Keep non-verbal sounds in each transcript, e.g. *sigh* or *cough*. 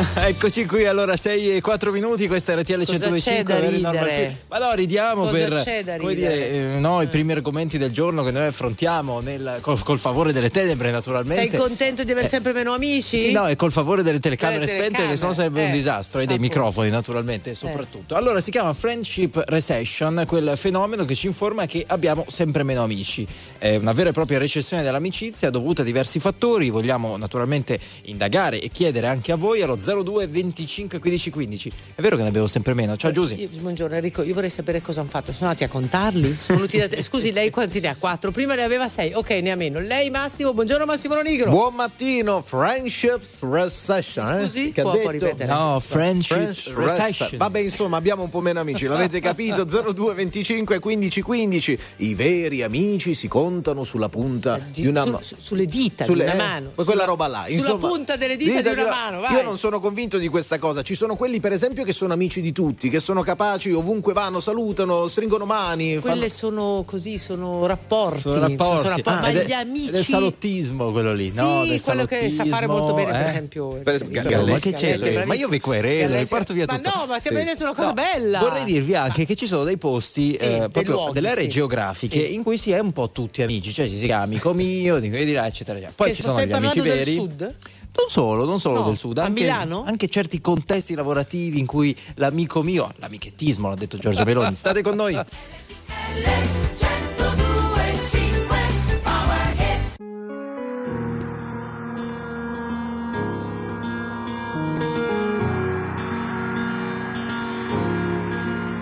*laughs* Eccoci qui, allora 6 e 4 minuti, questa è RTL 125. Ma no, ridiamo Cosa per come dire, eh, no, i primi argomenti del giorno che noi affrontiamo nel- col, col favore delle tenebre naturalmente. Sei contento di avere sempre meno amici? Sì, no, e col favore delle telecamere Delle spente che sono telecamere, sempre un eh. disastro e dei Appunto. microfoni naturalmente soprattutto. Allora si chiama friendship recession, quel fenomeno che ci informa che abbiamo sempre meno amici. È una vera e propria recessione dell'amicizia dovuta a diversi fattori, vogliamo naturalmente indagare e chiedere anche a voi allo 02 25 15 15. È vero che ne abbiamo sempre meno? Ciao Giusy. Io- buongiorno Enrico, io vorrei sapere cosa hanno fatto. Sono andati a contarli? Sono venuti da te. Scusi, lei quanti ne ha? Quattro. Prima ne aveva sei. Ok, ne ha meno. Lei Massimo, buongiorno Massimo Lonigro. Buon mattino, Friendship Recession. eh? Scusi, Che ha può, può detto? ripetere? No, friendship Friendship recession. Recession. Vabbè, insomma, abbiamo un po' meno amici, l'avete *laughs* capito? 02 25 15 15. I veri amici si contano sulla punta di una Su- mano. su- sulle dita Sulle- di una eh, mano. quella Sulla- roba là. Sulla Insomma, punta delle dita, di una mano. Vai. Io non sono convinto di questa cosa. Ci sono quelli, per esempio, che sono amici di tutti, che sono capaci, ovunque vanno, salutano, stringono mani. fanno- Quelle sono così, sono rapporti. Sono rapporti. rapporti. Ah, ma gli amici. è salottismo quello lì, sì, no? Del quello che sa fare molto bene, per eh? esempio. Per esempio, Galletti, ma che c'è? Galletti, Ma io vi querelo, vi porto via Ma tutto. no, ma ti Sì. abbiamo detto una cosa No, bella. Vorrei dirvi anche che ci sono dei posti, Sì, eh, dei proprio luoghi, delle aree sì. geografiche Sì. in cui si è un po' tutti amici, cioè ci si chiama amico mio, di e di là, eccetera. Poi ci sono gli amici del veri. sud? Non solo, non solo No, del sud, a anche, Milano? anche certi contesti lavorativi in cui l'amico mio, l'amichettismo, l'ha detto Giorgio Meloni. State con noi.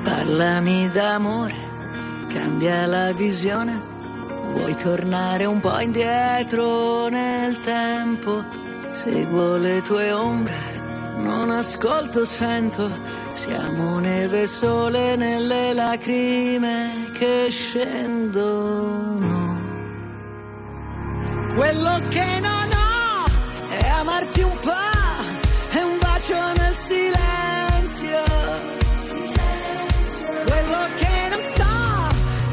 Parlami d'amore, cambia la visione. Vuoi tornare un po' indietro nel tempo? Seguo le tue ombre, non ascolto, sento. Siamo neve e sole nelle lacrime che scendono. Quello che non ho è amarti un po', è un bacio nel silenzio. Quello che non so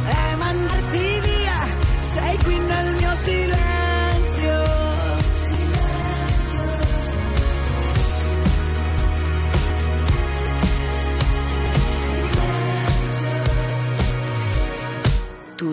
è mandarti via, sei qui nel mio silenzio.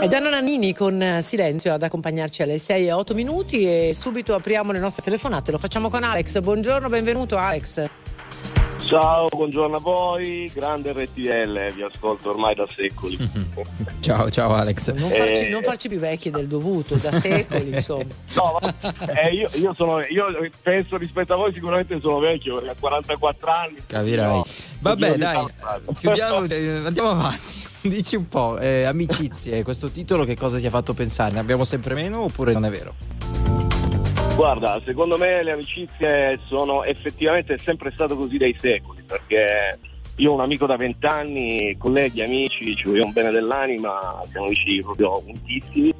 È Gianna Nannini con eh, Silenzio ad accompagnarci alle 6 e 8 minuti e subito apriamo le nostre telefonate. Lo facciamo con Alex. Buongiorno, benvenuto Alex. Ciao, buongiorno a voi, grande RTL, vi ascolto ormai da secoli. *laughs* Ciao, ciao Alex. Non Eh. farci, non farci più vecchi del dovuto, da secoli, insomma. *laughs* No, eh, io, io sono, io penso rispetto a voi sicuramente sono vecchio, perché ho 44 anni. Capirai. No, Vabbè, dai, chiudiamo, eh, andiamo avanti. *laughs* Dici un po', eh, amicizie, questo titolo che cosa ti ha fatto pensare? Ne abbiamo sempre meno oppure non è vero? Guarda, secondo me le amicizie sono effettivamente sempre stato così dai secoli, perché io ho un amico da vent'anni, colleghi, amici, ci vogliamo bene dell'anima, siamo amici proprio untissimi.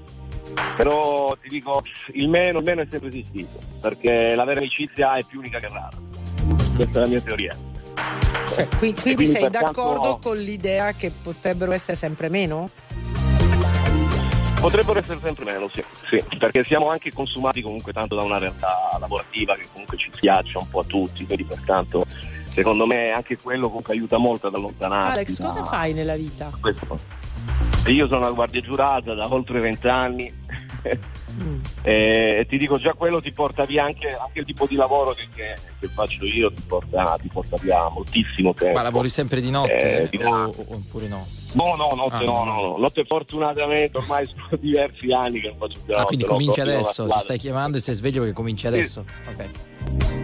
Però ti dico, il meno, il meno è sempre esistito, perché la vera amicizia è più unica che rara. Questa è la mia teoria. Cioè, qui- quindi, quindi sei d'accordo con l'idea che potrebbero essere sempre meno? Potrebbero essere sempre meno, sì, sì, perché siamo anche consumati comunque tanto da una realtà lavorativa che comunque ci schiaccia un po' a tutti, quindi pertanto secondo me anche quello comunque aiuta molto ad allontanarsi. Alex, cosa da fai nella vita? questo. Io sono una guardia giurata da oltre vent'anni. E ti dico già quello ti porta via anche, anche il tipo di lavoro che, che- che faccio io ti porta, ti porta via moltissimo tempo. Ma lavori sempre di notte Eh, di là. o- oppure no? No, no, notte Ah, no, no. no, no. Notte fortunatamente ormai sono *laughs* diversi anni che non faccio più la Ah, notte, quindi no, cominci proprio adesso, ti stai chiamando e sei sveglio che cominci adesso. Ok.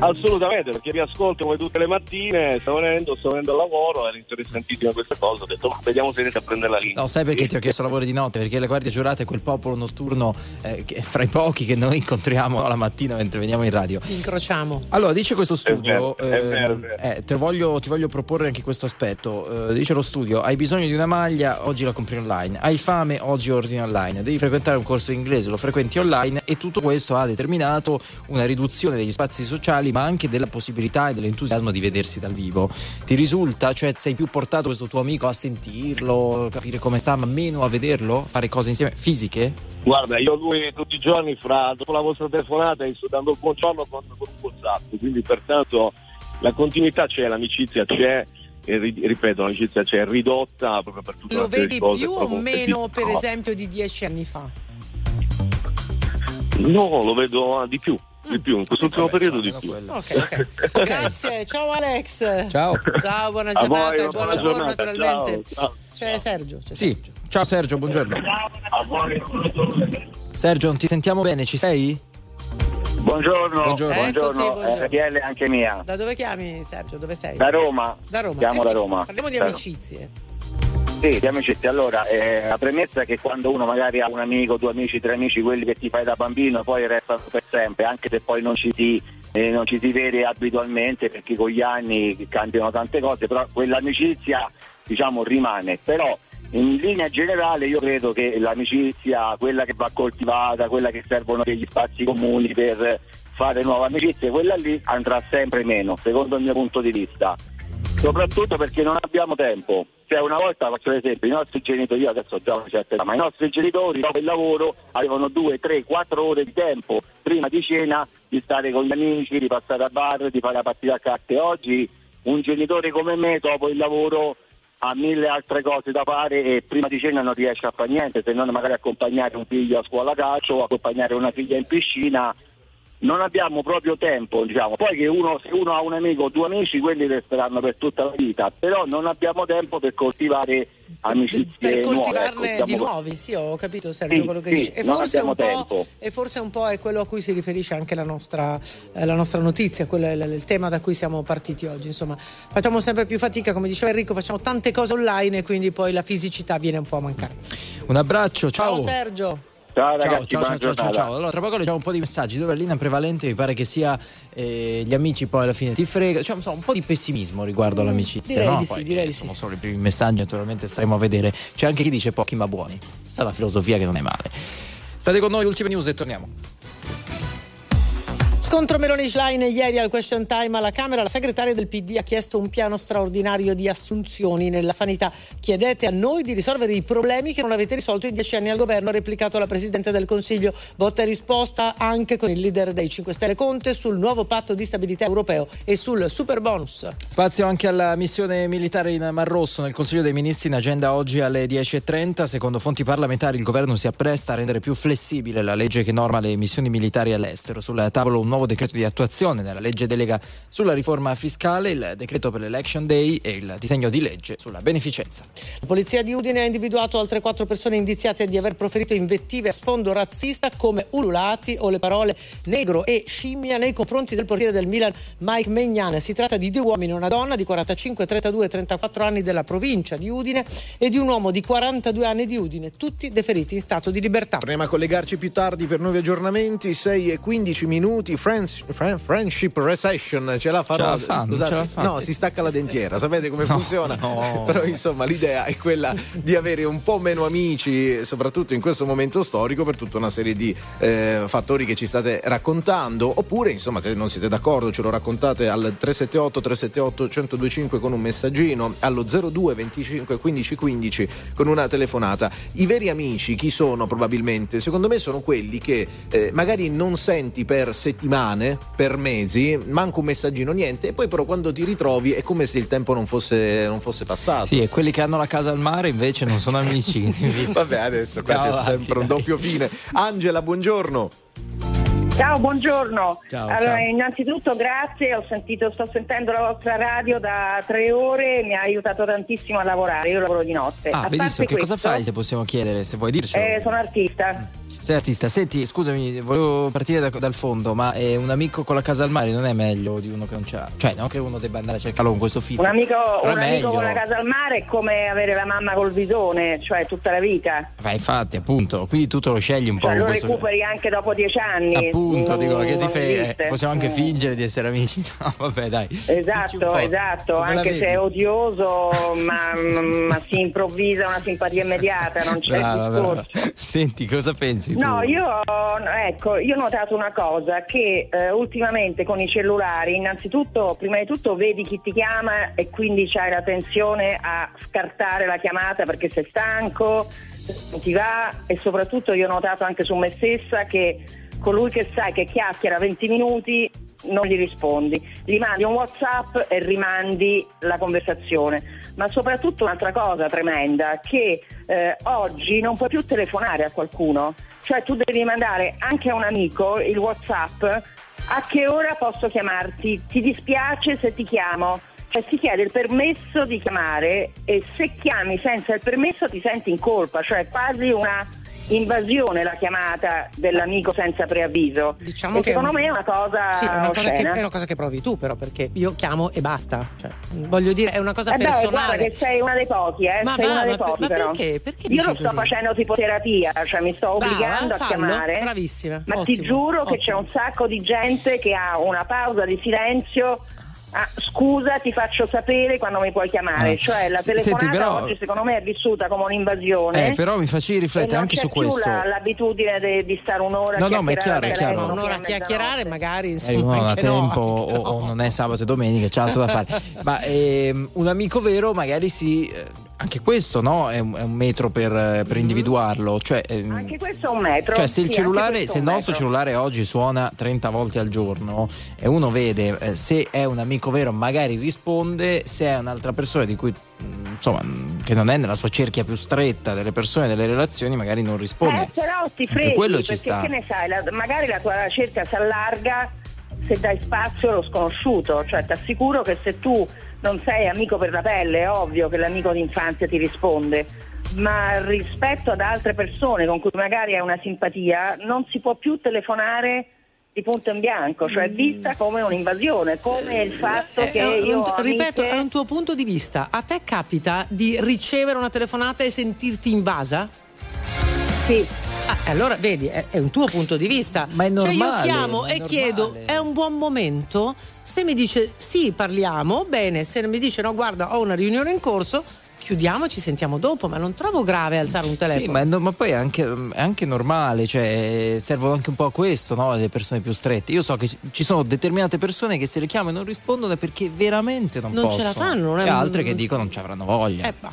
Assolutamente, perché vi ascolto come tutte le mattine, sto venendo, sto venendo al lavoro, era interessantissima questa cosa, ho detto ma vediamo se riesco a prendere la linea. No, sai perché Sì. ti ho chiesto lavori di notte? Perché la Guardia Giurata è quel popolo notturno eh, che è fra i pochi che noi incontriamo la mattina mentre veniamo in radio. Incrociamo. Allora, dice questo studio, vero, è ehm, vero, è vero. eh, te voglio- ti voglio proporre anche questo aspetto. Eh, dice lo studio: hai bisogno di una maglia, oggi la compri online. Hai fame, oggi ordini online. Devi frequentare un corso di inglese, lo frequenti online. E tutto questo ha determinato una riduzione degli spazi sociali, ma anche della possibilità e dell'entusiasmo di vedersi dal vivo. Ti risulta? Cioè, sei più portato questo tuo amico a sentirlo, capire come sta, ma meno a vederlo? Fare cose insieme fisiche? Guarda, io lui tutti i giorni, fra, dopo la vostra telefonata, gli sto dando il buongiorno con, con un WhatsApp, quindi pertanto la continuità c'è, l'amicizia c'è. E ri- ripeto, l'amicizia c'è ridotta proprio per tutta Lo vedi di cose. più o meno, per no. esempio, di dieci anni fa? No, lo vedo ah, di più, di più, in quest'ultimo Vabbè, periodo di più. quello. Ok, *laughs* ok. Grazie, ciao Alex. Ciao. Ciao, buona giornata voi, e buon buona lavoro giornata, naturalmente. ciao, ciao. C'è Sergio. C'è Sì, Sergio. ciao Sergio, buongiorno. A voi. Sergio, non ti sentiamo bene, ci sei? Buongiorno, Buongiorno. buongiorno, Eccoti, buongiorno. RTL anche mia. Da dove chiami Sergio? Dove sei? Da Roma. Da Roma. Chiamo Eh, da ti- Roma. Parliamo di Da- amicizie. Sì, di amicizia. Allora, eh, la premessa è che quando uno magari ha un amico, due amici, tre amici, quelli che ti fai da bambino, poi restano per sempre, anche se poi non ci si, eh, non ci si vede abitualmente, perché con gli anni cambiano tante cose, però quell'amicizia, diciamo, rimane. Però in linea generale io credo che l'amicizia, quella che va coltivata, quella che servono degli spazi comuni per fare nuove amicizie, quella lì andrà sempre meno, secondo il mio punto di vista. Soprattutto perché non abbiamo tempo. Cioè una volta faccio l'esempio, i nostri genitori, io adesso ho già una certa età, ma i nostri genitori dopo il lavoro avevano due, tre, quattro ore di tempo prima di cena di stare con gli amici, di passare a bar, di fare la partita a carte. Oggi un genitore come me dopo il lavoro ha mille altre cose da fare e prima di cena non riesce a fare niente, se non magari accompagnare un figlio a scuola calcio o accompagnare una figlia in piscina. Non abbiamo proprio tempo, diciamo. Poi che uno, se uno ha un amico o due amici, quelli resteranno per tutta la vita, però non abbiamo tempo per coltivare amicizie per nuove. coltivarne ecco, di nuovi, sì, ho capito Sergio Sì, quello che sì, dici. E non forse, e forse un po' è quello a cui si riferisce anche la nostra, eh, la nostra notizia, quello è il, il tema da cui siamo partiti oggi. Insomma, facciamo sempre più fatica, come diceva Enrico, facciamo tante cose online e quindi poi la fisicità viene un po' a mancare. Un abbraccio, ciao. Ciao Sergio. Ciao Ciao, ragazzi, ciao, ciao, ciao, ciao. Allora, tra poco leggiamo un po' di messaggi dove la linea prevalente mi pare che sia eh, gli amici poi alla fine ti frega, cioè insomma, un po' di pessimismo riguardo all'amicizia. direi no? di sì, Poi, direi eh, di sì. Sono solo i primi messaggi, naturalmente staremo a vedere. C'è anche chi dice pochi ma buoni. Questa è la filosofia che non è male. State con noi, ultime news e torniamo. Scontro Meloni Schlein ieri al question time alla Camera, la segretaria del PD ha chiesto un piano straordinario di assunzioni nella sanità. Chiedete a noi di risolvere i problemi che non avete risolto in dieci anni al governo, ha replicato la Presidente del Consiglio. Botta e risposta anche con il leader dei 5 Stelle Conte sul nuovo patto di stabilità europeo e sul super bonus. Spazio anche alla missione militare in Mar Rosso. Nel Consiglio dei Ministri in agenda oggi alle 10.30. Secondo fonti parlamentari il governo si appresta a rendere più flessibile la legge che norma le missioni militari all'estero. Sul tavolo un nuovo decreto di attuazione della legge delega sulla riforma fiscale, il decreto per l'Election Day e il disegno di legge sulla beneficenza. La polizia di Udine ha individuato altre quattro persone indiziate di aver proferito invettive a sfondo razzista come ululati o le parole negro e scimmia nei confronti del portiere del Milan Mike Megnan. Si tratta di due uomini e una donna di 45, 32 e 34 anni della provincia di Udine e di un uomo di 42 anni di Udine, tutti deferiti in stato di libertà. Torniamo a collegarci più tardi per nuovi aggiornamenti, 6 e 15 minuti, Friends, Friendship Recession, ce la farò. Ce la fanno, Scusate, ce la fanno. no, si stacca la dentiera, sapete come No, funziona? no. *laughs* Però insomma l'idea è quella di avere un po' meno amici, soprattutto in questo momento storico, per tutta una serie di eh, fattori che ci state raccontando. Oppure, insomma, se non siete d'accordo, ce lo raccontate al 378 378 1025 con un messaggino, allo 02 25 15 15 con una telefonata. I veri amici chi sono probabilmente? Secondo me sono quelli che eh, magari non senti per settimane, per mesi, manco un messaggino, niente, e poi però quando ti ritrovi è come se il tempo non fosse, non fosse passato. Sì, e quelli che hanno la casa al mare invece non sono amici. *laughs* Vabbè, adesso qua Ciao, c'è avanti, sempre un doppio fine. Angela, buongiorno. Ciao, buongiorno. Ciao, allora, ciao. innanzitutto grazie, ho sentito, sto sentendo la vostra radio da tre ore, mi ha aiutato tantissimo a lavorare, io lavoro di notte. Ah, a benissimo. Che cosa questo, fai se possiamo chiedere? Se vuoi dircelo. eh, sono artista. Sei artista. Senti, scusami, volevo partire da- dal fondo, ma eh, un amico con la casa al mare non è meglio di uno che non c'ha? Cioè, non che uno debba andare a cercarlo con questo film. Un amico, un amico con la casa al mare è come avere la mamma col visone, cioè tutta la vita. Ma infatti, appunto, quindi tu te lo scegli un po' Cioè con lo questo. recuperi anche dopo dieci anni. Appunto, Non- dico, che ti fai? Eh, possiamo anche Mm. fingere di essere amici? *laughs* No, vabbè, dai. Esatto, po'. esatto, Come anche se è odioso, *laughs* ma, ma si improvvisa una simpatia immediata, non c'è Brava, brava. discorso. Senti, cosa pensi tu? No, io, ecco, io ho notato una cosa, che eh, ultimamente con i cellulari, innanzitutto, prima di tutto vedi chi ti chiama e quindi c'hai la tensione a scartare la chiamata perché sei stanco, non ti va e soprattutto io ho notato anche su me stessa che colui che sai che chiacchiera 20 minuti non gli rispondi, gli mandi un WhatsApp e rimandi la conversazione. Ma soprattutto un'altra cosa tremenda, che eh, oggi non puoi più telefonare a qualcuno, cioè tu devi mandare anche a un amico il WhatsApp a che ora posso chiamarti, ti dispiace se ti chiamo. Cioè si chiede il permesso di chiamare e se chiami senza il permesso ti senti in colpa, cioè quasi una invasione la chiamata dell'amico senza preavviso. Diciamo e che secondo un- me è una cosa Sì, è una cosa, che, è una cosa che provi tu, però, perché io chiamo e basta. Cioè, voglio dire, è una cosa Eh beh, guarda personale. che sei una dei pochi, eh? Ma sei dei ma per- pochi ma però. perché? Perché Io lo sto facendo tipo terapia, cioè mi sto obbligando a fallo, chiamare. bravissima, Ma ottimo, ti giuro che c'è ottimo. un sacco di gente che ha una pausa di silenzio. Ah, scusa, ti faccio sapere quando mi puoi chiamare. Ah. Cioè, la S- senti, telefonata però- oggi secondo me è vissuta come un'invasione. Eh, però mi facci e riflettere non anche su questo. la- l'abitudine de- di stare un'ora No, a no, ma è chiacchierare chiaro, è chiaro. un'ora a chiacchierare, magari Eh, insomma, uno non ha no, tempo *laughs* anche o, no. o non è sabato e domenica, c'è altro da fare. Ma ehm, un amico vero magari sì, eh, anche questo no? è, un, è un metro per, per individuarlo. Cioè, ehm, Anche questo è un metro. cioè se il Sì, cellulare, se il nostro metro. cellulare oggi suona 30 volte al giorno e uno vede eh, se è un amico vero magari risponde, se è un'altra persona di cui mh, insomma mh, che non è nella sua cerchia più stretta delle persone, delle relazioni, magari non risponde. Eh, però ti quello ci perché sta. che ne sai, la- magari la tua cerca si allarga se dai spazio allo sconosciuto, cioè ti assicuro che se tu non sei amico per la pelle, è ovvio che l'amico d'infanzia ti risponde, ma rispetto ad altre persone con cui magari hai una simpatia, non si può più telefonare di punto in bianco, cioè Mm. vista come un'invasione, come il fatto Eh, che un- io ripeto, amiche- è un tuo punto di vista. A te capita di ricevere una telefonata e sentirti invasa? Sì. Ah, allora vedi, è, è un tuo punto di vista. Ma è Cioè io normale, chiamo e chiedo, normale. è un buon momento? Se mi dice sì, parliamo, bene, se mi dice no, guarda, ho una riunione in corso, chiudiamo e ci sentiamo dopo, ma non trovo grave alzare un telefono. Sì, ma, no- ma poi è anche, è anche normale, cioè servono anche un po' a questo, no? Le persone più strette. Io so che ci- sono determinate persone che se le chiamo e non rispondono è perché veramente non, Non ce possono. la fanno, non è e un- altre che dicono non ci avranno voglia. Eh, bah.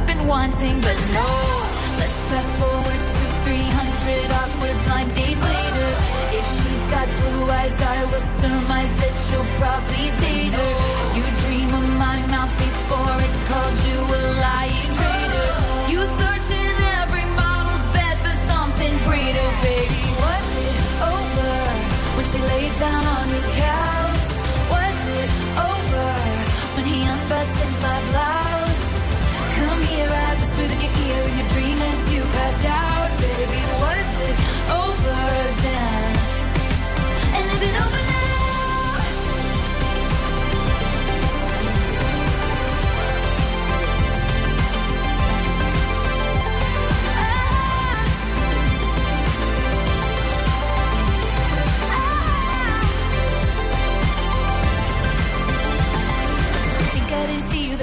I've been wanting, but no. Let's fast forward to 300 awkward blind dates later. If she's got blue eyes, I will surmise that she'll probably date her. You dream of my mouth before it called you a lying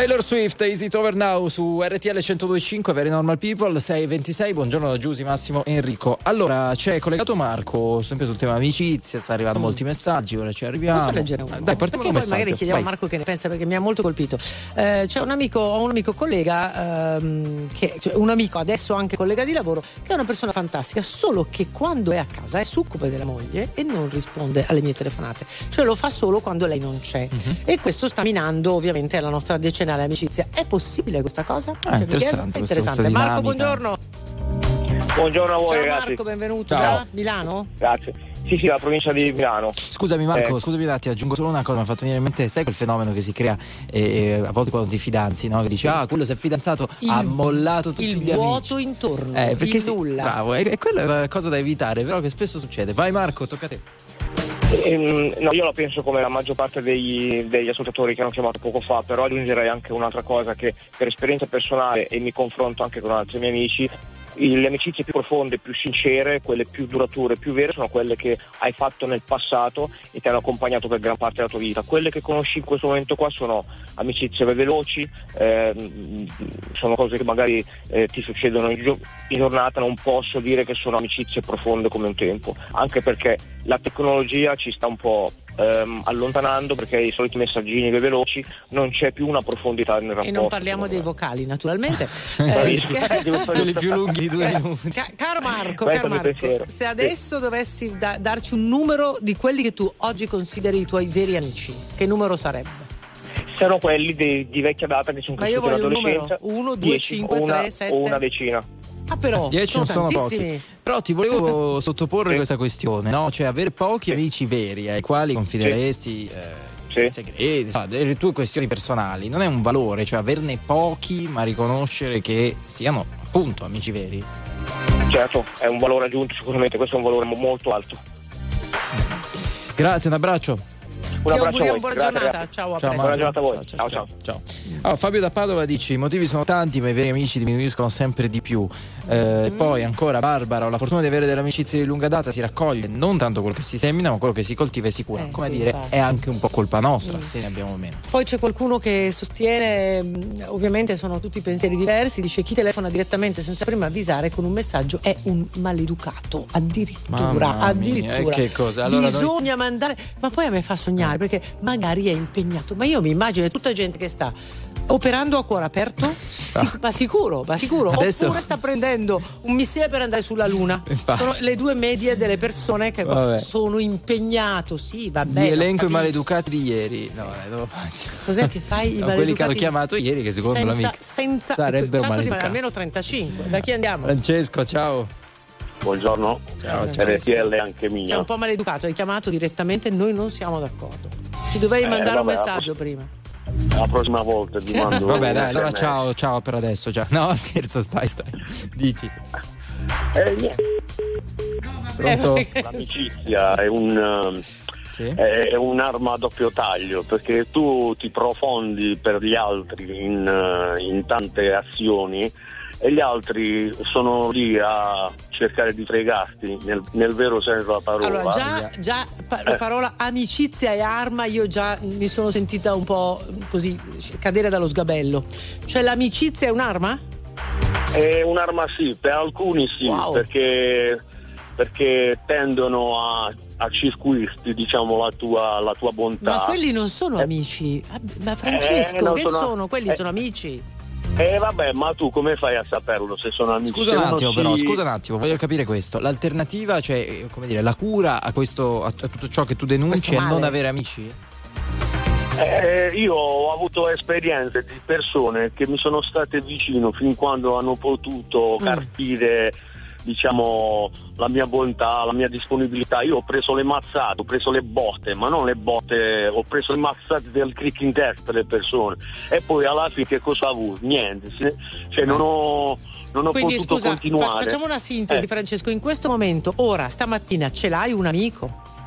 Taylor Swift, Is It Over Now su RTL 1025, Very Normal People 626. Buongiorno da Giusy, Massimo, Enrico. Allora, c'è collegato Marco, sempre sul tema amicizia, sta arrivando molti messaggi, ora ci arriviamo. Posso leggere uno? Dai, partiamo poi magari messaggio. chiediamo a. Marco che ne pensa perché mi ha molto colpito. Eh, c'è un amico, ho un amico collega, ehm, che, cioè un amico adesso anche collega di lavoro, che è una persona fantastica, solo che quando è a casa è succube della moglie e non risponde alle mie telefonate. Cioè lo fa solo quando lei non c'è. Mhm. E questo sta minando ovviamente la nostra decennale amicizia. È possibile questa cosa? Ah, Cioè, interessante È interessante. questa Marco, buongiorno. Buongiorno a voi Ciao ragazzi. Marco, benvenuto Ciao. da Milano. Grazie. Sì, sì, la provincia di Milano. Scusami Marco, Eh. scusami un attimo, aggiungo solo una cosa, mi ha fatto venire in mente, sai quel fenomeno che si crea eh, eh, a volte quando ti fidanzi, no? Che dici, ah, quello si è fidanzato, ha mollato tutti il gli vuoto amici. intorno, Eh, perché il sì, nulla. Bravo, e, e quella è una cosa da evitare, però che spesso succede. Vai Marco, tocca a te. Ehm, no, io la penso come la maggior parte degli, degli ascoltatori che hanno chiamato poco fa, però aggiungerei anche un'altra cosa che per esperienza personale e mi confronto anche con altri miei amici, le amicizie più profonde, più sincere, quelle più durature, più vere sono quelle che hai fatto nel passato e ti hanno accompagnato per gran parte della tua vita. Quelle che conosci in questo momento qua sono amicizie veloci, ehm, sono cose che magari eh, ti succedono in, gio- in giornata, non posso dire che sono amicizie profonde come un tempo, anche perché la tecnologia ci sta un po' ehm, allontanando perché i soliti messaggini veloci non c'è più una profondità nel rapporto. E non parliamo dei vocali, naturalmente. *laughs* Eh, *laughs* Quelli più lunghi di due minuti. Ca- caro Marco, caro Marco, se adesso dovessi da- darci un numero di quelli che tu oggi consideri i tuoi veri amici, che numero sarebbe? Sono quelli di, di vecchia data che sono Ma io cresciuti in voglio un numero. adolescenza. Uno, due, Dieci, cinque, una- tre, sette. o una decina. Ah, però 10 non sono pochi. Però ti volevo *laughs* sottoporre Sì. questa questione, no? Cioè avere pochi amici veri ai quali confideresti eh, Sì. segreti, insomma, delle tue questioni personali, non è un valore, cioè averne pochi, ma riconoscere che siano appunto amici veri. Certo, è un valore aggiunto sicuramente, questo è un valore mo- molto alto. Grazie, un abbraccio. Un abbraccio a voi. buona Grazie, giornata. ragazzi. Ciao, a Ciao. Buona giornata a voi. Ciao, Ciao, ciao. Allora, Fabio da Padova dice: i motivi sono tanti, ma i veri amici diminuiscono sempre di più. Eh, e Poi ancora Barbara, ho la fortuna di avere delle amicizie di lunga data, si raccoglie non tanto quello che si semina, ma quello che si coltiva e si cura. Eh, Come sì, dire, infatti. è anche un po' colpa nostra se ne abbiamo meno. Poi c'è qualcuno che sostiene, mh, ovviamente sono tutti pensieri diversi, dice chi telefona direttamente senza prima avvisare con un messaggio è un maleducato, addirittura, addirittura. eh, che cosa? Allora noi- Bisogna mandare, ma poi a me fa sognare perché magari è impegnato, ma io mi immagino è tutta gente che sta operando a cuore aperto, Sic- ma sicuro, ma sicuro, Ah. Adesso- oppure sta prendendo un missile per andare sulla luna. Infatti. Sono le due medie delle persone che Vabbè. sono impegnato, sì, va bene. elenco i maleducati di ieri. No, eh, devo faccio. Cos'è che fai? I No, quelli che hanno chiamato ieri, che secondo senza, l'amico senza sarebbero un maleducati. almeno 35. Da chi andiamo? Francesco, ciao. Buongiorno. Ciao, RTL anche Sei mia. un po' maleducato, hai chiamato direttamente, noi non siamo d'accordo. Ci dovevi Eh, mandare un vabbè, messaggio prima. La prossima volta ti *laughs* mando Vabbè, dai, allora ciao, ciao per adesso. Ciao. No, *laughs* scherzo, stai, stai. Dici. Eh, niente, Pronto? l'amicizia è un Sì. è un'arma a doppio taglio perché tu ti profondi per gli altri in, eh, in tante azioni e gli altri sono lì a cercare di fregarti nel, nel vero senso della parola. Allora, già, già pa- la parola amicizia e arma, io già mi sono sentita un po' così cadere dallo sgabello. Cioè, l'amicizia è un'arma? È un'arma sì, per alcuni sì, Wow. perché, perché tendono a, a circuirti diciamo, la, tua, la tua bontà. Ma quelli non sono Eh. amici. Ma Francesco, Eh, non che sono- sono? Quelli eh. sono amici. Eh vabbè, ma tu come fai a saperlo se sono amici? Scusa un attimo, si- però, scusa un attimo, voglio capire questo. L'alternativa, cioè, eh, come dire, la cura a, questo, a tutto ciò che tu denunci è non avere amici? Eh, io ho avuto esperienze di persone che mi sono state vicino fin quando hanno potuto Mm. carpire diciamo la mia bontà, la mia disponibilità. Io ho preso le mazzate, ho preso le botte, ma non le botte, ho preso le mazzate del crick in testa per le persone. E poi alla fine che cosa ho avuto? Niente, cioè non ho, non ho Quindi potuto scusa, continuare. facciamo una sintesi, Eh. Francesco. In questo momento, ora, stamattina, ce l'hai un amico?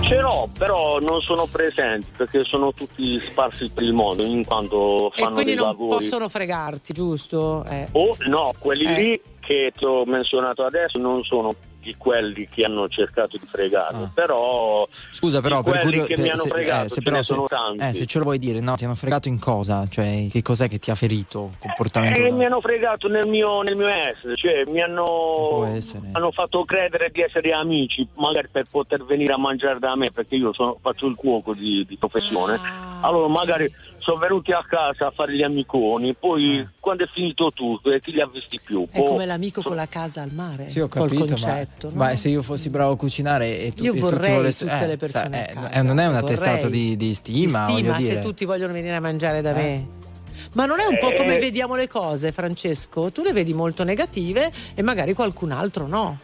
Ce l'ho, però non sono presenti perché sono tutti sparsi per il mondo in quanto E fanno quindi dei non lavori. possono fregarti, giusto? Eh. O no, quelli Eh. lì che ti ho menzionato adesso non sono di quelli che hanno cercato di fregarmi, Ah. però Scusa, però, di per quelli curio- che mi hanno se, fregato eh, se ce però se, sono tanti. eh, se ce lo vuoi dire, no, ti hanno fregato in cosa? Cioè, che cos'è che ti ha ferito? Comportamento Eh, mi hanno fregato nel mio, nel mio essere, cioè mi hanno, hanno fatto credere di essere amici, magari per poter venire a mangiare da me, perché io sono- faccio il cuoco di, di professione. Ah, Allora magari sono venuti a casa a fare gli amiconi, poi Eh. quando è finito tutto, e chi li ha visti più? È Boh, come l'amico so- con la casa al mare. Sì, ho capito, concetto. ma, no? ma se io fossi bravo a cucinare e tu, Io e tutti vorrei volessi- tutte eh, le persone eh, casa. eh, non è un attestato di, di stima, Di stima, dire. se tutti vogliono venire a mangiare da me. Ma non è un po' Eh. come vediamo le cose, Francesco? Tu le vedi molto negative e magari qualcun altro no.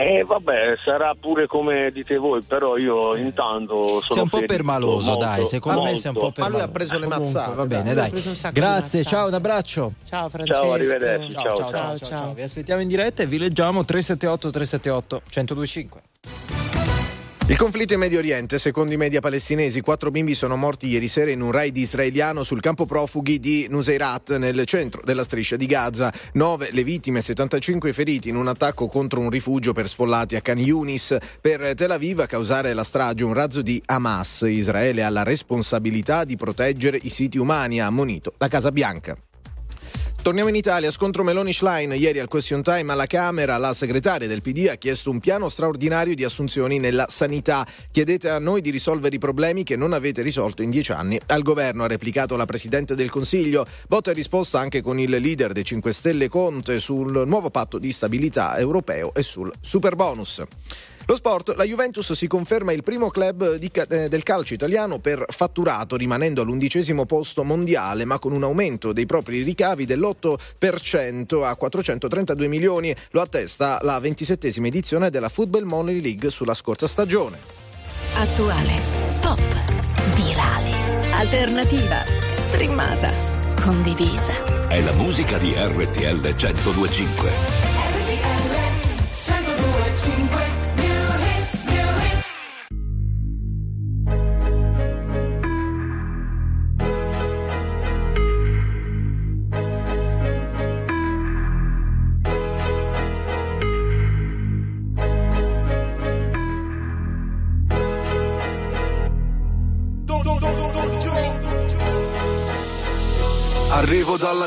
Eh vabbè, sarà pure come dite voi, però io intanto sono Sei un po' ferito, permaloso, molto, dai, secondo me sei un po' molto. permaloso. Ma lui ha preso le Comunque, mazzate, Va bene, dai. Grazie, ciao, un abbraccio. Ciao Francesco. Ciao, arrivederci. Ciao, Ciao, ciao, ciao, ciao, ciao, ciao. Vi aspettiamo in diretta e vi leggiamo 378 378 1025. Il conflitto in Medio Oriente, secondo i media palestinesi, quattro bimbi sono morti ieri sera in un raid israeliano sul campo profughi di Nuseirat, nel centro della striscia di Gaza. Nove le vittime, 75 i feriti in un attacco contro un rifugio per sfollati a Khan Yunis. Per Tel Aviv a causare la strage un razzo di Hamas. Israele ha la responsabilità di proteggere i siti umani, ha ammonito la Casa Bianca. Torniamo in Italia, scontro Meloni-Schlein. Ieri al question time alla Camera la segretaria del PD ha chiesto un piano straordinario di assunzioni nella sanità. Chiedete a noi di risolvere i problemi che non avete risolto in dieci anni. Al governo ha replicato la Presidente del Consiglio. Botta e risposta anche con il leader dei 5 Stelle Conte sul nuovo patto di stabilità europeo e sul super bonus. Lo sport, la Juventus si conferma il primo club di eh, del calcio italiano per fatturato, rimanendo all'undicesimo posto mondiale, ma con un aumento dei propri ricavi dell'8% a 432 milioni. Lo attesta la ventisettesima edizione della Football Money League sulla scorsa stagione. Attuale, pop, alternativa, streamata, condivisa. È la musica di RTL 1025. Arrivo dalla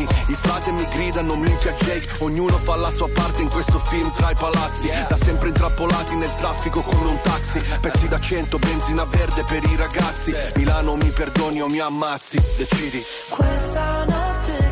i frate mi gridano minchia Jake, ognuno fa la sua parte in questo film tra i palazzi, da sempre intrappolati nel traffico come un taxi, pezzi da cento, benzina verde per i ragazzi, Milano mi perdoni o mi ammazzi, decidi. Questa notte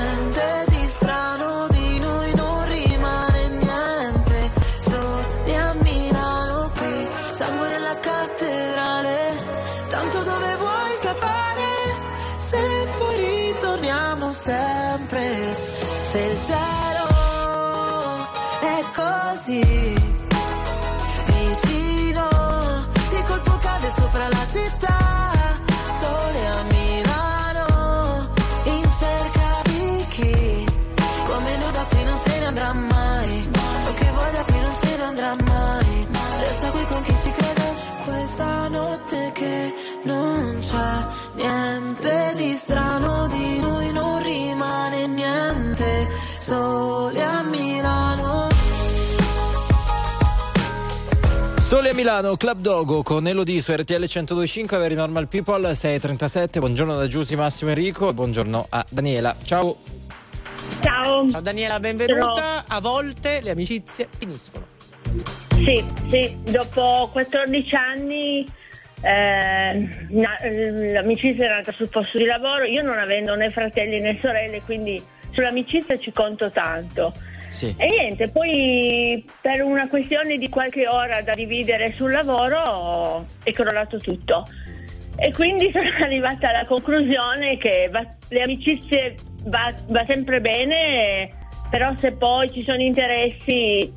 Sole a Milano, Club Dogo con Elodie su RTL 1025, Very Normal People 637. Buongiorno da Giussi Massimo Enrico e buongiorno a Daniela. Ciao. Ciao. Ciao Daniela, benvenuta. A volte le amicizie finiscono. Sì, sì, dopo 14 anni eh, na- eh, l'amicizia è nata sul posto di lavoro, io non avendo né fratelli né sorelle, quindi sull'amicizia ci conto tanto. Sì. E niente, poi per una questione di qualche ora da dividere sul lavoro è crollato tutto. E quindi *laughs* sono arrivata alla conclusione che va- le amicizie va, va sempre bene, però se poi ci sono interessi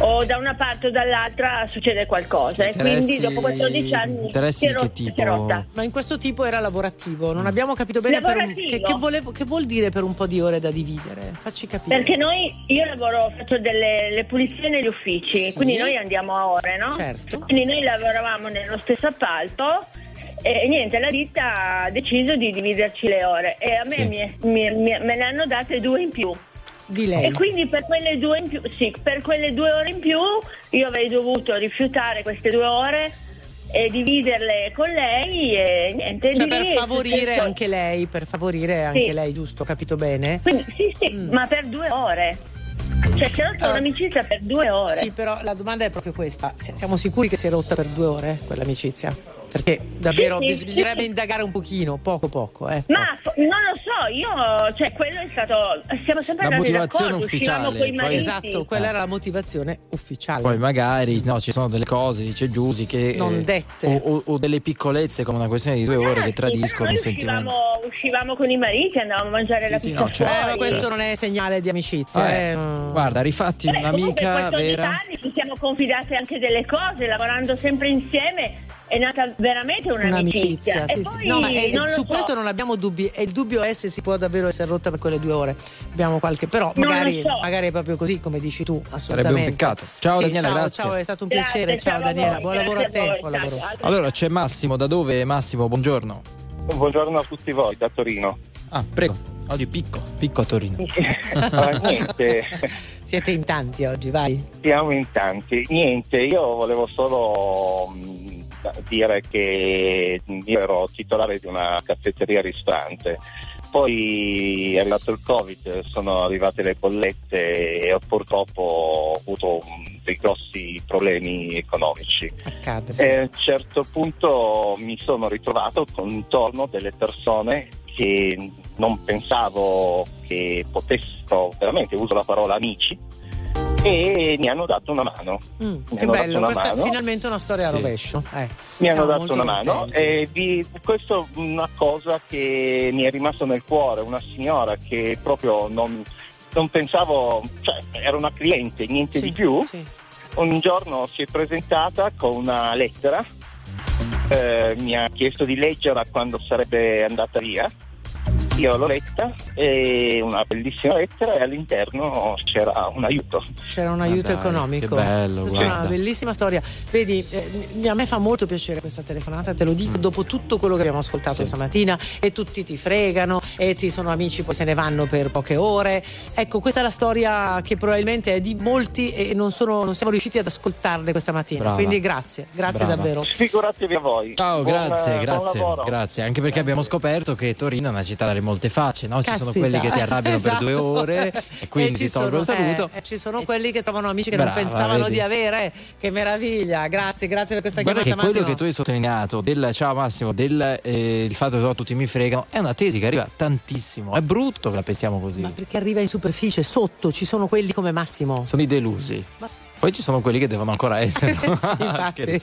o da una parte o dall'altra succede qualcosa. E quindi dopo 14 anni interessi si è di che tipo? rotta. Ma in questo tipo era lavorativo, non abbiamo capito bene per un- che, che volevo- che vuol dire per un po' di ore da dividere. Facci capire. Perché noi, io lavoro, faccio delle le pulizie negli uffici, Sì. quindi noi andiamo a ore, no? Certo. Quindi noi lavoravamo nello stesso appalto e, niente, la ditta ha deciso di dividerci le ore e a me Sì. mi è- mi- mi- me ne hanno date due in più. Di lei. E quindi per quelle, due in più, sì, per quelle due ore in più io avrei dovuto rifiutare queste due ore e dividerle con lei e niente. Cioè di per favorire anche lei, per favorire anche Sì. lei, giusto? Capito bene? Quindi, sì, sì, ma per due ore. Cioè, si è rotta un'amicizia per due ore. Sì, però la domanda è proprio questa. Si- Siamo sicuri che si è rotta per due ore quell'amicizia? Perché davvero Sì, sì, bis- sì, bisognerebbe sì. indagare un pochino, poco poco. Eh. Ma non lo so, io, cioè, quello è stato. Siamo sempre La motivazione ufficiale, poi-. Esatto, quella era la motivazione ufficiale. Poi magari no, ci sono delle cose, dice Giusy, che Non eh, dette. O, o- o delle piccolezze come una questione di due ore che Sì, tradiscono un noi sentimento. uscivamo, uscivamo con i mariti, andavamo a mangiare la sì, pizza no, certo. Eh, ma questo non è segnale di amicizia. Eh, eh. Guarda, rifatti Beh, comunque, un'amica 14 vera. anni ci siamo confidate anche delle cose, lavorando sempre insieme è nata veramente un'amicizia. Sì, sì. No, su so. questo non abbiamo dubbi. E il dubbio è se si può davvero essere rotta per quelle due ore. Abbiamo qualche. Però magari, so. magari è proprio così, come dici tu. Sarebbe Assolutamente. un peccato. Ciao Sì, Daniela, ciao, grazie. Ciao, è stato un Grazie, piacere. Ciao, Daniela, buon lavoro a te. buon lavoro. Allora c'è Massimo, da dove Massimo? Buongiorno. Buongiorno a tutti voi, da Torino. Ah, prego. Oggi picco, picco a Torino. Ah, niente, *laughs* Siete in tanti oggi, vai. siamo in tanti. Niente, io volevo solo mh, dire che io ero titolare di una caffetteria ristorante. Poi è arrivato il Covid, sono arrivate le bollette e ho purtroppo ho avuto dei grossi problemi economici. Accade. sì. E a un certo punto mi sono ritrovato con intorno delle persone che non pensavo che potessero, veramente uso la parola amici, e mi hanno dato una mano. Mm, che bello, una questa è mano. finalmente una storia a Sì. rovescio. Eh, Mi hanno dato una mano contenti. e vi- questo è una cosa che mi è rimasto nel cuore, una signora che proprio non, non pensavo, cioè era una cliente, niente Sì, di più. sì. Un giorno si è presentata con una lettera, eh, mi ha chiesto di leggerla quando sarebbe andata via. Io l'ho letta, è una bellissima lettera e all'interno c'era un aiuto. C'era un aiuto dai, economico. che bello, Questa è una bellissima storia. Vedi, eh, a me fa molto piacere questa telefonata, te lo dico, dopo tutto quello che abbiamo ascoltato Mm. Sì. stamattina e tutti ti fregano e ti sono amici, poi se ne vanno per poche ore. Ecco, questa è la storia che probabilmente è di molti e non, sono- non siamo riusciti ad ascoltarle questa mattina. Brava. Quindi grazie, grazie Brava. davvero. Figuratevi a voi. Ciao, Buon- grazie, buon grazie, lavoro. grazie. Anche perché abbiamo scoperto che Torino è una città dalle molte facce, no? Ci sono quelli che si arrabbiano per due Esatto. ore *laughs* e quindi ci tolgo il sono- saluto. eh, ci sono quelli che trovano amici che non Brava, pensavano vedi. di avere. Che meraviglia, grazie, grazie per questa Guarda che quello che tu hai sottolineato del ciao Massimo, del eh, il fatto che tutti mi fregano, è una tesi che arriva tantissimo. È brutto che la pensiamo così. Ma perché arriva in superficie, sotto ci sono quelli come Massimo. Sono i delusi. Ma- Poi ci sono quelli che devono ancora essere. *laughs* Sì, *laughs* infatti.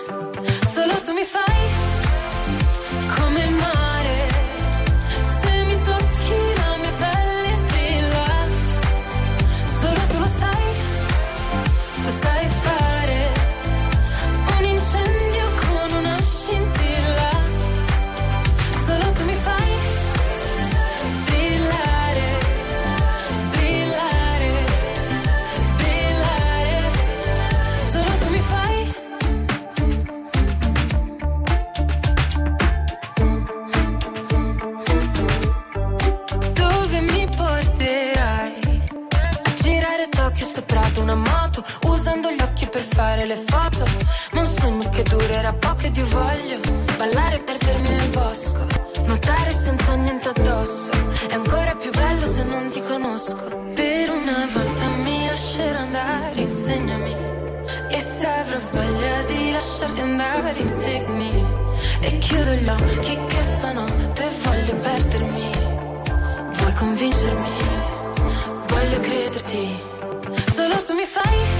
Una moto, usando gli occhi per fare le foto. Ma un sogno che durerà poco ed io voglio ballare e perdermi nel bosco. Nuotare senza niente addosso. È ancora più bello se non ti conosco. Per una volta mi lascerò andare, insegnami. E se avrò voglia di lasciarti andare. inseguirmi E chiudo gli occhi che stanotte voglio perdermi Vuoi convincermi? Voglio crederti Solo tu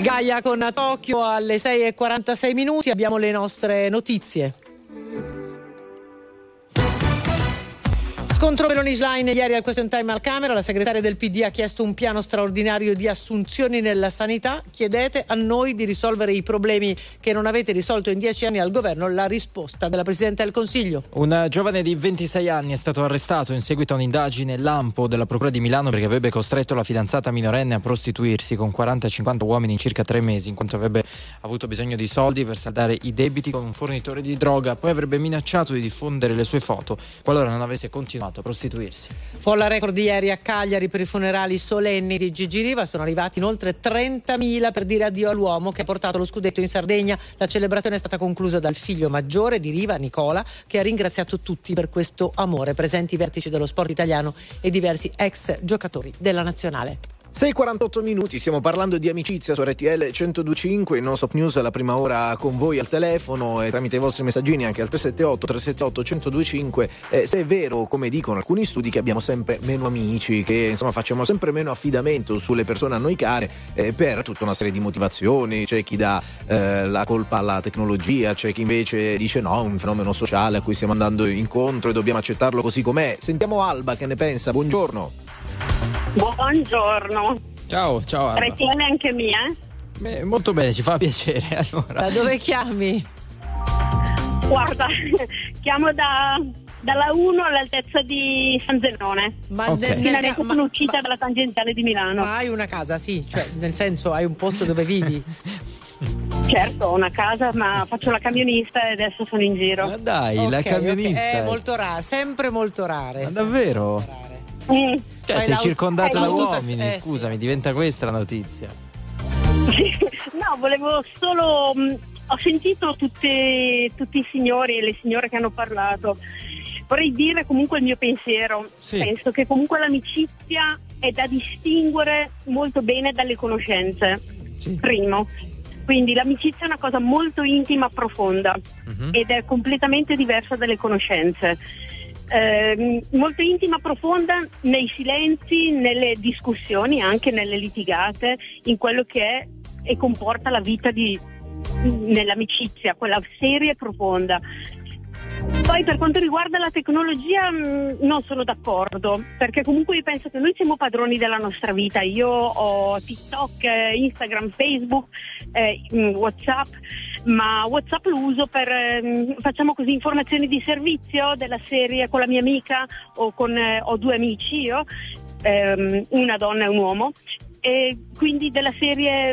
Gaia con Tokyo alle 6.46 minuti, abbiamo le nostre notizie. Scontro Meloni Schlein ieri al question time al Camera, la segretaria del PD ha chiesto un piano straordinario di assunzioni nella sanità. Chiedete a noi di risolvere i problemi che non avete risolto in dieci anni al governo. La risposta della Presidente del Consiglio. Un giovane di 26 anni è stato arrestato in seguito a un'indagine lampo della Procura di Milano perché avrebbe costretto la fidanzata minorenne a prostituirsi con 40 e 50 uomini in circa tre mesi in quanto avrebbe avuto bisogno di soldi per saldare i debiti con un fornitore di droga. Poi avrebbe minacciato di diffondere le sue foto qualora non avesse continuato a prostituirsi. Folla record ieri a Cagliari per i funerali solenni di Gigi Riva. Sono arrivati inoltre 30.000 per dire addio all'uomo che ha portato lo scudetto in Sardegna. La celebrazione è stata conclusa dal figlio maggiore di Riva, Nicola, che ha ringraziato tutti per questo amore. Presenti i vertici dello sport italiano e diversi ex giocatori della nazionale. 6.48 minuti, stiamo parlando di amicizia su RTL 1025, il non stop news la prima ora con voi al telefono e tramite i vostri messaggini anche al 378 378 1025 eh, se è vero come dicono alcuni studi che abbiamo sempre meno amici, che insomma facciamo sempre meno affidamento sulle persone a noi care eh, per tutta una serie di motivazioni, c'è chi dà eh, la colpa alla tecnologia, c'è chi invece dice no, è un fenomeno sociale a cui stiamo andando incontro e dobbiamo accettarlo così com'è. Sentiamo Alba che ne pensa, buongiorno. Buongiorno. Ciao, ciao Alba. RTL anche mia? Beh, molto bene, ci fa piacere. *laughs* Allora. Da dove chiami? Guarda, chiamo da, dalla 1 all'altezza di San Zenone. Ma okay. nel- nel- ma- sono uscita dalla tangenziale di Milano. Ma hai una casa, sì, cioè nel senso hai un posto dove vivi. *laughs* Certo, ho una casa, ma faccio la camionista e adesso sono in giro. Ma dai, la Ok, ok, camionista. È molto rare, sempre molto rare. Ma davvero? Mm. Cioè, sei circondata da uomini, eh, sì. scusami, diventa questa la notizia. *laughs* No, volevo solo. mh, ho sentito tutte- tutti i signori e le signore che hanno parlato. Vorrei dire comunque il mio pensiero. Sì. Penso che comunque l'amicizia è da distinguere molto bene dalle conoscenze. Primo. Quindi l'amicizia è una cosa molto intima, profonda ed è completamente diversa dalle conoscenze. Ehm, molto intima, profonda nei silenzi, nelle discussioni, anche nelle litigate, in quello che è e comporta la vita di, nell'amicizia, quella seria e profonda. Poi per quanto riguarda la tecnologia mh, non sono d'accordo, perché comunque io penso che noi siamo padroni della nostra vita. Io ho TikTok, eh, Instagram, Facebook, eh, mh, Whatsapp, ma Whatsapp lo uso per, ehm, facciamo così, informazioni di servizio della serie con la mia amica o con, eh, ho due amici io, ehm, una donna e un uomo, e quindi della serie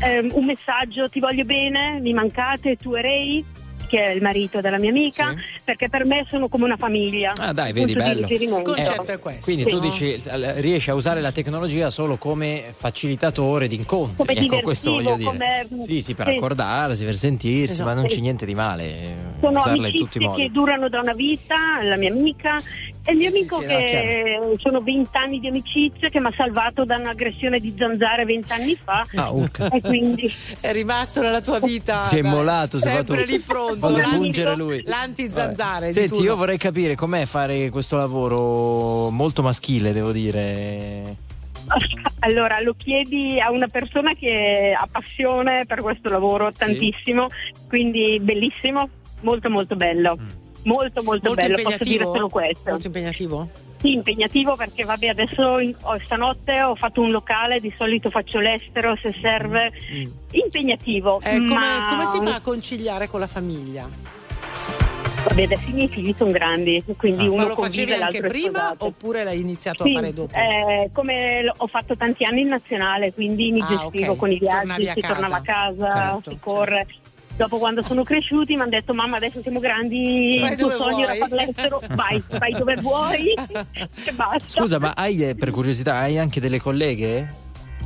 ehm, un messaggio ti voglio bene, mi mancate, tu e Ray che è il marito della mia amica, perché per me sono come una famiglia. Ah, dai, vedi, bello. riferimento. Eh, Quindi tu dici, eh, riesci a usare la tecnologia solo come facilitatore di incontri. Come ecco, questo voglio dire. come- Sì, sì, per sì. accordarsi, per sentirsi, Esatto. ma non c'è Sì. niente di male. eh, Sono usarla in tutti i amicizie modi. che durano da una vita, la mia amica e il mio Sì, amico sì, no, che sono vent'anni di amicizia che mi ha salvato da un'aggressione di zanzare vent'anni fa Ah, urca. e quindi È rimasto nella tua vita. Si è si è sempre fatto- lì pronto. Fatto l'anti- pungere lui. L'anti-zanzare. Senti, turno. io vorrei capire com'è fare questo lavoro molto maschile, devo dire. *laughs* allora lo chiedi a una persona che ha passione per questo lavoro tantissimo, quindi bellissimo, molto molto bello. Molto molto, Molto bello, posso dire solo questo. Molto impegnativo? Sì, impegnativo perché vabbè adesso in- ho- stanotte ho fatto un locale, di solito faccio l'estero se serve. Impegnativo. Eh, come, ma- come si fa a conciliare con la famiglia? Vabbè, adesso i miei figli sono grandi, quindi Ah. Ma uno lo facevi anche prima oppure l'hai iniziato Sì, a fare dopo? eh, come ho fatto tanti anni in nazionale, quindi mi Ah, gestivo ok. con i viaggi, si tornava a casa, Certo, si corre. Dopo quando sono cresciuti mi hanno detto mamma adesso siamo grandi, Vai il tuo sogno era vuoi." far l'estero, vai, vai dove vuoi *laughs* e basta. Scusa, ma hai eh, per curiosità, hai anche delle colleghe?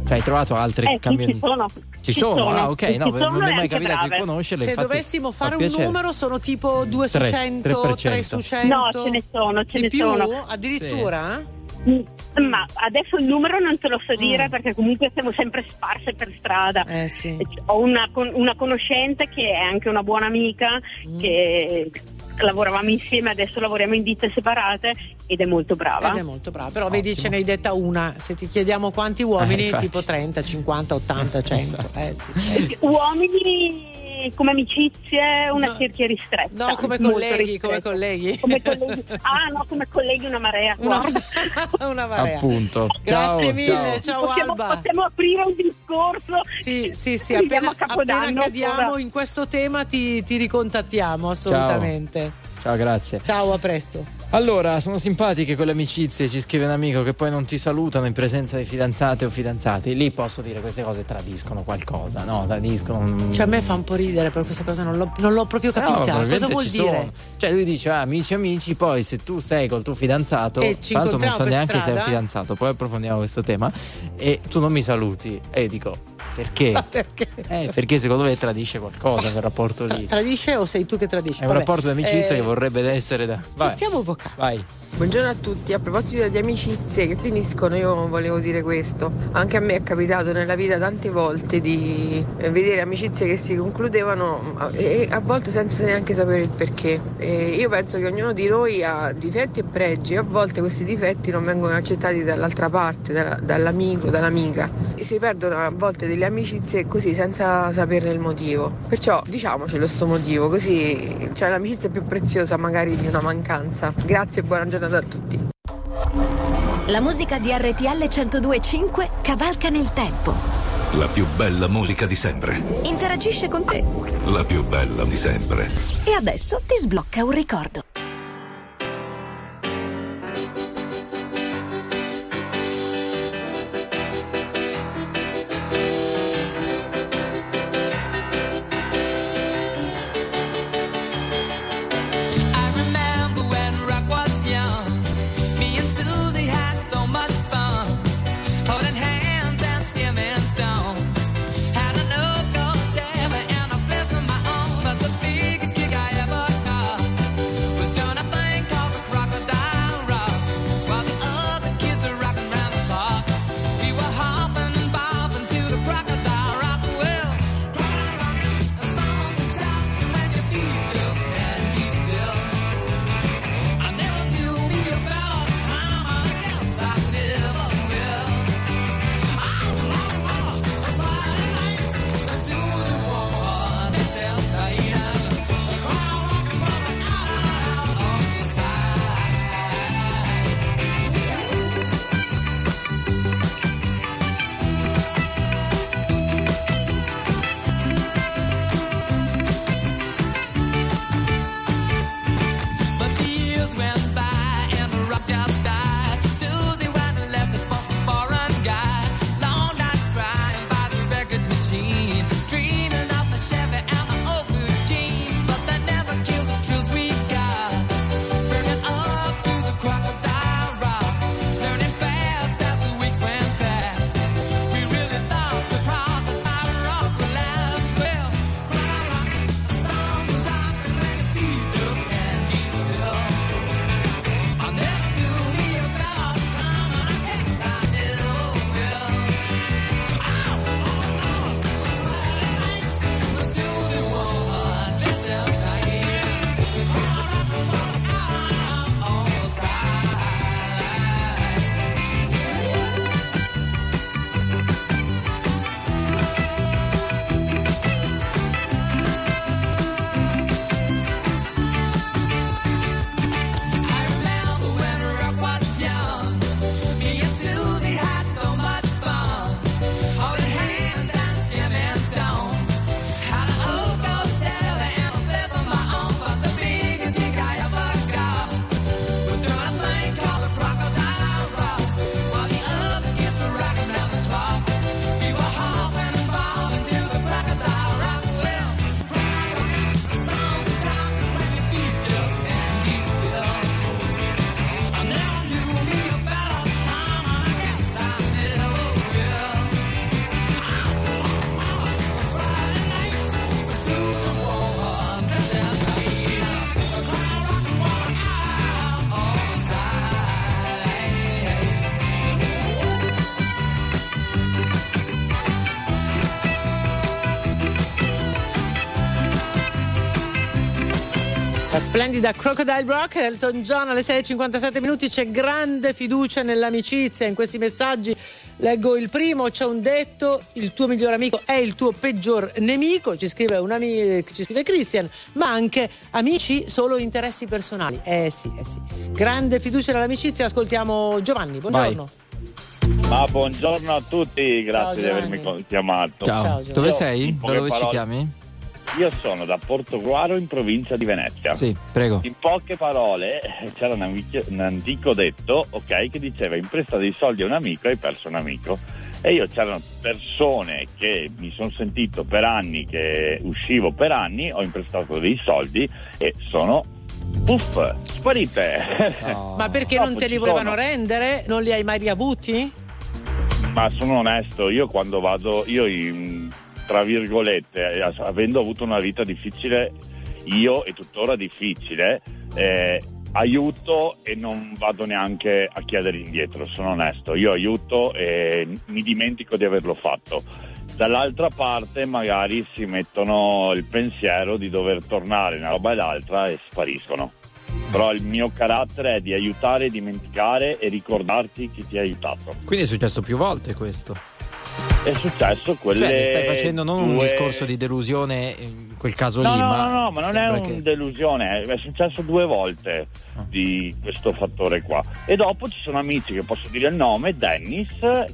Cioè, hai trovato altre Eh, sì, cambioni? ci sono. Ci sono? Ah, ok, Ci no, sono non mi è mai capitato di brave. conoscerle. Se infatti dovessimo fa fare un numero sono tipo 2 su Tre, 100, 3%. 3 su 100. No, ce ne sono, ce Di ne più? sono. Addirittura? Mm, Ma adesso il numero non te lo so dire Mm. perché comunque siamo sempre sparse per strada. Eh sì. Ho una, con- una conoscente che è anche una buona amica Mm. che lavoravamo insieme, adesso lavoriamo in ditte separate ed è molto brava. Ed è molto brava, però vedi ce ne hai detta una, se ti chiediamo quanti uomini, Eh, tipo 30, 50, 80, 100. Eh sì, eh sì. Uomini come amicizie una cerchia ristretta. No, come colleghi, come colleghi. Come colleghi. Ah no, come colleghi una marea. guarda. *laughs* una marea. Appunto. Grazie Ciao, mille, ciao. ciao possiamo, Alba. possiamo aprire un discorso. Sì, sì, sì, appena, a Capodanno appena cadiamo in questo tema ti, ti ricontattiamo assolutamente. Ciao, grazie. Ciao, a presto. Allora, sono simpatiche quelle amicizie, ci scrive un amico che poi non ti salutano in presenza di fidanzate o fidanzati. Lì posso dire queste cose tradiscono qualcosa, no? Tradiscono. Cioè, a me fa un po' ridere, però questa cosa non l'ho, non l'ho proprio No, capita. probabilmente Cosa vuol dire? sono. Cioè, lui dice ah, amici, amici, poi se tu sei col tuo fidanzato, E ci l'altro non so neanche se è un strada? fidanzato, poi approfondiamo questo tema, e tu non mi saluti. E dico, perché? perché? Eh, perché secondo me tradisce qualcosa quel rapporto lì. Tradisce o sei tu che tradisci? È un Vabbè. rapporto di amicizia Eh, che vorrebbe essere da. Vai, Sentiamo vocale. vai. Buongiorno a tutti, a proposito di amicizie che finiscono io volevo dire questo, anche a me è capitato nella vita tante volte di vedere amicizie che si concludevano e a volte senza neanche sapere il perché. E io penso che ognuno di noi ha difetti e pregi e a volte questi difetti non vengono accettati dall'altra parte, dalla- dall'amico, dall'amica e si perdono a volte delle amicizie così senza saperne il motivo. Perciò diciamocelo sto motivo, così c'è l'amicizia più preziosa magari di una mancanza. Grazie e buona giornata a tutti. La musica di RTL 1025 cavalca nel tempo. La più bella musica di sempre. Interagisce con te. La più bella di sempre. E adesso ti sblocca un ricordo. La splendida Crocodile Rock, Elton John alle 6.57 minuti, c'è grande fiducia nell'amicizia, in questi messaggi leggo il primo, c'è un detto, il tuo migliore amico è il tuo peggior nemico, ci scrive, un ami- ci scrive Christian, ma anche amici solo interessi personali. Eh sì, eh sì. Grande fiducia nell'amicizia, ascoltiamo Giovanni, buongiorno. Ma buongiorno a tutti, grazie di Giovanni. avermi chiamato. Ciao. Ciao. Dove sei? Da dove ci chiami? Io sono da Portogruaro in provincia di Venezia. Sì, prego. In poche parole eh, c'era un, amico- un antico detto, ok, che diceva impresta dei soldi a un amico hai perso un amico. E io c'erano persone che mi sono sentito per anni che uscivo per anni, ho imprestato dei soldi e sono puff, sparite. Ma perché Dopo non te li volevano sono. rendere? Non li hai mai riavuti? Ma sono onesto, io quando vado, io in- tra virgolette, eh, avendo avuto una vita difficile, io e tuttora difficile, eh, aiuto e non vado neanche a chiedere indietro, sono onesto, io aiuto e mi dimentico di averlo fatto. Dall'altra parte magari si mettono il pensiero di dover tornare una roba e l'altra e spariscono. Però il mio carattere è di aiutare, dimenticare e ricordarti chi ti ha aiutato. Quindi è successo più volte questo. È successo quelle Cioè, stai facendo non un due- discorso di delusione in quel caso No, lì, no, ma. no, no, ma non è una che- delusione, è successo due volte di questo fattore qua. E dopo ci sono amici che posso dire il nome, Dennis,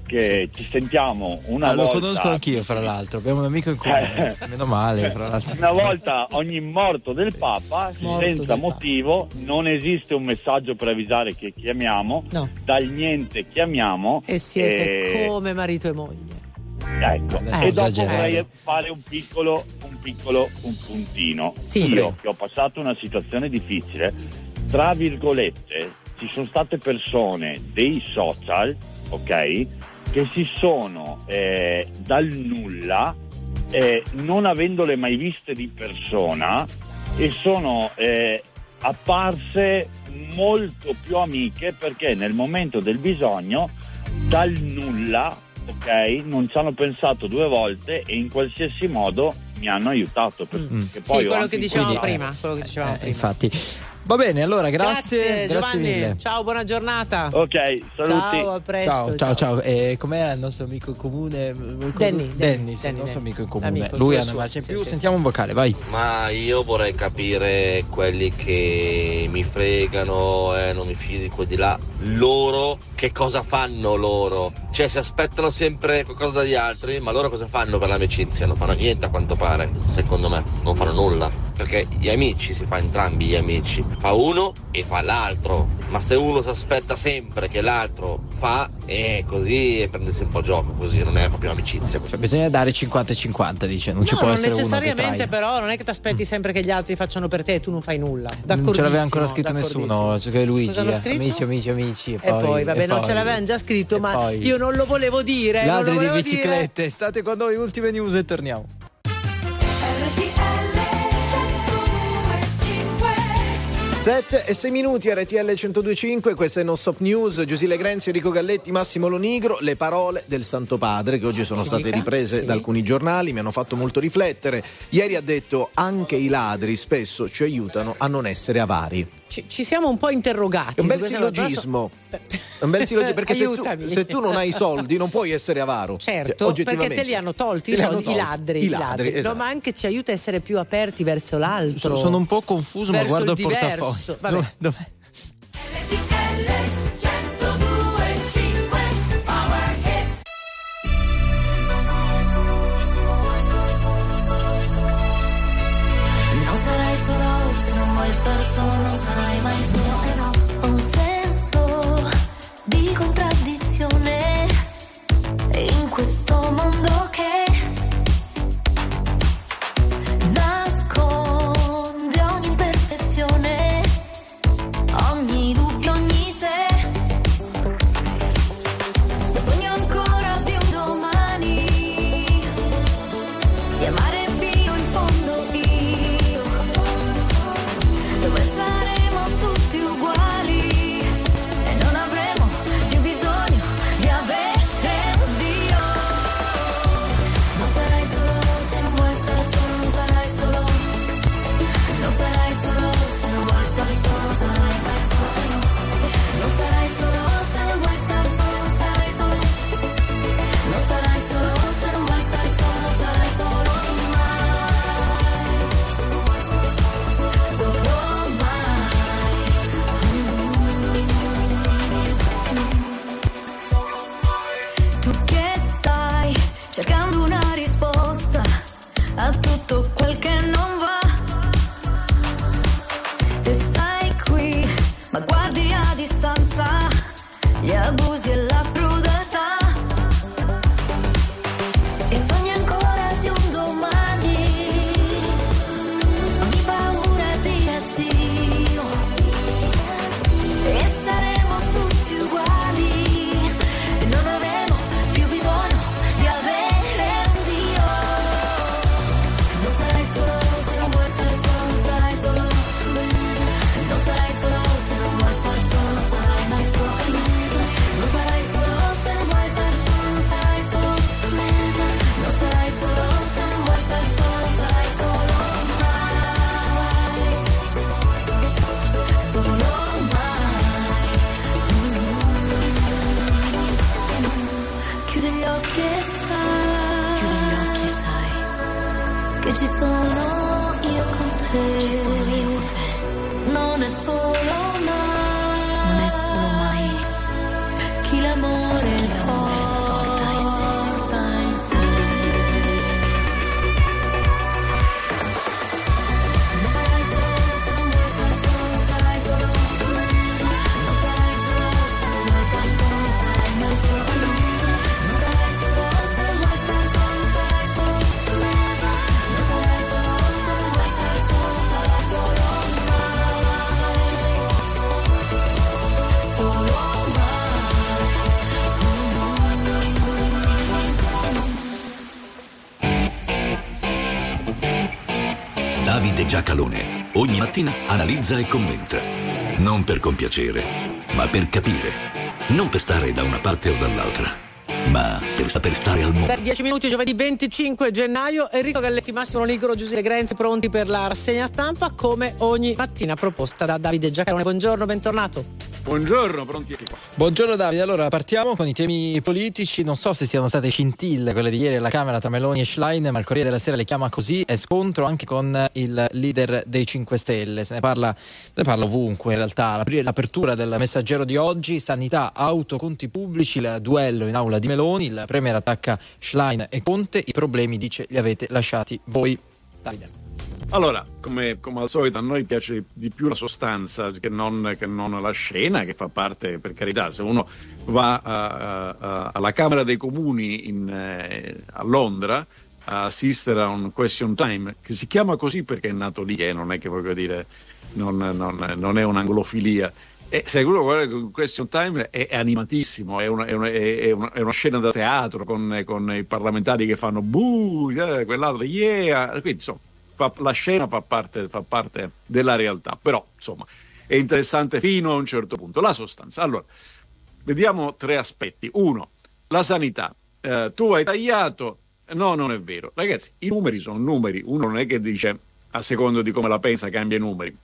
che ci sentiamo una Ah, lo volta. conosco anch'io, fra l'altro. Abbiamo un amico in comune. Eh. Meno male, fra l'altro. Una volta ogni morto del Papa, Morto senza del motivo, non esiste un messaggio per avvisare che chiamiamo, No. dal niente chiamiamo. E siete e- come marito e moglie. Ecco, Eh, e dopo esagerare. vorrei fare un piccolo, un piccolo un puntino. Sì, Io prego. che ho passato una situazione difficile, tra virgolette, ci sono state persone dei social, ok, che si sono eh, dal nulla, eh, non avendole mai viste di persona, e sono eh, apparse molto più amiche perché nel momento del bisogno, dal nulla, ok, non ci hanno pensato due volte e in qualsiasi modo mi hanno aiutato. Perché poi Mm. Sì, ho quello che dicevamo prima. Quello che dicevamo Eh, prima. infatti. Va bene, allora grazie. Grazie, Giovanni. mille. Ciao, buona giornata. Ok, saluti. Ciao, a presto. Ciao, ciao, ciao. Eh, com'era il nostro amico in comune? Danny, Dennis, Danny, il nostro Danny. amico in comune. L'amico, Lui ha una marcia in Sì, più. sì, Sentiamo un vocale, vai. Ma io vorrei capire quelli che mi fregano e non mi fido di quelli là. Loro che cosa fanno loro? Cioè si aspettano sempre qualcosa dagli altri, ma loro cosa fanno per l'amicizia? Non fanno niente a quanto pare, secondo me. Non fanno nulla. Perché gli amici si fa entrambi gli amici. Fa uno e fa l'altro. Ma se uno si aspetta sempre che l'altro fa, è così e prendersi un po' gioco, così non è proprio amicizia. Cioè, bisogna dare 50 e 50, dice. Non ci No, può non essere necessariamente, però, non è che ti aspetti sempre che gli altri facciano per te e tu non fai nulla. Non ce l'aveva ancora scritto nessuno, cioè Luigi. Eh. Amici, amici, amici. E, E poi, vabbè, e non poi- ce l'avevano già scritto, e ma poi- io non lo volevo dire. non lo Ladri di volevo dire. biciclette, state con noi, ultime news e torniamo. 7 e 6 minuti RTL 1025, questa è Non Stop News, Giusile Grenzi, Enrico Galletti, Massimo Lonigro, le parole del Santo Padre che oggi sono state riprese Sì. da alcuni giornali, mi hanno fatto molto riflettere. Ieri ha detto anche i ladri spesso ci aiutano a non essere avari. Ci, ci siamo un po' interrogati. È un bel sillogismo. Un bel sillogismo perché se tu, se tu non hai i soldi non puoi essere avaro. Certo, Cioè, perché te li hanno tolti i li hanno soldi, i tolti. ladri. I i ladri, ladri. esatto. No, ma anche ci aiuta a essere più aperti verso l'altro. Sono, sono un po' confuso, ma Verso guardo il il portafoglio. Vabbè. Dov'è? Dov'è? Non sarai solo se non vuoi star solo, non sarai mai solo Giacalone ogni mattina analizza e commenta. Non per compiacere, ma per capire. Non per stare da una parte o dall'altra, ma per saper stare al mondo. 10 minuti, giovedì 25 gennaio. Enrico Galletti, Massimo Ligro, Giuseppe Grenzi pronti per la rassegna stampa come ogni mattina proposta da Davide Giacalone. Buongiorno, bentornato. Buongiorno, pronti qua. Buongiorno Davide, allora partiamo con i temi politici, non so se siano state scintille quelle di ieri alla Camera tra Meloni e Schlein, ma il Corriere della Sera le chiama così, è scontro anche con il leader dei 5 Stelle, se ne parla, se ne parla ovunque in realtà, l'apertura del messaggero di oggi, sanità, auto, conti pubblici, il duello in aula di Meloni, il Premier attacca Schlein e Conte, i problemi dice li avete lasciati voi. Davide. Allora, come, come, al solito, a noi piace di più la sostanza che non, che non, la scena, che fa parte, per carità, se uno va a, a, alla Camera dei Comuni in, eh, a Londra a assistere a un question time, che si chiama così perché è nato lì, eh, non è che voglio dire, non, non, non è un'anglofilia. E se uno guarda il question time è, animatissimo, è una, è, una, una, è una, scena da teatro con, con, i parlamentari che fanno buh, eh, quell'altro, yeah, quindi insomma fa, la scena fa parte, fa parte della realtà, però insomma è interessante fino a un certo punto. La sostanza. Allora, vediamo tre aspetti. Uno, la sanità. Eh, tu hai tagliato. No, non è vero. Ragazzi, i numeri sono numeri. Uno non è che dice a secondo di come la pensa cambia i numeri.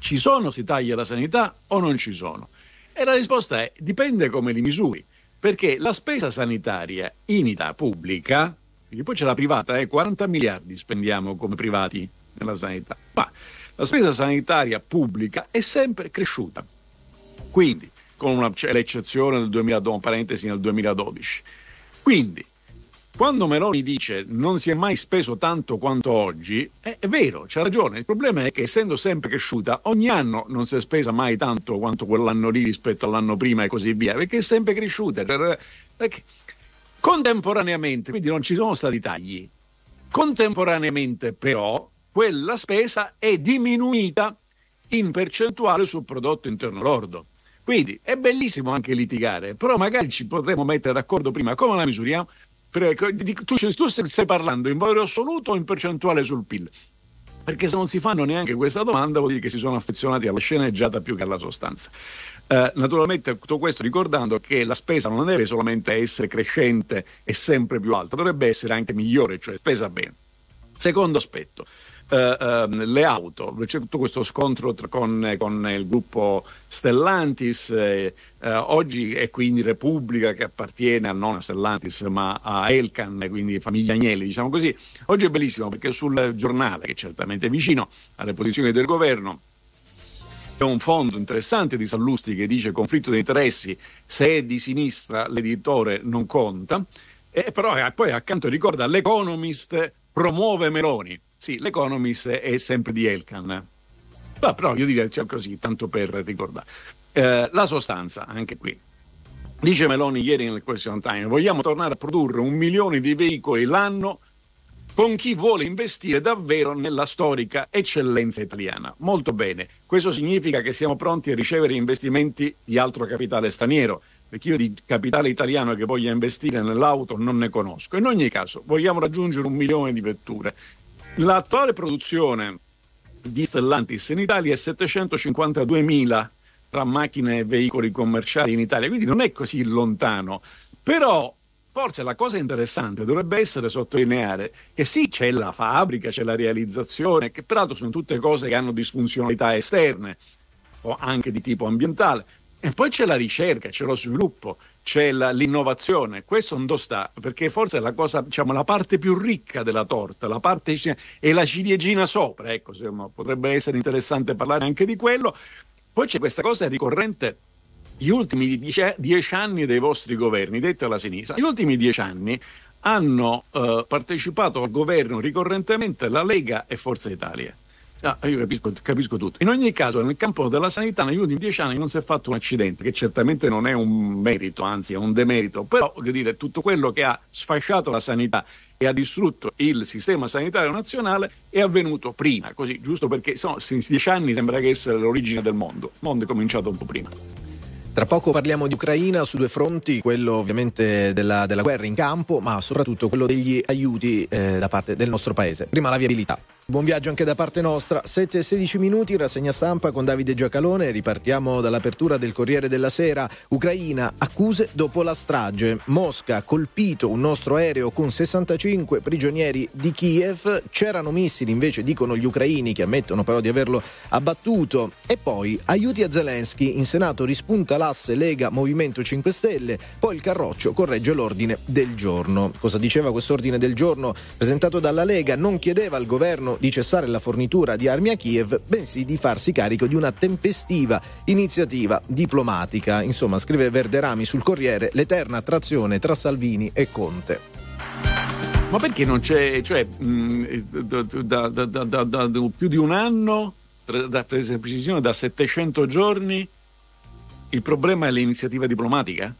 Ci sono, si taglia la sanità o non ci sono? E la risposta è dipende come li misuri. Perché la spesa sanitaria in Italia pubblica perché poi c'è la privata, eh, 40 miliardi spendiamo come privati nella sanità, ma la spesa sanitaria pubblica è sempre cresciuta. Quindi, con una, l'eccezione del 2012, parentesi nel 2012. Quindi, quando Meloni dice non si è mai speso tanto quanto oggi, è, è vero, c'ha ragione. Il problema è che essendo sempre cresciuta, ogni anno non si è spesa mai tanto quanto quell'anno lì rispetto all'anno prima e così via, perché è sempre cresciuta. Cioè, perché Contemporaneamente, quindi non ci sono stati tagli, contemporaneamente però quella spesa è diminuita in percentuale sul prodotto interno lordo. Quindi è bellissimo anche litigare, però magari ci potremmo mettere d'accordo prima come la misuriamo. Tu, tu stai parlando in valore assoluto o in percentuale sul PIL? Perché se non si fanno neanche questa domanda vuol dire che si sono affezionati alla sceneggiata più che alla sostanza. Eh, naturalmente tutto questo ricordando che la spesa non deve solamente essere crescente e sempre più alta, dovrebbe essere anche migliore, cioè spesa bene. Secondo aspetto, eh, eh, le auto, c'è tutto questo scontro tra, con, con, il gruppo Stellantis, eh, eh, oggi è quindi Repubblica che appartiene non a Stellantis ma a Elkan, quindi famiglia Agnelli, diciamo così. Oggi è bellissimo perché sul giornale, che è certamente vicino alle posizioni del governo, c'è un fondo interessante di Sallusti che dice conflitto di interessi, se è di sinistra l'editore non conta, e però eh, poi accanto ricorda l'Economist promuove Meloni. Sì, l'Economist è sempre di Elkan. No, però io direi cioè, così, tanto per ricordare. Eh, la sostanza, anche qui. Dice Meloni ieri nel question time, vogliamo tornare a produrre un milione di veicoli l'anno con chi vuole investire davvero nella storica eccellenza italiana. Molto bene, questo significa che siamo pronti a ricevere investimenti di altro capitale straniero, perché io di capitale italiano che voglia investire nell'auto non ne conosco. In ogni caso, vogliamo raggiungere un milione di vetture. L'attuale produzione di Stellantis in Italia è 752.000 tra macchine e veicoli commerciali in Italia, quindi non è così lontano. Però Forse la cosa interessante dovrebbe essere sottolineare che sì, c'è la fabbrica, c'è la realizzazione, che peraltro sono tutte cose che hanno disfunzionalità esterne o anche di tipo ambientale, e poi c'è la ricerca, c'è lo sviluppo, c'è la, l'innovazione. Questo non sta, perché forse è la cosa, diciamo, la parte più ricca della torta, la parte è la ciliegina sopra, ecco, insomma, potrebbe essere interessante parlare anche di quello. Poi c'è questa cosa ricorrente gli ultimi dieci, dieci anni dei vostri governi, detto alla sinistra, gli ultimi dieci anni hanno eh, partecipato al governo ricorrentemente la Lega e Forza Italia. Ah, io capisco, capisco, tutto. In ogni caso, nel campo della sanità, negli ultimi dieci anni non si è fatto un accidente, che certamente non è un merito, anzi è un demerito, però dire, tutto quello che ha sfasciato la sanità e ha distrutto il sistema sanitario nazionale è avvenuto prima, così, giusto perché in dieci anni sembra che essere l'origine del mondo. Il mondo è cominciato un po' prima. Tra poco parliamo di Ucraina su due fronti, quello ovviamente della, della guerra in campo, ma soprattutto quello degli aiuti eh, da parte del nostro paese. Prima la viabilità. Buon viaggio anche da parte nostra. 7 e 16 minuti, rassegna stampa con Davide Giacalone. Ripartiamo dall'apertura del Corriere della Sera. Ucraina, accuse dopo la strage. Mosca, colpito un nostro aereo con 65 prigionieri di Kiev. C'erano missili, invece dicono gli ucraini, che ammettono però di averlo abbattuto. E poi aiuti a Zelensky. In Senato rispunta l'asse Lega Movimento 5 Stelle. Poi il Carroccio corregge l'ordine del giorno. Cosa diceva quest'ordine del giorno presentato dalla Lega? Non chiedeva al governo di cessare la fornitura di armi a Kiev, bensì di farsi carico di una tempestiva iniziativa diplomatica. Insomma, scrive Verderami sul Corriere, l'eterna trazione tra Salvini e Conte. Ma perché non c'è, cioè, mh, da, da- da- da- da- più di un anno, da, per precisione da 700 giorni, il problema è l'iniziativa diplomatica?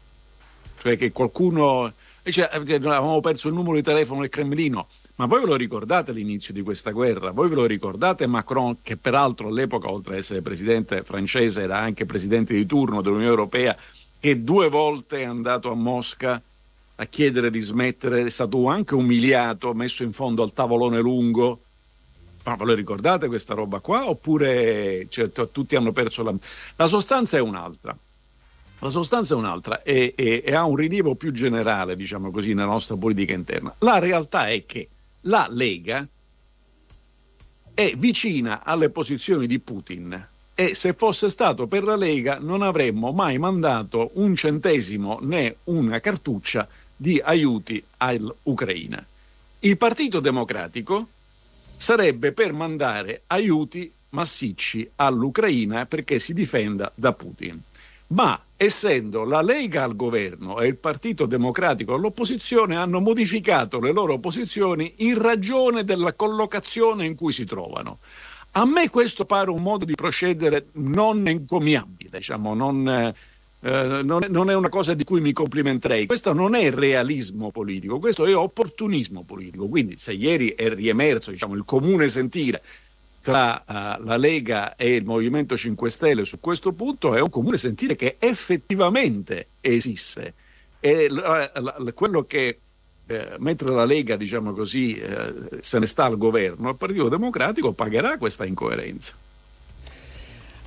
Cioè che qualcuno... e Cioè, avevamo perso il numero di telefono del Cremlino, ma voi ve lo ricordate l'inizio di questa guerra? Voi ve lo ricordate Macron, che peraltro all'epoca, oltre ad essere presidente francese, era anche presidente di turno dell'Unione Europea, che due volte è andato a Mosca a chiedere di smettere, è stato anche umiliato, messo in fondo al tavolone lungo. Ma ve lo ricordate questa roba qua? Oppure cioè, tutti hanno perso la... La sostanza è un'altra. La sostanza è un'altra e, e- e ha un rilievo più generale, diciamo così, nella nostra politica interna. La realtà è che la Lega è vicina alle posizioni di Putin e se fosse stato per la Lega non avremmo mai mandato un centesimo né una cartuccia di aiuti all'Ucraina. Il Partito Democratico sarebbe per mandare aiuti massicci all'Ucraina perché si difenda da Putin. Ma essendo la Lega al governo e il Partito Democratico all'opposizione hanno modificato le loro posizioni in ragione della collocazione in cui si trovano. A me questo pare un modo di procedere non encomiabile, diciamo, non, eh, eh, non, non è una cosa di cui mi complimenterei. Questo non è realismo politico, questo è opportunismo politico. Quindi se ieri è riemerso diciamo, il comune sentire tra eh, la Lega e il Movimento 5 Stelle su questo punto è un comune sentire che effettivamente esiste. E l- la- la- quello che eh, mentre la Lega, diciamo così, eh, se ne sta al governo, il Partito Democratico pagherà questa incoerenza.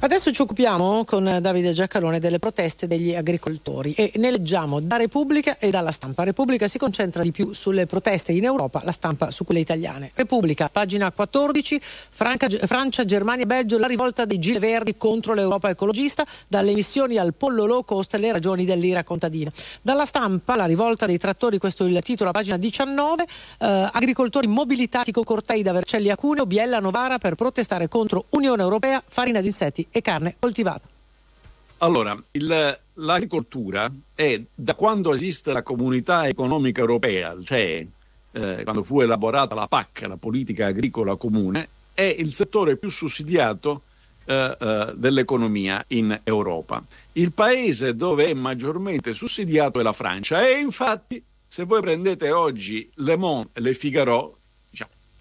Adesso ci occupiamo con Davide Giacalone delle proteste degli agricoltori e ne leggiamo da Repubblica e dalla stampa. Repubblica si concentra di più sulle proteste in Europa, la stampa su quelle italiane. Repubblica, pagina 14, Franca- Francia, Germania Belgio, la rivolta dei Gilet Verdi contro l'Europa ecologista, dalle emissioni al pollo low cost le ragioni dell'ira contadina. Dalla stampa, la rivolta dei trattori, questo è il titolo pagina 19, eh, agricoltori mobilitati con cortei da Vercelli a Cuneo, Biella Novara per protestare contro Unione Europea, farina di insetti e carne coltivata. Allora, il- l'agricoltura è da quando esiste la comunità economica europea, cioè eh, quando fu elaborata la PAC, la politica agricola comune, è il settore più sussidiato eh, eh, dell'economia in Europa. Il paese dove è maggiormente sussidiato è la Francia e infatti se voi prendete oggi Le Monde e Le Figaro,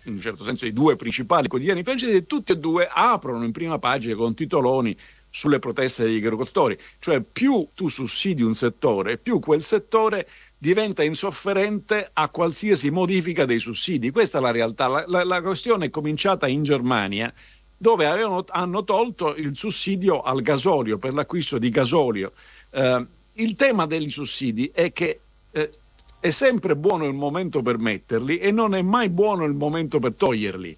in un certo senso i due principali quotidiani francesi, tutti e due aprono in prima pagina con titoloni sulle proteste degli agricoltori, cioè più tu sussidi un settore, più quel settore diventa insofferente a qualsiasi modifica dei sussidi. Questa è la realtà. La, la- la questione è cominciata in Germania, dove avevano- hanno tolto il sussidio al gasolio per l'acquisto di gasolio. Eh, il tema degli sussidi è che eh, è sempre buono il momento per metterli e non è mai buono il momento per toglierli.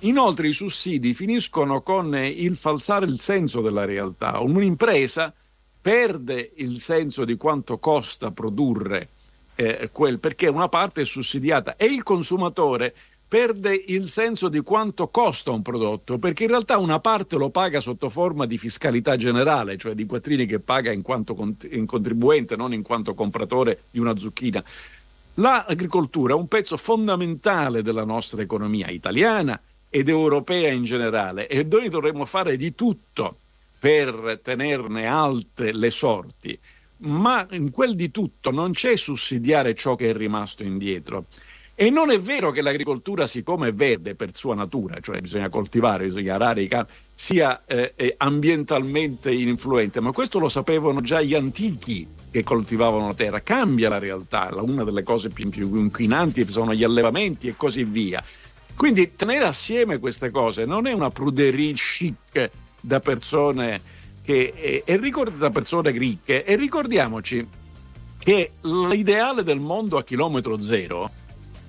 Inoltre i sussidi finiscono con il falsare il senso della realtà. Un'impresa perde il senso di quanto costa produrre eh, quel, perché una parte è sussidiata e il consumatore perde il senso di quanto costa un prodotto, perché in realtà una parte lo paga sotto forma di fiscalità generale, cioè di quattrini che paga in quanto contribuente, non in quanto compratore di una zucchina. L'agricoltura è un pezzo fondamentale della nostra economia italiana ed europea in generale e noi dovremmo fare di tutto per tenerne alte le sorti, ma in quel di tutto non c'è sussidiare ciò che è rimasto indietro. E non è vero che l'agricoltura, siccome è verde per sua natura, cioè bisogna coltivare, bisogna arare i campi, sia eh, eh, ambientalmente influente, ma questo lo sapevano già gli antichi che coltivavano la terra. Cambia la realtà, una delle cose più, più inquinanti sono gli allevamenti e così via. Quindi tenere assieme queste cose non è una pruderie chic da persone che, e, e ricord- da persone ricche e ricordiamoci che l'ideale del mondo a chilometro zero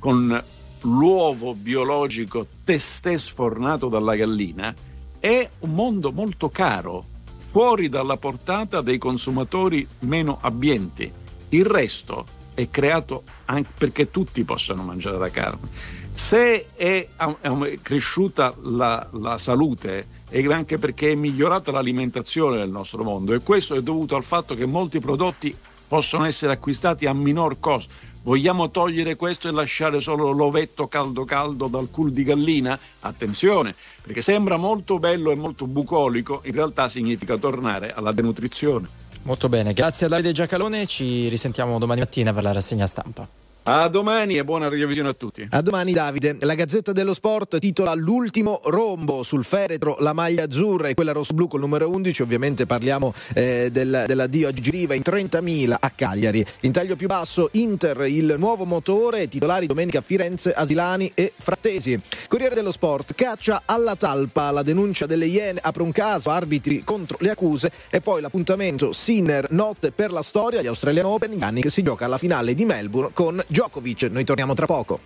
con l'uovo biologico testè sfornato dalla gallina è un mondo molto caro, fuori dalla portata dei consumatori meno abbienti. Il resto è creato anche perché tutti possano mangiare la carne. Se è, è cresciuta la, la salute è anche perché è migliorata l'alimentazione nel nostro mondo e questo è dovuto al fatto che molti prodotti possono essere acquistati a minor costo. Vogliamo togliere questo e lasciare solo l'ovetto caldo caldo dal culo di gallina? Attenzione, perché sembra molto bello e molto bucolico, in realtà significa tornare alla denutrizione. Molto bene, grazie a Davide Giacalone, ci risentiamo domani mattina per la rassegna stampa. A domani e buona revisione a tutti. A domani Davide. La Gazzetta dello Sport titola L'ultimo rombo sul feretro, la maglia azzurra e quella rosso-blu col numero 11. Ovviamente parliamo eh, del, dell'addio a Gigi Riva in 30.000 a Cagliari. In taglio più basso Inter, il nuovo motore, titolari domenica Firenze, Asilani e Frattesi. Corriere dello Sport, caccia alla talpa, la denuncia delle Iene apre un caso, arbitri contro le accuse e poi l'appuntamento Sinner, notte per la storia, gli Australian Open, gli anni che si gioca alla finale di Melbourne con Djokovic. Noi torniamo tra poco.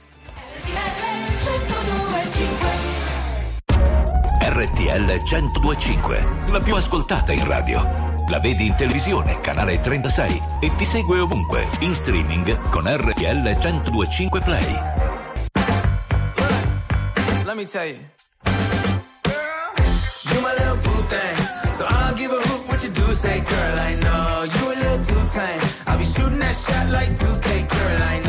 RTL 1025, la più ascoltata in radio. La vedi in televisione, canale 36 e ti segue ovunque, in streaming con RTL 1025 Play. Let me tell you. You my little boo thing. So I'll give a hoot what you do say, girl. I know you a little too tame. I'll be shooting that shot like 2K, girl. I know.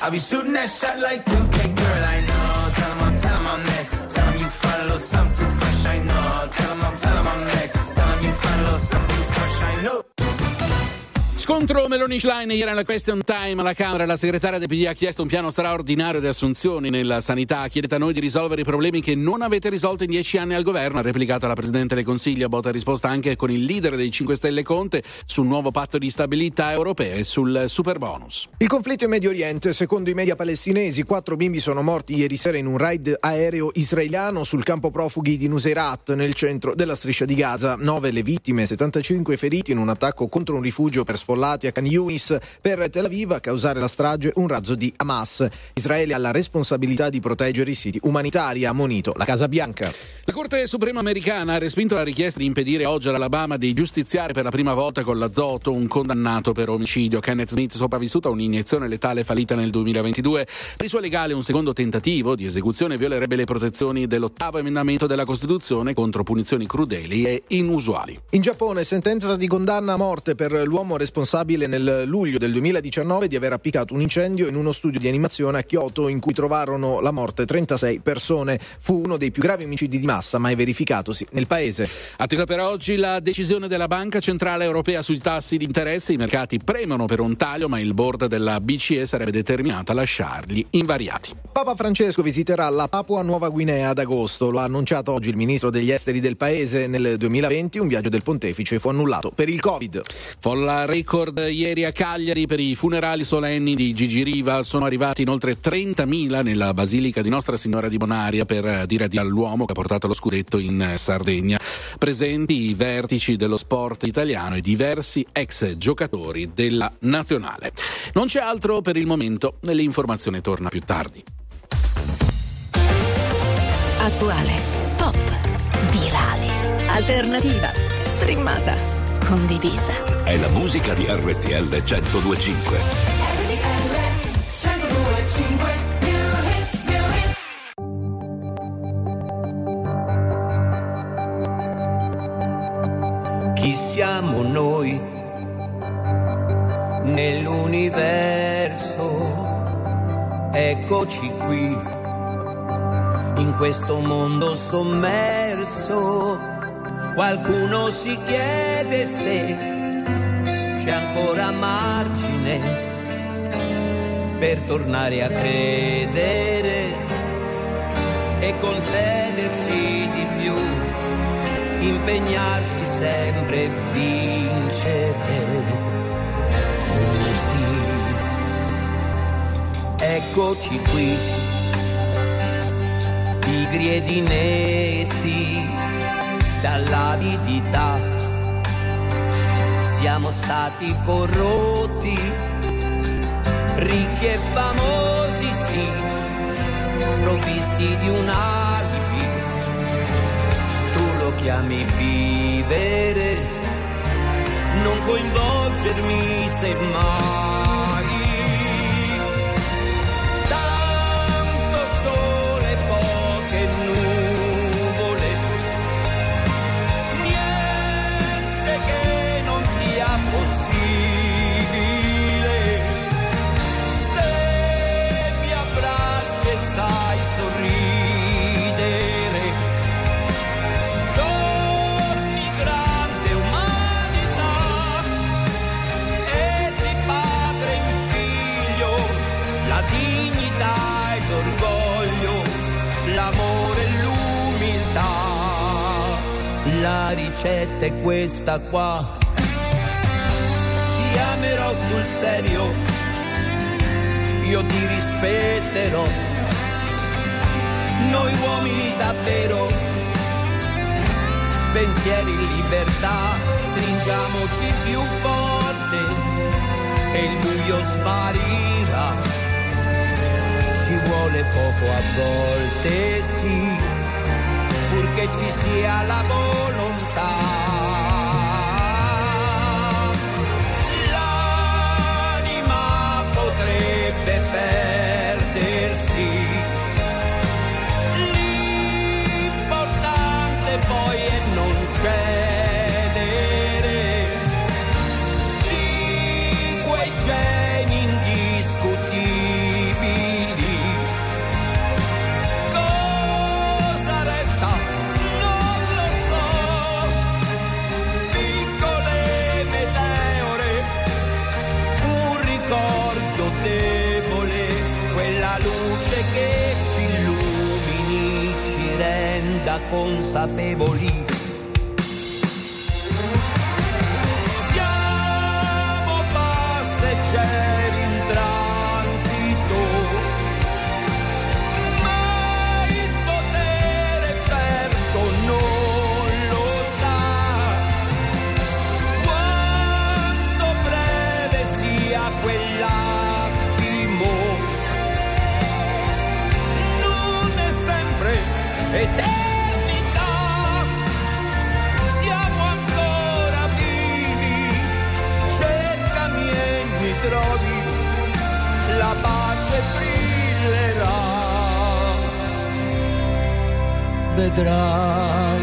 I'll be shooting that shot like 2K, girl. I know. Scontro Meloni Schlein ieri alla question time. Alla Camera la segretaria del PD ha chiesto un piano straordinario di assunzioni nella sanità. Chiedete a noi di risolvere i problemi che non avete risolto in dieci anni al governo ha replicato la Presidente del Consiglio botta risposta anche con il leader dei 5 Stelle Conte sul nuovo patto di stabilità europeo e sul super bonus Il conflitto in Medio Oriente, secondo i media palestinesi, quattro bimbi sono morti ieri sera in un raid aereo israeliano sul campo profughi di Nuseirat, nel centro della striscia di Gaza. Nove le vittime, 75 feriti in un attacco contro un rifugio per sfollati a Khan Yunis. Per Tel Aviv a causare la strage un razzo di Hamas. Israele ha la responsabilità di proteggere i siti umanitari, ha ammonito la Casa Bianca. La Corte Suprema americana ha respinto la richiesta di impedire oggi all'Alabama di giustiziare per la prima volta con l'azoto un condannato per omicidio. Kenneth Smith, sopravvissuto a un'iniezione letale fallita nel 2022. Per i suoi legali un secondo tentativo di esecuzione violerebbe le protezioni dell'ottavo emendamento della Costituzione contro punizioni crudeli e inusuali. In Giappone, sentenza di condanna a morte per l'uomo responsabile nel luglio del 2019 di aver appiccato un incendio in uno studio di animazione a Kyoto in cui trovarono la morte 36 persone. Fu uno dei più gravi omicidi di massa mai verificatosi nel paese. Attesa per oggi la decisione della Banca Centrale Europea sui tassi di interesse. I mercati premono per un taglio, ma il board della BCE sarebbe determinato a lasciarli invariati. Papa Francesco visiterà la Papua Nuova Guinea ad agosto. Lo ha annunciato oggi il ministro degli esteri del paese. Nel 2020 un viaggio del pontefice fu annullato per il Covid. Folla record ieri a Cagliari per i funerali solenni di Gigi Riva. Sono arrivati inoltre 30.000 nella Basilica di Nostra Signora di Bonaria per dire addio all'uomo che ha portato lo scudetto in Sardegna. Presenti i vertici dello sport italiano e diversi ex giocatori della nazionale. Non c'è altro per il momento, l'informazione torna più tardi. Attuale, pop, virale, alternativa, streamata, condivisa. È la musica di RTL 1025. Chi siamo noi nell'universo? Eccoci qui, in questo mondo sommerso. Qualcuno si chiede se c'è ancora margine per tornare a credere e concedersi di più impegnarsi sempre e vincere. Così, eccoci qui, pigri ed inetti dall'avidità. Siamo stati corrotti, ricchi e famosi, sì, sprovvisti di un alibi tu lo chiami vivere, non coinvolgermi semmai. Tanto ricetta è questa qua. Ti amerò sul serio, io ti rispetterò. Noi uomini davvero pensieri in libertà, stringiamoci più forte e il buio sparirà. Ci vuole poco a volte, sì, purché ci sia la volontà. Renda consapevoli. vedrás.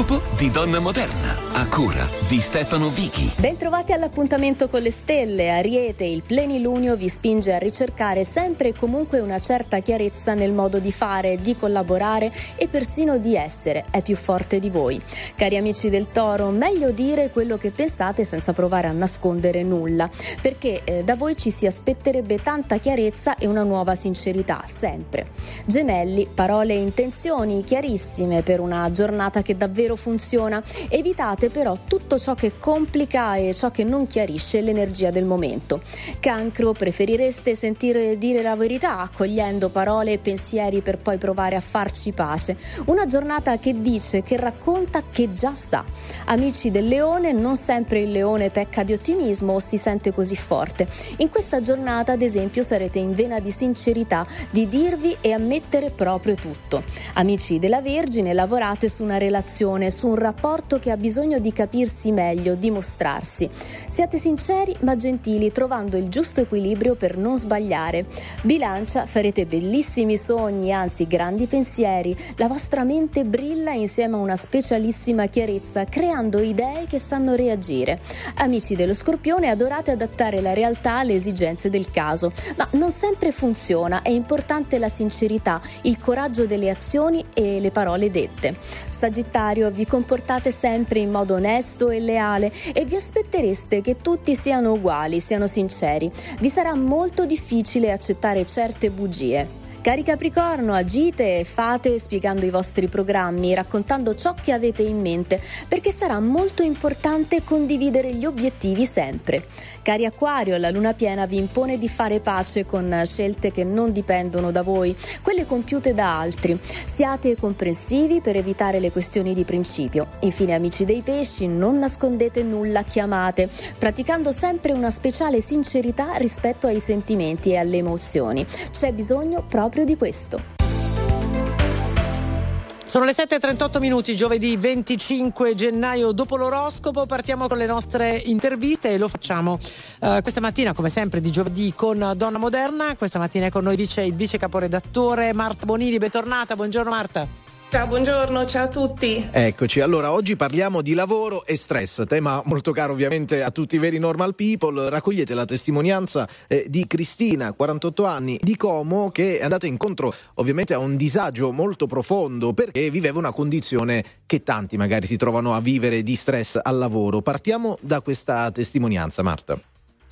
L'oroscopo di Donna Moderna, cura di Stefano Vichi. Bentrovati all'appuntamento con le stelle. Ariete, il plenilunio vi spinge a ricercare sempre e comunque una certa chiarezza nel modo di fare, di collaborare e persino di essere. È più forte di voi. Cari amici del Toro, meglio dire quello che pensate senza provare a nascondere nulla, perché eh, da voi ci si aspetterebbe tanta chiarezza e una nuova sincerità, sempre. Gemelli, parole e intenzioni chiarissime per una giornata che davvero funziona. Evitate però tutto ciò che complica e ciò che non chiarisce l'energia del momento. Cancro, preferireste sentire dire la verità accogliendo parole e pensieri per poi provare a farci pace. Una giornata che dice, che racconta, che già sa. Amici del leone, non sempre il leone pecca di ottimismo o si sente così forte. In questa giornata, ad esempio, sarete in vena di sincerità, di dirvi e ammettere proprio tutto. Amici della Vergine, lavorate su una relazione, su un rapporto che ha bisogno di capirsi meglio, di mostrarsi. Siate sinceri ma gentili, trovando il giusto equilibrio per non sbagliare. Bilancia, farete bellissimi sogni, anzi grandi pensieri. La vostra mente brilla insieme a una specialissima chiarezza, creando idee che sanno reagire. Amici dello Scorpione, adorate adattare la realtà alle esigenze del caso, ma non sempre funziona, è importante la sincerità, il coraggio delle azioni e le parole dette. Sagittario, vi comportate sempre in modo onesto e leale e vi aspettereste che tutti siano uguali, siano sinceri. Vi sarà molto difficile accettare certe bugie. Cari Capricorno, agite e fate spiegando i vostri programmi, raccontando ciò che avete in mente, perché sarà molto importante condividere gli obiettivi sempre. Cari Acquario, la luna piena vi impone di fare pace con scelte che non dipendono da voi, quelle compiute da altri. Siate comprensivi per evitare le questioni di principio. Infine, amici dei pesci, non nascondete nulla, chiamate, praticando sempre una speciale sincerità rispetto ai sentimenti e alle emozioni. C'è bisogno proprio di questo. Sono le 7.38 minuti, giovedì 25 gennaio. Dopo l'oroscopo partiamo con le nostre interviste e lo facciamo eh, questa mattina, come sempre, di giovedì con Donna Moderna. Questa mattina è con noi vice, il vice caporedattore Marta Bonini. Bentornata, buongiorno Marta. Ciao, buongiorno, ciao a tutti. Eccoci, allora oggi parliamo di lavoro e stress, tema molto caro ovviamente a tutti i veri normal people. Raccogliete la testimonianza eh, di Cristina, 48 anni, di Como, che è andata incontro ovviamente a un disagio molto profondo perché viveva una condizione che tanti magari si trovano a vivere di stress al lavoro. Partiamo da questa testimonianza, Marta.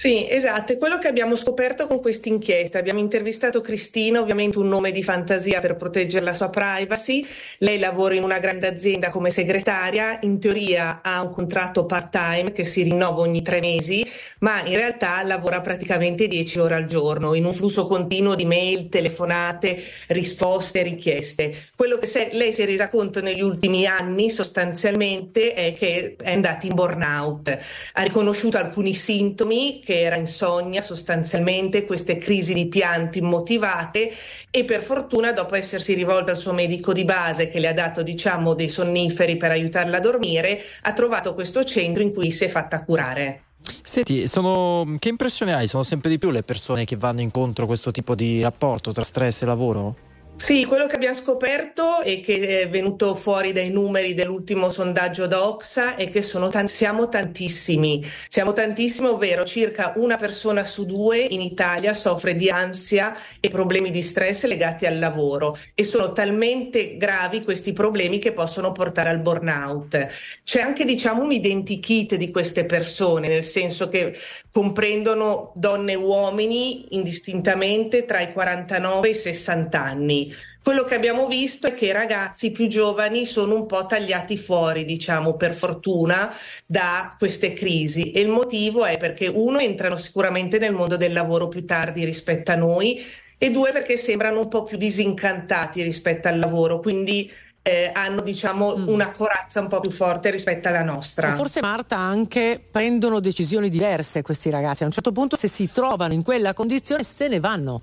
Sì, esatto, è quello che abbiamo scoperto con questa inchiesta. Abbiamo intervistato Cristina, ovviamente un nome di fantasia per proteggere la sua privacy. Lei lavora in una grande azienda come segretaria, in teoria ha un contratto part-time che si rinnova ogni tre mesi, ma in realtà lavora praticamente 10 ore al giorno in un flusso continuo di mail, telefonate, risposte, richieste. Quello che se- lei si è resa conto negli ultimi anni sostanzialmente è che è andata in burnout. Ha riconosciuto alcuni sintomi che era insonnia sostanzialmente, queste crisi di pianto immotivate e per fortuna dopo essersi rivolta al suo medico di base che le ha dato diciamo dei sonniferi per aiutarla a dormire, ha trovato questo centro in cui si è fatta curare. Senti, sono... che impressione hai? Sono sempre di più le persone che vanno incontro a questo tipo di rapporto tra stress e lavoro? Sì, quello che abbiamo scoperto e che è venuto fuori dai numeri dell'ultimo sondaggio da è che tan- siamo tantissimi, siamo tantissimi, ovvero circa una persona su due in Italia soffre di ansia e problemi di stress legati al lavoro e sono talmente gravi questi problemi che possono portare al burnout. C'è anche diciamo un identikit di queste persone, nel senso che comprendono donne e uomini indistintamente tra i 49 e i 60 anni. Quello che abbiamo visto è che i ragazzi più giovani sono un po' tagliati fuori, diciamo, per fortuna, da queste crisi. E il motivo è perché uno entrano sicuramente nel mondo del lavoro più tardi rispetto a noi e due perché sembrano un po' più disincantati rispetto al lavoro. Quindi eh, hanno diciamo una corazza un po' più forte rispetto alla nostra. Forse Marta anche prendono decisioni diverse questi ragazzi. A un certo punto se si trovano in quella condizione se ne vanno.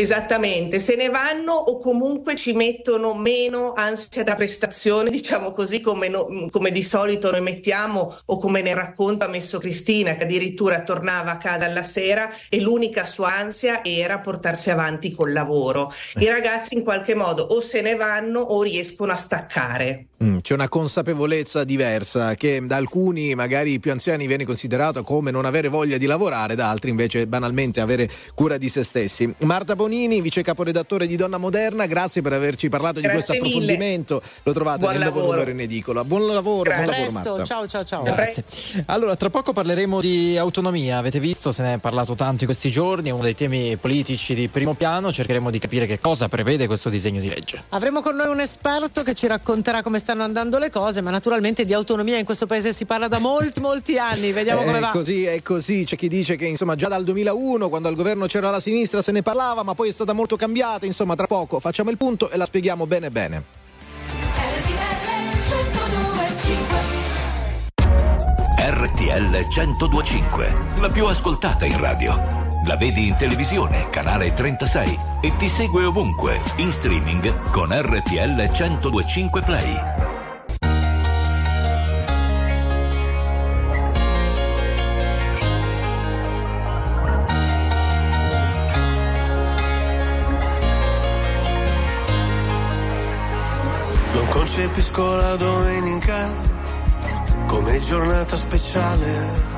Esattamente, se ne vanno o comunque ci mettono meno ansia da prestazione, *laughs* diciamo così, come, no- come di solito noi mettiamo o come nel racconto ha messo Cristina, che addirittura tornava a casa alla sera e l'unica sua ansia era portarsi avanti col lavoro. I ragazzi in qualche modo o se ne vanno o riescono a staccare. Mm, c'è una consapevolezza diversa che da alcuni, magari più anziani, viene considerata come non avere voglia di lavorare, da altri invece banalmente avere cura di se stessi. Marta Bonini, vice caporedattore di Donna Moderna, grazie per averci parlato Grazie di questo mille. approfondimento. Lo trovate Buon nel nuovo lavoro. numero in edicola. Buon lavoro, buon lavoro Presto, Marta. ciao ciao ciao. Grazie. Allora, tra poco parleremo di autonomia. Avete visto, se ne è parlato tanto in questi giorni, è uno dei temi politici di primo piano. Cercheremo di capire che cosa prevede questo disegno di legge. Avremo con noi un esperto che ci racconterà come stanno andando le cose, ma naturalmente di autonomia in questo paese si parla da molti molti anni. Vediamo *laughs* come È va. così, è così. C'è chi dice che insomma già dal 2001, quando al governo c'era la sinistra, se ne parlava, ma poi è stata molto cambiata. Insomma, tra poco facciamo il punto e la spieghiamo bene bene. RTL 1025, la più ascoltata in radio. La vedi in televisione, canale 36 e ti segue ovunque, in streaming con RTL 1025 Play. Non concepisco la domenica come giornata speciale.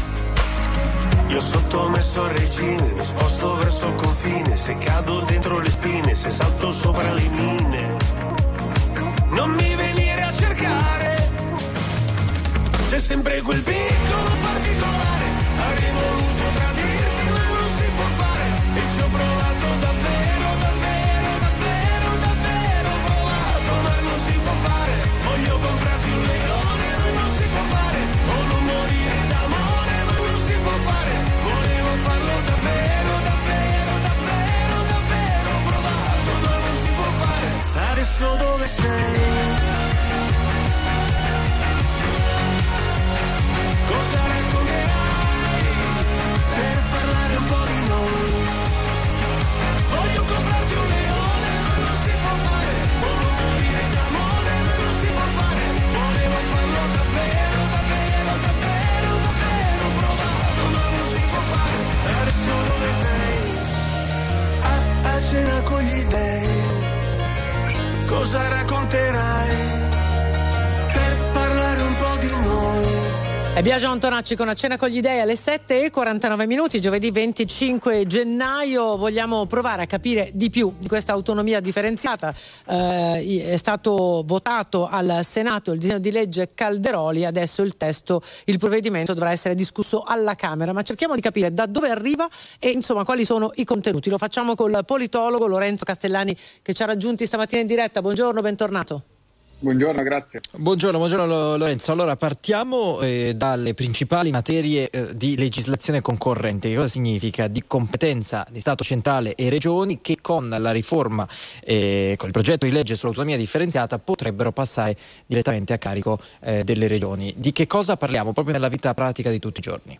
Io sottomesso al regime, mi sposto verso il confine, se cado dentro le spine, se salto sopra le mine. Non mi venire a cercare, c'è sempre quel piccolo particolare, avrei adesso dove sei? Cosa racconterai per parlare un po' di noi? Voglio comprarti un leone ma non si può fare, o non morire d'amore ma non si può fare, volevo farlo davvero, davvero, davvero, davvero, provato ma non si può fare, adesso dove sei? A, a cena con gli dei, cosa racconterai È Biagio Antonacci con a cena con gli dei alle 7 e 49 minuti, giovedì 25 gennaio. Vogliamo provare a capire di più di questa autonomia differenziata. Eh, è stato votato al Senato il disegno di legge Calderoli, adesso il testo, il provvedimento dovrà essere discusso alla Camera, ma cerchiamo di capire da dove arriva e insomma quali sono i contenuti. Lo facciamo col politologo Lorenzo Castellani che ci ha raggiunti stamattina in diretta. Buongiorno, bentornato. Buongiorno, grazie. Buongiorno, buongiorno Lo- Lorenzo. Allora partiamo eh, dalle principali materie eh, di legislazione concorrente. Che cosa significa? Di competenza di Stato centrale e regioni che con la riforma, eh, con il progetto di legge sull'autonomia differenziata potrebbero passare direttamente a carico eh, delle regioni. Di che cosa parliamo proprio nella vita pratica di tutti i giorni?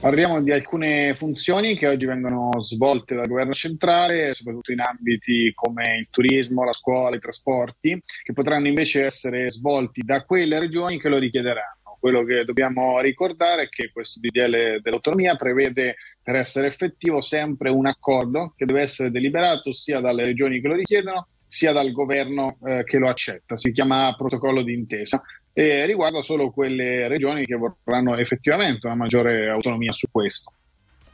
Parliamo di alcune funzioni che oggi vengono svolte dal governo centrale, soprattutto in ambiti come il turismo, la scuola, i trasporti, che potranno invece essere svolti da quelle regioni che lo richiederanno. Quello che dobbiamo ricordare è che questo DDL dell'autonomia prevede per essere effettivo sempre un accordo che deve essere deliberato sia dalle regioni che lo richiedono sia dal governo eh, che lo accetta. Si chiama protocollo d'intesa. E riguarda solo quelle regioni che vorranno effettivamente una maggiore autonomia su questo.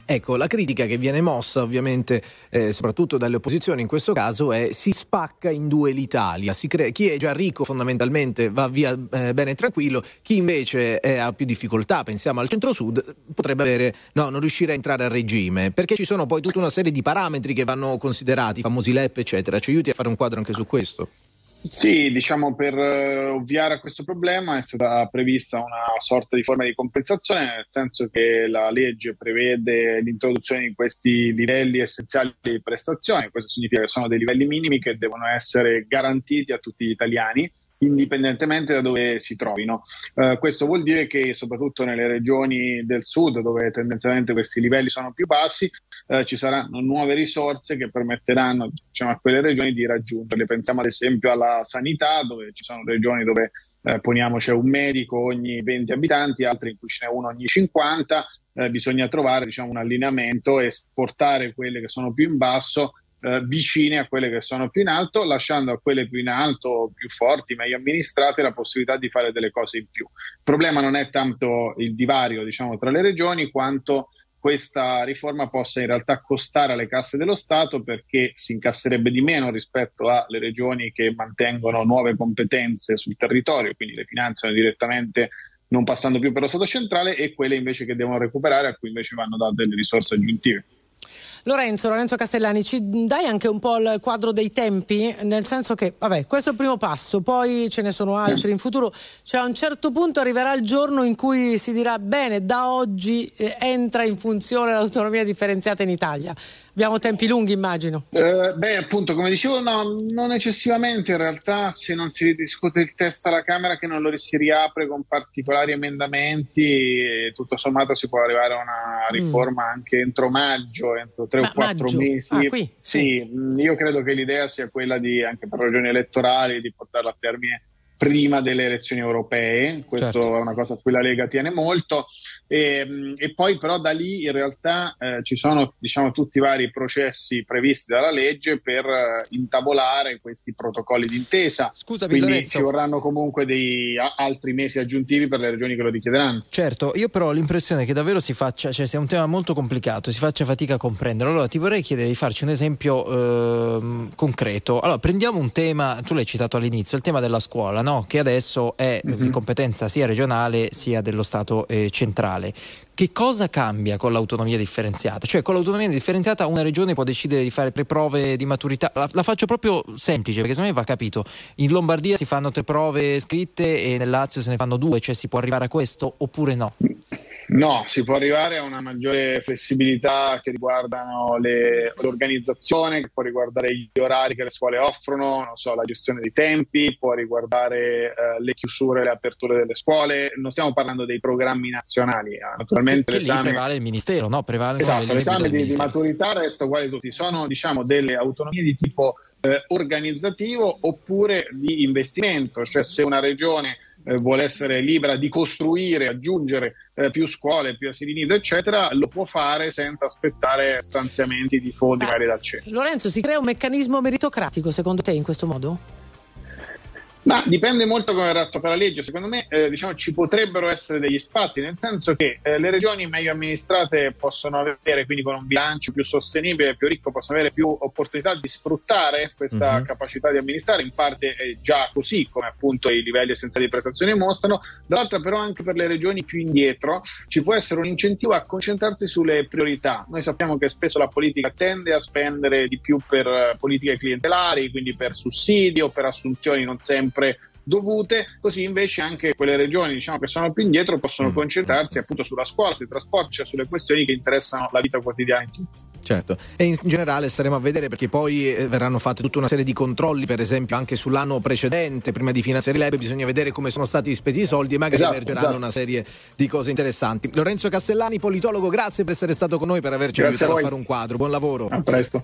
Ecco, la critica che viene mossa ovviamente eh, soprattutto dalle opposizioni in questo caso è si spacca in due l'Italia, crea, chi è già ricco fondamentalmente va via eh, bene e tranquillo, chi invece è, ha più difficoltà, pensiamo al centro-sud, potrebbe avere, no, non riuscire a entrare a regime, perché ci sono poi tutta una serie di parametri che vanno considerati, i famosi LEP eccetera, ci aiuti a fare un quadro anche su questo? Sì, diciamo per eh, ovviare a questo problema è stata prevista una sorta di forma di compensazione, nel senso che la legge prevede l'introduzione di questi livelli essenziali di prestazione, questo significa che sono dei livelli minimi che devono essere garantiti a tutti gli italiani indipendentemente da dove si trovino. Eh, questo vuol dire che soprattutto nelle regioni del sud, dove tendenzialmente questi livelli sono più bassi, eh, ci saranno nuove risorse che permetteranno diciamo, a quelle regioni di raggiungerle. Pensiamo ad esempio alla sanità, dove ci sono regioni dove eh, poniamo c'è un medico ogni 20 abitanti, altre in cui ce n'è uno ogni 50. Eh, bisogna trovare diciamo, un allineamento e portare quelle che sono più in basso eh, vicine a quelle che sono più in alto, lasciando a quelle più in alto, più forti, meglio amministrate, la possibilità di fare delle cose in più. Il problema non è tanto il divario diciamo, tra le regioni quanto questa riforma possa in realtà costare alle casse dello Stato perché si incasserebbe di meno rispetto alle regioni che mantengono nuove competenze sul territorio, quindi le finanziano direttamente non passando più per lo Stato centrale e quelle invece che devono recuperare a cui invece vanno date delle risorse aggiuntive. Lorenzo, Lorenzo Castellani, ci dai anche un po' il quadro dei tempi? Nel senso che, vabbè, questo è il primo passo, poi ce ne sono altri in futuro. Cioè a un certo punto arriverà il giorno in cui si dirà, bene, da oggi eh, entra in funzione l'autonomia differenziata in Italia. Abbiamo tempi lunghi, immagino. Eh, beh, appunto, come dicevo, no, non eccessivamente. In realtà, se non si ridiscute il testo alla Camera, che non lo si riapre con particolari emendamenti, tutto sommato si può arrivare a una riforma mm. anche entro maggio, entro tre Ma, o quattro mesi. Ah, qui? Sì, sì, io credo che l'idea sia quella di, anche per ragioni elettorali, di portarla a termine prima delle elezioni europee, questo certo. è una cosa a cui la Lega tiene molto, e, e poi però da lì in realtà eh, ci sono diciamo, tutti i vari processi previsti dalla legge per eh, intavolare questi protocolli d'intesa, Scusami, quindi Lorenzo. ci vorranno comunque dei a- altri mesi aggiuntivi per le regioni che lo richiederanno. Certo, io però ho l'impressione che davvero si faccia, cioè sia un tema molto complicato, si faccia fatica a comprendere. Allora ti vorrei chiedere di farci un esempio ehm, concreto. Allora prendiamo un tema, tu l'hai citato all'inizio, il tema della scuola, no? che adesso è Mhm. di competenza sia regionale sia dello Stato eh, centrale. Che cosa cambia con l'autonomia differenziata? Cioè con l'autonomia differenziata una regione può decidere di fare tre prove di maturità. La, la faccio proprio semplice perché secondo me va capito. In Lombardia si fanno tre prove scritte e nel Lazio se ne fanno due, cioè si può arrivare a questo oppure no? No, si può arrivare a una maggiore flessibilità che riguardano le- l'organizzazione, che può riguardare gli orari che le scuole offrono, non so, la gestione dei tempi, può riguardare eh, le chiusure e le aperture delle scuole. Non stiamo parlando dei programmi nazionali, eh, naturalmente Che l'esame prevale il ministero, no? Prevalgono le Esatto, guida l'esame di, di maturità resta uguale tutti, sono diciamo delle autonomie di tipo eh, organizzativo oppure di investimento, cioè se una regione eh, vuole essere libera di costruire, aggiungere eh, più scuole, più asili nido, eccetera, lo può fare senza aspettare stanziamenti di fondi magari dal centro. Lorenzo, si crea un meccanismo meritocratico secondo te in questo modo? Ma dipende molto come verrà attuata la legge. Secondo me eh, diciamo, ci potrebbero essere degli spazi, nel senso che eh, le regioni meglio amministrate possono avere, quindi con un bilancio più sostenibile, più ricco, possono avere più opportunità di sfruttare questa Mhm. capacità di amministrare. In parte è già così, come appunto i livelli essenziali di prestazione mostrano. Dall'altra, però, anche per le regioni più indietro ci può essere un incentivo a concentrarsi sulle priorità. Noi sappiamo che spesso la politica tende a spendere di più per eh, politiche clientelari, quindi per sussidi o per assunzioni non sempre dovute, così invece anche quelle regioni diciamo, che sono più indietro possono concentrarsi appunto sulla scuola, sui trasporti, cioè sulle questioni che interessano la vita quotidiana di tutti. Certo, e in generale staremo a vedere perché poi eh, verranno fatte tutta una serie di controlli, per esempio anche sull'anno precedente, prima di finanziare l'EBE bisogna vedere come sono stati spesi i soldi e magari Esatto, emergeranno esatto. una serie di cose interessanti. Lorenzo Castellani, politologo, grazie per essere stato con noi, per averci Grazie aiutato a a, fare un quadro. Buon lavoro. A presto.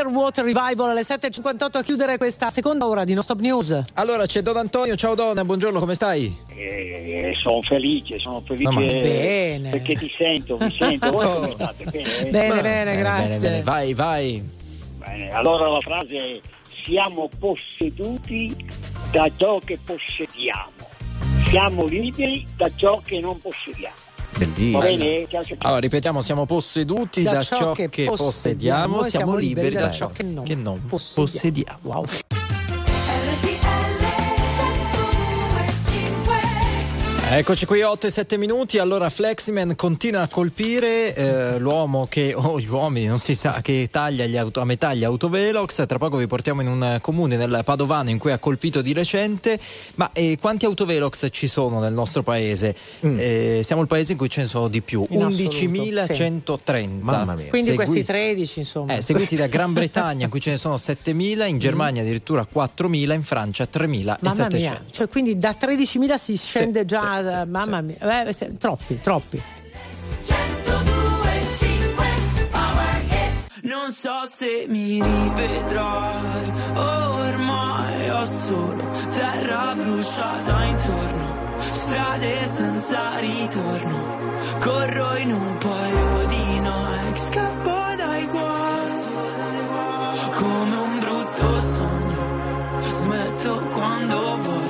Underwater Revival alle 7.58 a chiudere questa seconda ora di No Stop News. Allora c'è Don Antonio, ciao Don, buongiorno, come stai? Eh, sono felice, sono felice No, ma bene. perché ti sento, mi sento. *laughs* Voi come state? Bene? Bene, bene, grazie. Bene, bene, vai, vai. Bene, Allora la frase è siamo posseduti da ciò che possediamo. Siamo liberi da ciò che non possediamo. Bellissimo. Allora, ripetiamo, siamo posseduti da, ciò che, possediamo, siamo liberi da ciò che non, possediamo. Wow. Eccoci qui 8 e 7 minuti, allora Fleximan continua a colpire eh, l'uomo che, *laughs* o gli uomini, non si sa, che taglia gli auto, a metà gli autovelox, tra poco vi portiamo in un comune nel Padovano in cui ha colpito di recente, ma eh, quanti autovelox ci sono nel nostro paese? Eh, siamo il paese in cui ce ne sono di più, In assoluto, 11.130. Mamma mia. Quindi Segui- questi 13, insomma. eh, seguiti da Gran Bretagna in cui ce ne sono 7.000, in Germania addirittura 4.000, in Francia 3.700. Mamma mia, cioè quindi da 13.000 si scende già, da- mamma mia, eh, se- troppi, troppi. Non so se mi rivedrai, ormai ho solo terra bruciata intorno, strade senza ritorno, corro in un paio di Nike, scappo dai guai, come un brutto sogno, smetto quando voglio.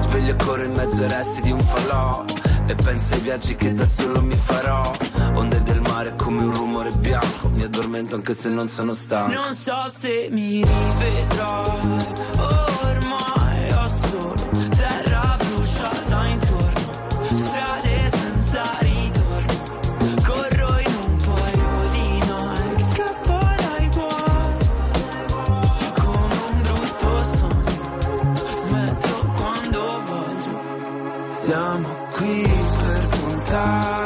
sveglio e corro in mezzo ai resti di un falò e penso ai viaggi che da solo mi farò. Onde del mare come un rumore bianco mi addormento anche se non sono stanco. Non so se mi rivedrai ormai siamo qui per puntare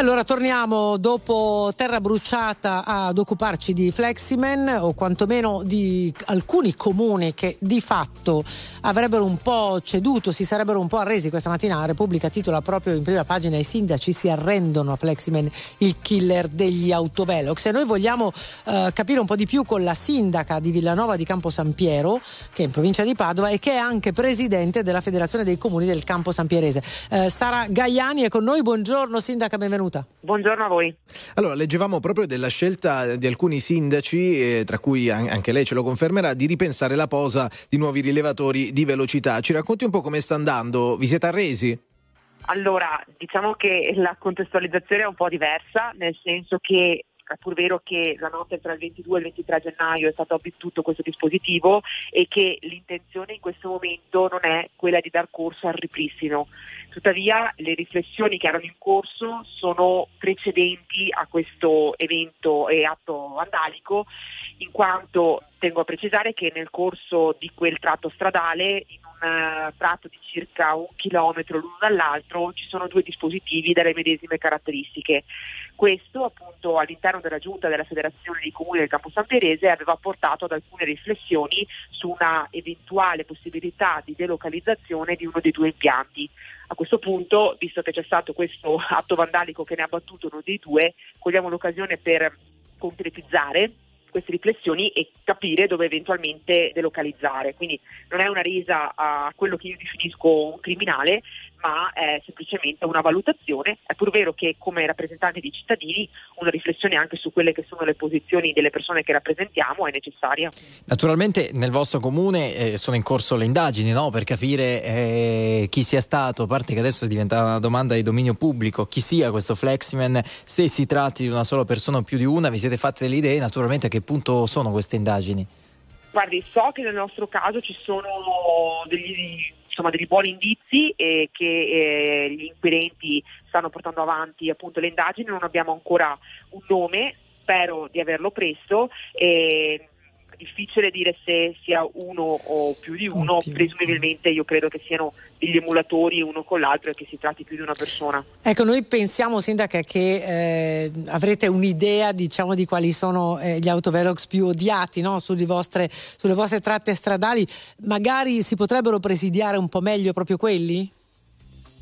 allora torniamo dopo Terra Bruciata ad occuparci di Fleximan o quantomeno di alcuni comuni che di fatto avrebbero un po' ceduto, si sarebbero un po' arresi. Questa mattina la Repubblica titola proprio in prima pagina i sindaci si arrendono a Fleximan, il killer degli autovelox. E noi vogliamo eh, capire un po' di più con la sindaca di Villanova di Campo San Piero, che è in provincia di Padova e che è anche presidente della Federazione dei Comuni del Campo San Pierese. Eh, Sara Gaiani è con noi, buongiorno sindaca, benvenuta. Buongiorno a voi. Allora, leggevamo proprio della scelta di alcuni sindaci, eh, tra cui an- anche lei ce lo confermerà, di ripensare la posa di nuovi rilevatori di velocità. Ci racconti un po' come sta andando? Vi siete arresi? Allora, diciamo che la contestualizzazione è un po' diversa, nel senso che è pur vero che la notte tra il 22 e il 23 gennaio è stato abbattuto questo dispositivo e che l'intenzione in questo momento non è quella di dar corso al ripristino. Tuttavia le riflessioni che erano in corso sono precedenti a questo evento e atto vandalico in quanto tengo a precisare che nel corso di quel tratto stradale, in un eh, tratto di circa un chilometro l'uno dall'altro, ci sono due dispositivi dalle medesime caratteristiche. Questo appunto all'interno della giunta della Federazione dei Comuni del Campo San Perese aveva portato ad alcune riflessioni su una eventuale possibilità di delocalizzazione di uno dei due impianti. A questo punto, visto che c'è stato questo atto vandalico che ne ha battuto uno dei due, cogliamo l'occasione per concretizzare queste riflessioni e capire dove eventualmente delocalizzare. Quindi non è una resa a quello che io definisco un criminale, ma è semplicemente una valutazione. È pur vero che come rappresentanti dei cittadini una riflessione anche su quelle che sono le posizioni delle persone che rappresentiamo è necessaria. Naturalmente nel vostro comune eh, sono in corso le indagini no? per capire eh, chi sia stato, a parte che adesso è diventata una domanda di dominio pubblico, chi sia questo Fleximan, se si tratti di una sola persona o più di una, vi siete fatte delle idee, naturalmente a che punto sono queste indagini? Guardi, so che nel nostro caso ci sono degli, insomma, degli buoni indizi e che eh, gli inquirenti stanno portando avanti appunto le indagini, non abbiamo ancora un nome, spero di averlo presto. E, difficile dire se sia uno o più di uno, presumibilmente io credo che siano degli emulatori uno con l'altro e che si tratti più di una persona. Ecco, noi pensiamo, Sindaca, che eh, avrete un'idea diciamo, di quali sono eh, gli autovelox più odiati no? sulle, vostre, sulle vostre tratte stradali. Magari si potrebbero presidiare un po' meglio proprio quelli?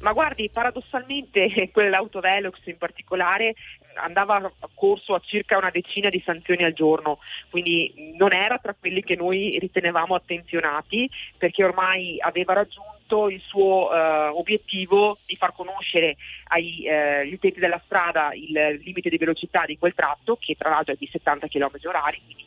Ma guardi, paradossalmente *laughs* quell'autovelox in particolare andava a corso a circa una decina di sanzioni al giorno, quindi non era tra quelli che noi ritenevamo attenzionati perché ormai aveva raggiunto il suo eh, obiettivo di far conoscere agli eh, utenti della strada il limite di velocità di quel tratto che tra l'altro è di 70 km orari, quindi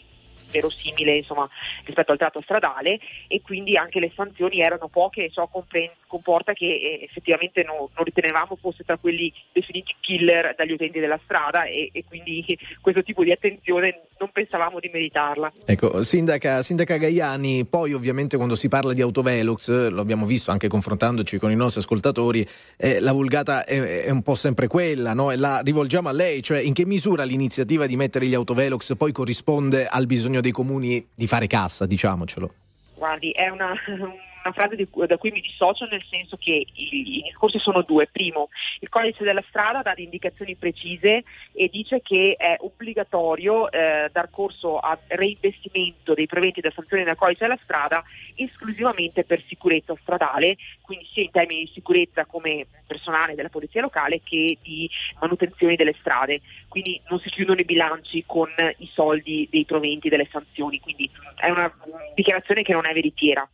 verosimile insomma, rispetto al tratto stradale e quindi anche le sanzioni erano poche e ciò compre- comporta che eh, effettivamente no, non ritenevamo fosse tra quelli definiti killer dagli utenti della strada e, e, quindi questo tipo di attenzione non pensavamo di meritarla. Ecco, sindaca, sindaca Gaiani, poi ovviamente quando si parla di autovelox, lo abbiamo visto anche confrontandoci con i nostri ascoltatori, eh, la vulgata è, è, un po' sempre quella, no? E la rivolgiamo a lei, cioè in che misura l'iniziativa di mettere gli autovelox poi corrisponde al bisogno dei comuni di fare cassa, diciamocelo. Guardi, è una, *laughs* una frase di, da cui mi dissocio nel senso che i, i discorsi sono due. Primo, il codice della strada dà indicazioni precise e dice che è obbligatorio eh, dar corso a reinvestimento dei proventi da sanzioni nel codice della strada esclusivamente per sicurezza stradale, quindi sia in termini di sicurezza come personale della polizia locale che di manutenzione delle strade. Quindi non si chiudono i bilanci con i soldi dei proventi delle sanzioni, quindi è una dichiarazione che non è veritiera.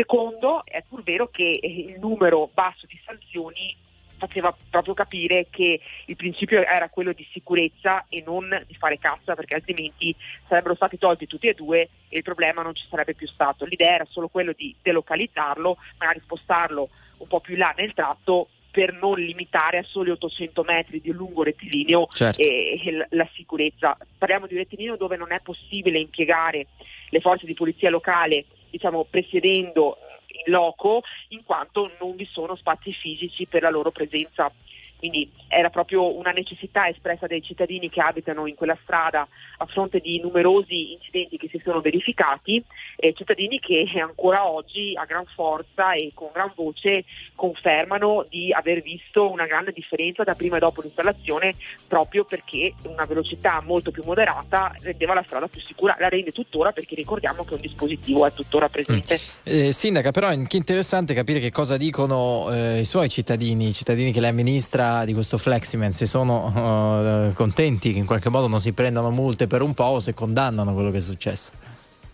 Secondo, è pur vero che il numero basso di sanzioni faceva proprio capire che il principio era quello di sicurezza e non di fare cassa perché altrimenti sarebbero stati tolti tutti e due e il problema non ci sarebbe più stato. L'idea era solo quello di delocalizzarlo, magari spostarlo un po' più in là nel tratto per non limitare a soli 800 metri di lungo rettilineo Certo. e, e la, la sicurezza. Parliamo di un rettilineo dove non è possibile impiegare le forze di polizia locale, diciamo, presiedendo in loco, in quanto non vi sono spazi fisici per la loro presenza. Quindi era proprio una necessità espressa dai cittadini che abitano in quella strada a fronte di numerosi incidenti che si sono verificati, eh, cittadini che ancora oggi a gran forza e con gran voce confermano di aver visto una grande differenza da prima e dopo l'installazione proprio perché una velocità molto più moderata rendeva la strada più sicura, la rende tuttora perché ricordiamo che un dispositivo è tuttora presente. Eh, sindaca, però è interessante capire che cosa dicono eh, i suoi cittadini, i cittadini che lei amministra di questo Fleximan, se sono eh, contenti che in qualche modo non si prendano multe per un po' o se condannano quello che è successo.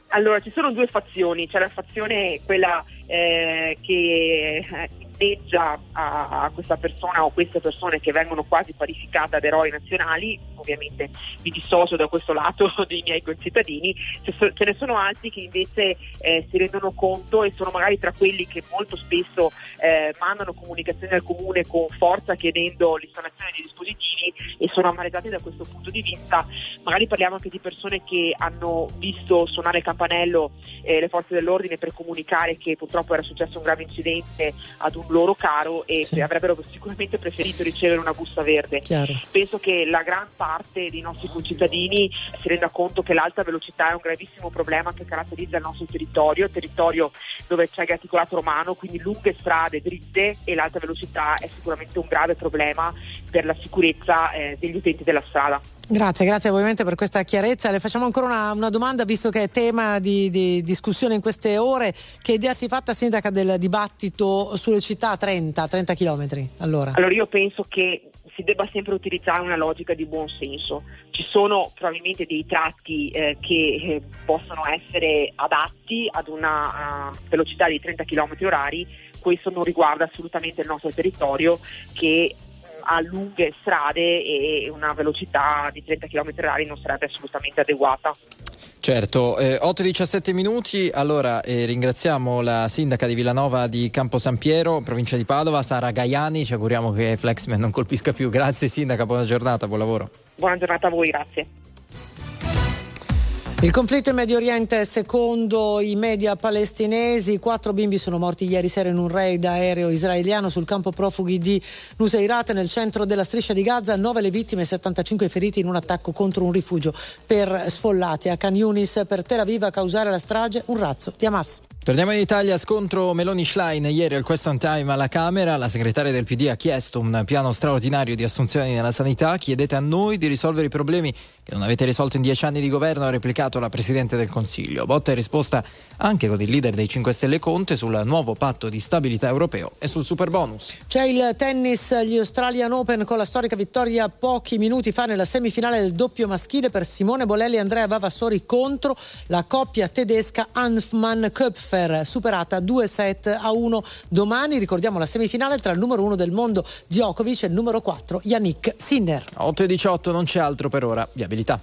Allora, ci sono due fazioni, c'è la fazione quella eh, che eh, inneggia a, a questa persona o queste persone che vengono quasi qualificate ad eroi nazionali, ovviamente mi dissocio da questo lato *laughs* dei miei concittadini, ce, ne sono altri che invece eh, si rendono conto e sono magari tra quelli che molto spesso eh, mandano comunicazioni al comune con forza chiedendo l'installazione di dispositivi e sono amareggiati da questo punto di vista. Magari parliamo anche di persone che hanno visto suonare il campanello eh, le forze dell'ordine per comunicare che purtroppo purtroppo era successo un grave incidente ad un loro caro e avrebbero sicuramente preferito ricevere una busta verde. Chiaro. Penso che la gran parte dei nostri concittadini si renda conto che l'alta velocità è un gravissimo problema che caratterizza il nostro territorio, territorio dove c'è il graticolato romano, quindi lunghe strade dritte e l'alta velocità è sicuramente un grave problema per la sicurezza eh, degli utenti della strada. Grazie, grazie ovviamente per questa chiarezza. Le facciamo ancora una, una domanda, visto che è tema di, di discussione in queste ore. Che idea si è fatta, Sindaca, del dibattito sulle città a 30, 30 chilometri? Allora. Allora io penso che si debba sempre utilizzare una logica di buon senso. Ci sono probabilmente dei tratti eh, che eh, possono essere adatti ad una uh, velocità di 30 km orari, questo non riguarda assolutamente il nostro territorio che ha lunghe strade e una velocità di 30 km orari non sarebbe assolutamente adeguata. Certo, eh, 8-17 minuti, allora eh, ringraziamo la sindaca di Villanova di Campo San Piero, provincia di Padova, Sara Gaiani, ci auguriamo che Flexman non colpisca più. Grazie sindaca, buona giornata, buon lavoro. Buona giornata a voi, grazie. Il conflitto in Medio Oriente, secondo i media palestinesi, quattro bimbi sono morti ieri sera in un raid aereo israeliano sul campo profughi di Nuseirat nel centro della striscia di Gaza, nove le vittime e 75 feriti in un attacco contro un rifugio per sfollati a Khan Yunis per Tel Aviv a causare la strage un razzo di Hamas. Torniamo in Italia, scontro Meloni-Schlein. Ieri al question time alla Camera la segretaria del PD ha chiesto un piano straordinario di assunzioni nella sanità. Chiedete a noi di risolvere i problemi che non avete risolto in dieci anni di governo, ha replicato la Presidente del Consiglio. Botta e risposta anche con il leader dei 5 Stelle Conte sul nuovo patto di stabilità europeo e sul super bonus. C'è il tennis, gli Australian Open con la storica vittoria pochi minuti fa nella semifinale del doppio maschile per Simone Bolelli e Andrea Vavassori contro la coppia tedesca Hanfmann-Köpfer superata 2 set a 1 domani. Ricordiamo la semifinale tra il numero 1 del mondo Djokovic e il numero 4 Yannick Sinner. 8 e 18 non c'è altro per ora. Viabilità.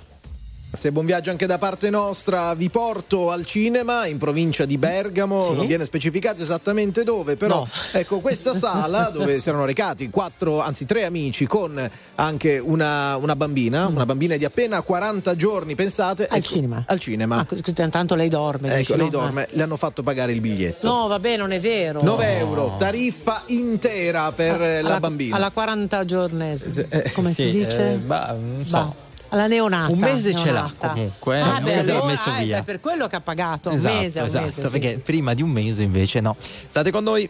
Grazie, buon viaggio anche da parte nostra. Vi porto al cinema in provincia di Bergamo, Sì. non viene specificato esattamente dove, però No. *laughs* ecco questa sala dove si erano recati quattro, anzi tre amici con anche una, una bambina, una bambina di appena 40 giorni, pensate. Al ecco, cinema. Al cinema. Ah, scusa, intanto lei dorme. ecco, lei no? dorme, le hanno fatto pagare il biglietto. No, vabbè, non è vero. 9 euro, tariffa intera per eh, la alla, bambina. Alla 40 giornese. Come sì, si dice? eh, bah, non so. Bah, alla neonata. Un mese ce l'ha neonata. comunque, eh, Ah, un beh, mese l'ha allora, messo eh, via. è per quello che ha pagato un Esatto, mese, un esatto, mese, sì. perché prima di un mese invece no. State con noi.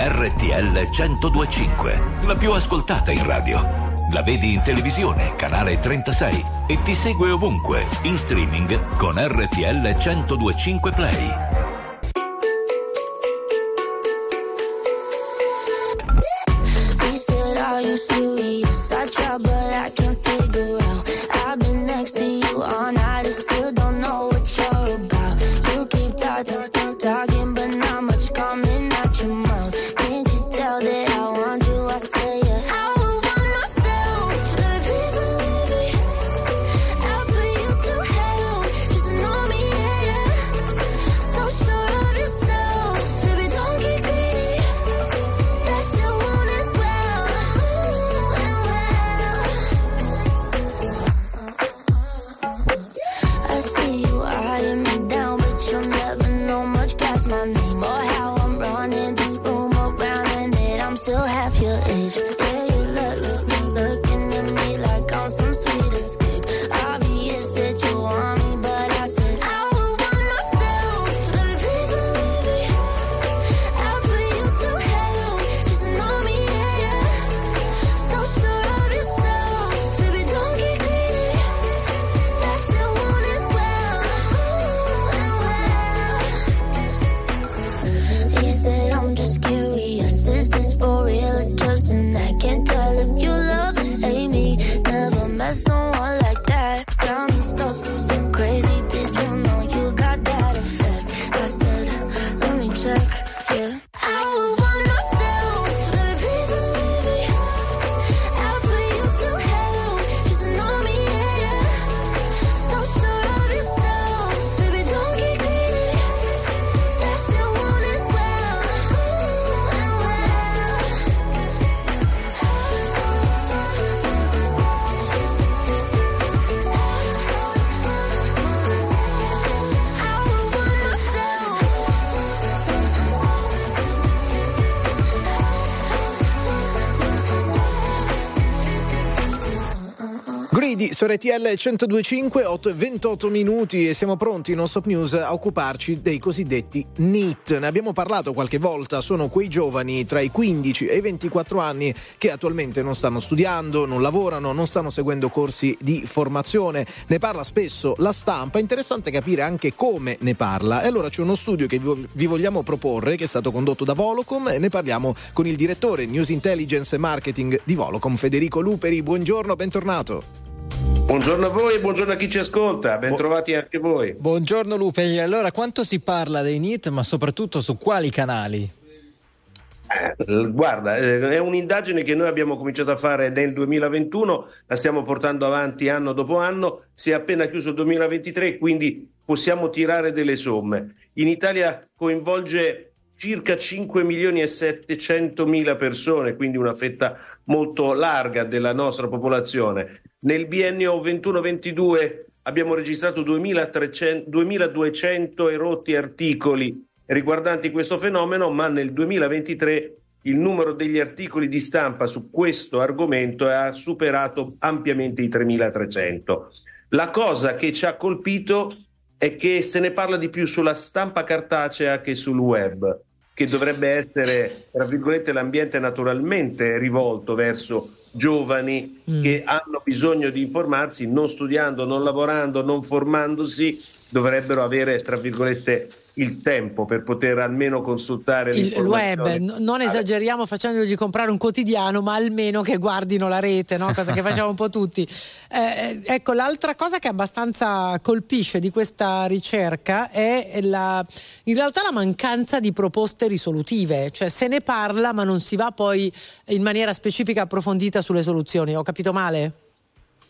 RTL 1025, la più ascoltata in radio. La vedi in televisione, canale 36 e ti segue ovunque, in streaming con RTL 1025 Play. RTL 1025, 8 e 28 minuti e siamo pronti in Non Stop News a occuparci dei cosiddetti NEET. Ne abbiamo parlato qualche volta, sono quei giovani tra i 15 e i 24 anni che attualmente non stanno studiando, non lavorano, non stanno seguendo corsi di formazione. Ne parla spesso la stampa, è interessante capire anche come ne parla. E allora c'è uno studio che vi vogliamo proporre che è stato condotto da Volocom e ne parliamo con il direttore News Intelligence e Marketing di Volocom, Federico Luperi. Buongiorno, bentornato. Buongiorno a voi e buongiorno a chi ci ascolta, bentrovati anche voi. Buongiorno Lupe, allora quanto si parla dei NIT ma soprattutto su quali canali? Eh, guarda, eh, è un'indagine che noi abbiamo cominciato a fare nel 2021, la stiamo portando avanti anno dopo anno, si è appena chiuso il 2023, quindi possiamo tirare delle somme. In Italia coinvolge circa 5 milioni e 700 mila persone, quindi una fetta molto larga della nostra popolazione. Nel biennio 21-22 abbiamo registrato 2200 erotti articoli riguardanti questo fenomeno, ma nel 2023 il numero degli articoli di stampa su questo argomento ha superato ampiamente i 3300. La cosa che ci ha colpito è che se ne parla di più sulla stampa cartacea che sul web che dovrebbe essere, tra virgolette, l'ambiente naturalmente rivolto verso giovani mm. che hanno bisogno di informarsi, non studiando, non lavorando, non formandosi, dovrebbero avere, tra virgolette, il tempo per poter almeno consultare il web. Non esageriamo facendogli comprare un quotidiano, ma almeno che guardino la rete, no? cosa che *laughs* facciamo un po' tutti. Eh, ecco, l'altra cosa che abbastanza colpisce di questa ricerca è la, in realtà la mancanza di proposte risolutive, cioè se ne parla ma non si va poi in maniera specifica approfondita sulle soluzioni. Ho capito male?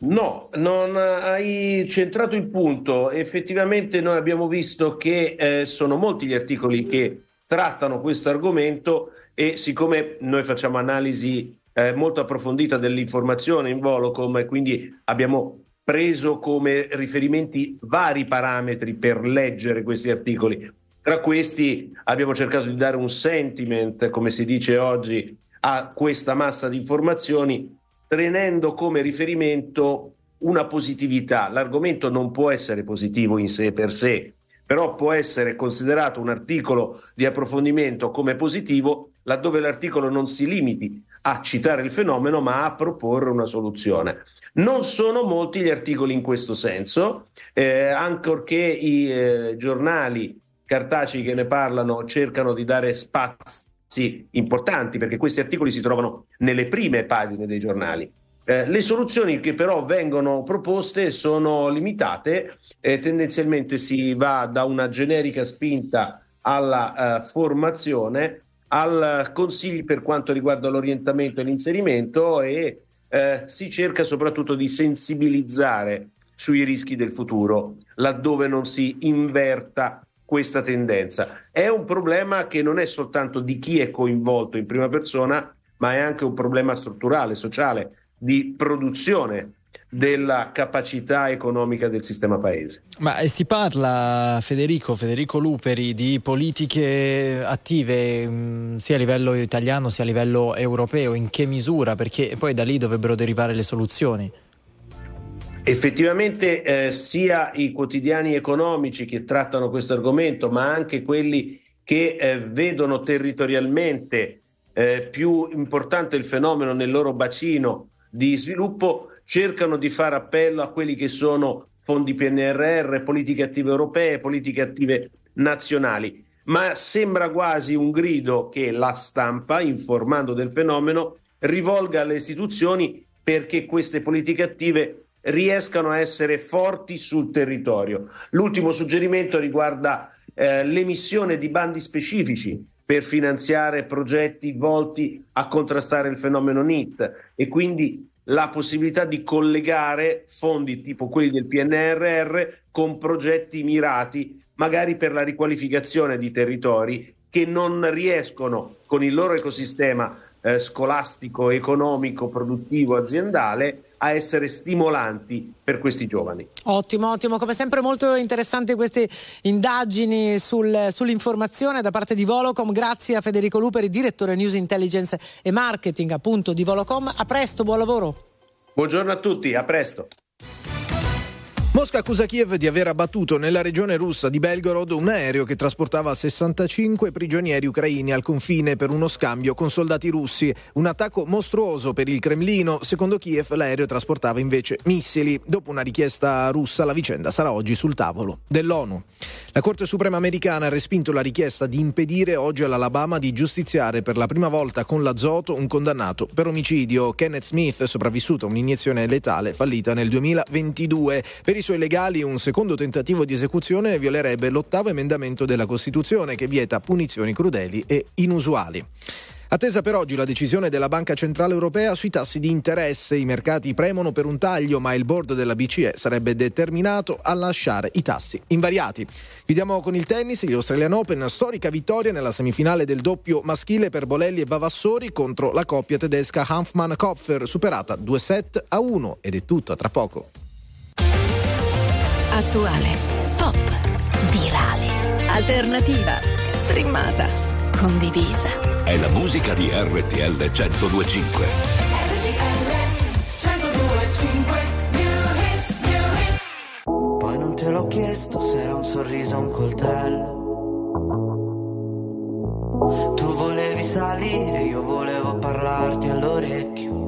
No, non hai centrato il punto. Effettivamente noi abbiamo visto che eh, sono molti gli articoli che trattano questo argomento e siccome noi facciamo analisi eh, molto approfondita dell'informazione in Volocom e quindi abbiamo preso come riferimenti vari parametri per leggere questi articoli. Tra questi abbiamo cercato di dare un sentiment, come si dice oggi, a questa massa di informazioni tenendo come riferimento una positività. L'argomento non può essere positivo in sé per sé, però può essere considerato un articolo di approfondimento come positivo laddove l'articolo non si limiti a citare il fenomeno ma a proporre una soluzione. Non sono molti gli articoli in questo senso, eh, ancorché i eh, giornali cartacei che ne parlano cercano di dare spazio importanti perché questi articoli si trovano nelle prime pagine dei giornali. Eh, le soluzioni che però vengono proposte sono limitate, eh, tendenzialmente si va da una generica spinta alla eh, formazione, al consigli per quanto riguarda l'orientamento e l'inserimento e eh, si cerca soprattutto di sensibilizzare sui rischi del futuro, laddove non si inverta questa tendenza. È un problema che non è soltanto di chi è coinvolto in prima persona, ma è anche un problema strutturale, sociale, di produzione della capacità economica del sistema paese. Ma eh, si parla, Federico, Federico Luperi, di politiche attive mh, mm, sia a livello italiano sia a livello europeo, in che misura? Perché poi da lì dovrebbero derivare le soluzioni. Effettivamente eh, sia i quotidiani economici che trattano questo argomento, ma anche quelli che eh, vedono territorialmente eh, più importante il fenomeno nel loro bacino di sviluppo, cercano di fare appello a quelli che sono fondi PNRR, politiche attive europee, politiche attive nazionali. Ma sembra quasi un grido che la stampa, informando del fenomeno, rivolga alle istituzioni perché queste politiche attive riescano a essere forti sul territorio. L'ultimo suggerimento riguarda eh, l'emissione di bandi specifici per finanziare progetti volti a contrastare il fenomeno NIT e quindi la possibilità di collegare fondi tipo quelli del PNRR con progetti mirati magari per la riqualificazione di territori che non riescono con il loro ecosistema eh, scolastico, economico, produttivo, aziendale a essere stimolanti per questi giovani. Ottimo, ottimo, come sempre molto interessanti queste indagini sul, sull'informazione da parte di Volocom. Grazie a Federico Luperi, direttore News Intelligence e Marketing appunto di Volocom. A presto, buon lavoro. Buongiorno a tutti, a presto. Mosca accusa Kiev di aver abbattuto nella regione russa di Belgorod un aereo che trasportava 65 prigionieri ucraini al confine per uno scambio con soldati russi. Un attacco mostruoso per il Cremlino. Secondo Kiev l'aereo trasportava invece missili. Dopo una richiesta russa la vicenda sarà oggi sul tavolo dell'ONU. La Corte Suprema americana ha respinto la richiesta di impedire oggi all'Alabama di giustiziare per la prima volta con l'azoto un condannato per omicidio. Kenneth Smith, sopravvissuto a un'iniezione letale fallita nel 2022. Per i suoi legali un secondo tentativo di esecuzione violerebbe l'ottavo emendamento della Costituzione che vieta punizioni crudeli e inusuali. Attesa per oggi la decisione della Banca Centrale Europea sui tassi di interesse. I mercati premono per un taglio, ma il board della BCE sarebbe determinato a lasciare i tassi invariati. Chiudiamo con il tennis, gli Australian Open, storica vittoria nella semifinale del doppio maschile per Bolelli e Vavassori contro la coppia tedesca Hanfmann-Kopfer, superata 2 set a 1 ed è tutto, a tra poco. Attuale, pop, virale, alternativa, streamata, condivisa. È la musica di RTL 1025. Poi non te l'ho chiesto se era un sorriso o un coltello. Tu volevi salire, io volevo parlarti all'orecchio.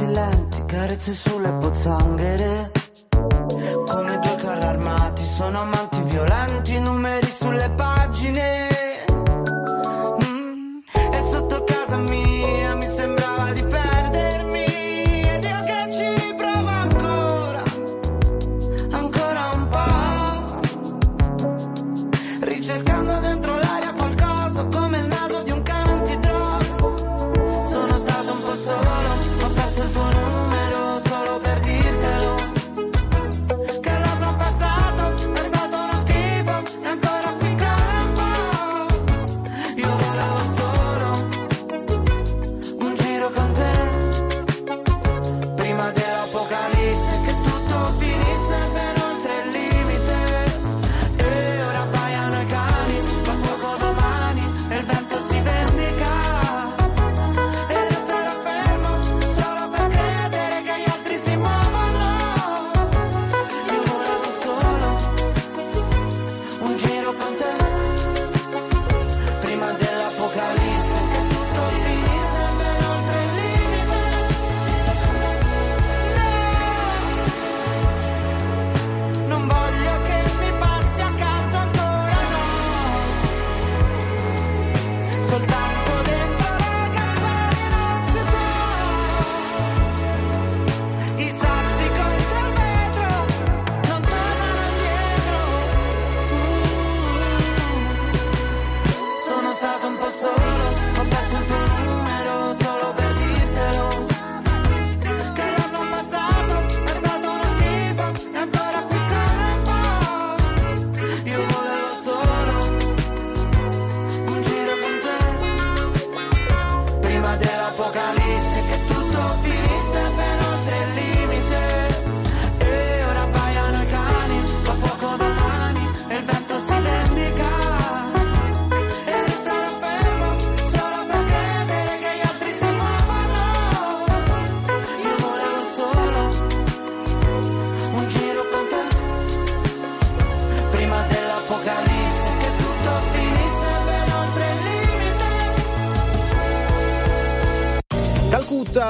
I tuoi passi lenti, carezze sulle pozzanghere.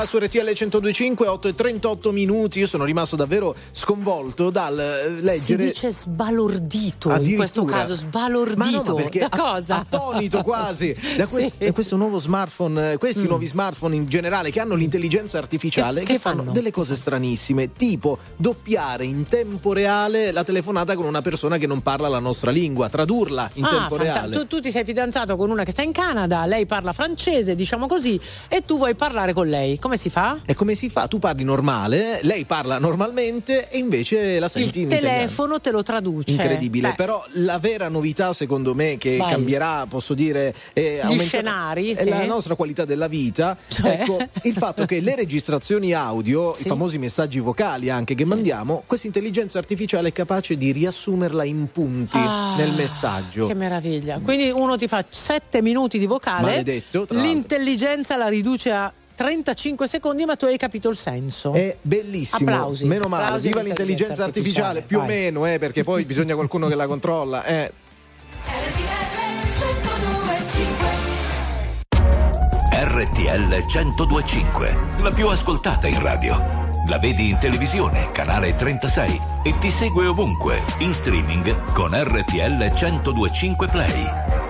Su RTL 1025, 8 e 38 minuti. Io sono rimasto davvero sconvolto dal eh, Si leggere. dice sbalordito in questo caso, sbalordito. Ma no, ma perché da cosa? attonito quasi *laughs* da, quest- da questo nuovo smartphone, eh, questi nuovi smartphone in generale che hanno l'intelligenza artificiale Che- che, che fanno fanno? delle cose stranissime, tipo doppiare in tempo reale la telefonata con una persona che non parla la nostra lingua, tradurla in Ah, tempo fanta- reale. Tu, tu ti sei fidanzato con una che sta in Canada, lei parla francese, diciamo così, e tu vuoi parlare con lei. Come si fa? E come si fa? Tu parli normale, lei parla normalmente e invece la senti Il in italiano. telefono te lo traduce. Incredibile, Beh, però la vera novità secondo me che Vai. cambierà, posso dire, è Gli scenari, è sì. la nostra qualità della vita. Cioè? Ecco, il fatto che le registrazioni audio, Sì. i famosi messaggi vocali anche che mandiamo, questa intelligenza artificiale è capace di riassumerla in punti Ah, nel messaggio. Che meraviglia. Quindi uno ti fa 7 minuti di vocale, Maledetto, l'intelligenza la riduce a 35 secondi, ma tu hai capito il senso. È bellissimo. Applausi. Meno male, Applausi viva l'intelligenza artificiale, artificiale. più o Vai. meno, eh, perché poi bisogna qualcuno che la controlla. Eh. RTL 1025, la più ascoltata in radio. La vedi in televisione, canale 36 e ti segue ovunque, in streaming con RTL 1025 Play.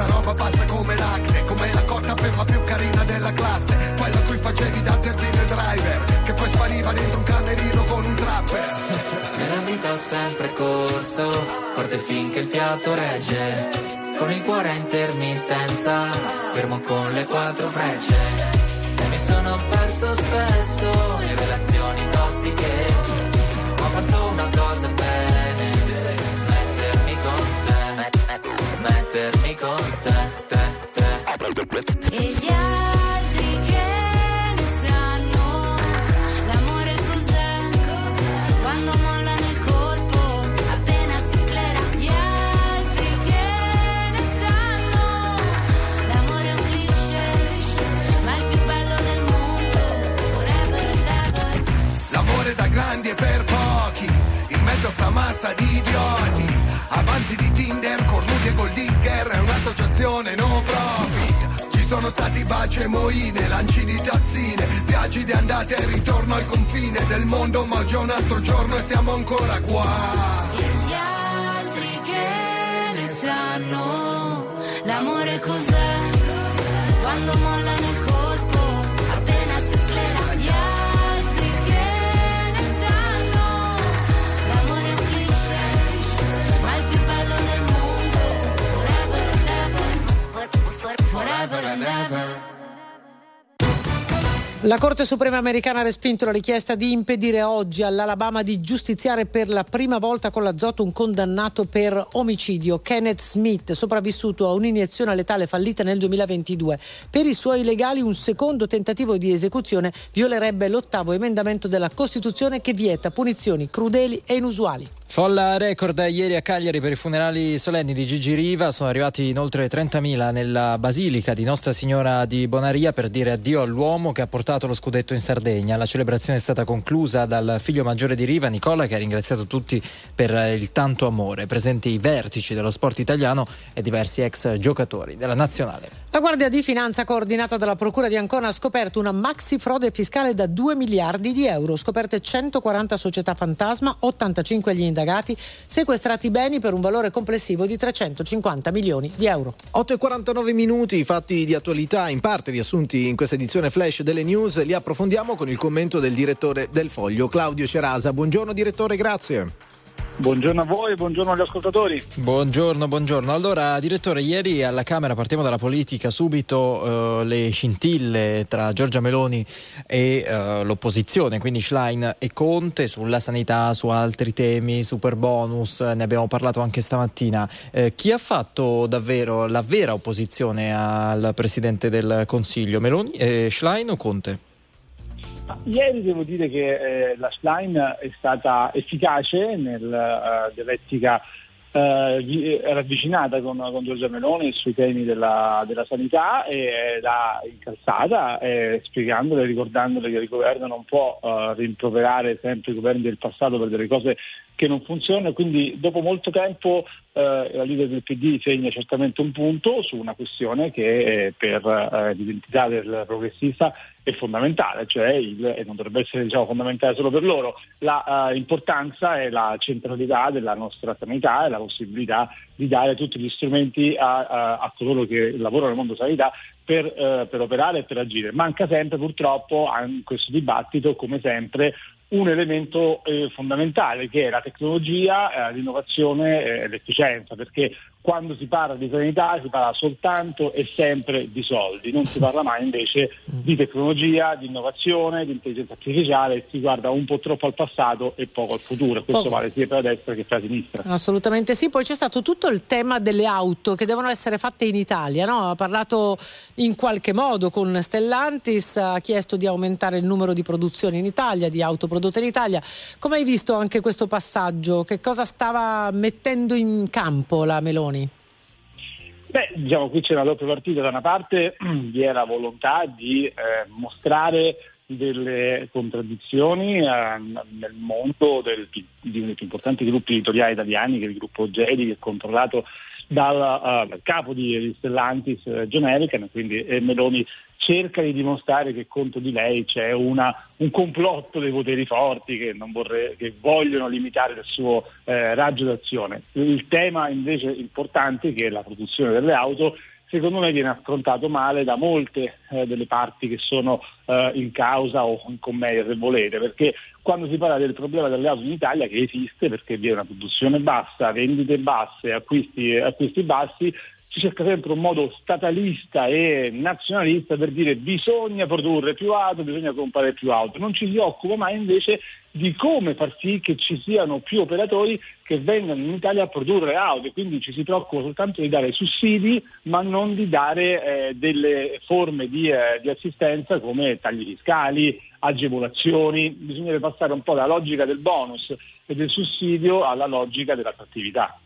da grande sta roba passa come l'acne Come la cotta per la più carina della classe Quella a cui facevi da zerbino e driver Che poi spariva dentro un camerino con un trapper Nella vita ho sempre corso, forte finché il fiato regge. Con il cuore a intermittenza, fermo con le quattro frecce. E mi sono perso spesso stati baci e moine Lanci di tazzine Viaggi di andata e ritorno al confine del mondo Ma è un altro giorno e siamo ancora qua La Corte Suprema americana ha respinto la richiesta di impedire oggi all'Alabama di giustiziare per la prima volta con l'azoto un condannato per omicidio, Kenneth Smith, sopravvissuto a un'iniezione letale fallita nel 2022. Per i suoi legali un secondo tentativo di esecuzione violerebbe l'ottavo emendamento della Costituzione che vieta punizioni crudeli e inusuali. Folla record ieri a Cagliari per i funerali solenni di Gigi Riva, sono arrivati inoltre 30.000 nella basilica di Nostra Signora di Bonaria per dire addio all'uomo che ha portato lo scudetto in Sardegna. La celebrazione è stata conclusa dal figlio maggiore di Riva, Nicola, che ha ringraziato tutti per il tanto amore. Presenti i vertici dello sport italiano e diversi ex giocatori della nazionale. La Guardia di Finanza, coordinata dalla Procura di Ancona, ha scoperto una maxi frode fiscale da 2 miliardi di euro. Scoperte 140 società fantasma, 85 gli indagati, sequestrati beni per un valore complessivo di 350 milioni di euro. 8 e 49 minuti, fatti di attualità in parte riassunti in questa edizione flash delle news, li approfondiamo con il commento del direttore del Foglio, Claudio Cerasa. Buongiorno direttore, grazie. Buongiorno a voi, buongiorno agli ascoltatori. Buongiorno, buongiorno. Allora, direttore, ieri alla Camera partiamo dalla politica, subito uh, le scintille tra Giorgia Meloni e uh, l'opposizione, quindi Schlein e Conte sulla sanità, su altri temi, super bonus, ne abbiamo parlato anche stamattina. Uh, chi ha fatto davvero la vera opposizione al Presidente del Consiglio, Meloni, eh, Schlein o Conte? Ieri devo dire che eh, la Schlein è stata efficace nella uh, dialettica eh, ravvicinata con, con, Giorgia Meloni sui temi della, della sanità e l'ha incalzata eh, spiegandole, ricordandole che il governo non può uh, rimproverare sempre i governi del passato per delle cose che non funzionano. Quindi dopo molto tempo eh, la leader del PD segna certamente un punto su una questione che eh, per eh, l'identità del progressista è fondamentale, cioè il, e non dovrebbe essere diciamo, fondamentale solo per loro, l'importanza uh, e la centralità della nostra sanità e la possibilità di dare tutti gli strumenti a, a, a coloro che lavorano nel mondo sanità per, uh, per, operare e per agire. Manca sempre purtroppo in questo dibattito, come sempre, un elemento eh, fondamentale che è la tecnologia, eh, l'innovazione e l'efficienza, perché quando si parla di sanità si parla soltanto e sempre di soldi, non si parla mai invece di tecnologia, di innovazione, di intelligenza artificiale, si guarda un po' troppo al passato e poco al futuro, questo poco. vale sia per la destra che per la sinistra. Assolutamente sì, poi c'è stato tutto il tema delle auto che devono essere fatte in Italia, no? ha parlato in qualche modo con Stellantis, ha chiesto di aumentare il numero di produzioni in Italia, di auto prodotte in Italia, come hai visto anche questo passaggio? Che cosa stava mettendo in campo la Meloni? Beh, diciamo qui una doppia partita, da una parte *clears throat* vi la volontà di eh, mostrare delle contraddizioni eh, nel mondo del, di uno dei più importanti gruppi editoriali italiani, che è il gruppo Gedi, che è controllato dal, uh, capo di, Stellantis, uh, John American, quindi eh, Meloni cerca di dimostrare che contro di lei c'è una, un complotto dei poteri forti che, vorrei, che vogliono limitare il suo eh, raggio d'azione. Il tema invece importante, che è la produzione delle auto, secondo me viene affrontato male da molte eh, delle parti che sono eh, in causa o in commedia se volete, perché quando si parla del problema delle in Italia che esiste perché vi è una produzione bassa, vendite basse, acquisti, acquisti bassi, si cerca sempre un modo statalista e nazionalista per dire bisogna produrre più auto, bisogna comprare più auto. Non ci si occupa mai invece di come far sì che ci siano più operatori che vengano in Italia a produrre auto quindi ci si preoccupa soltanto di dare sussidi ma non di dare eh, delle forme di, eh, di assistenza come tagli fiscali, agevolazioni, bisognerebbe passare un po' dalla logica del bonus e del sussidio alla logica dell'attrattività.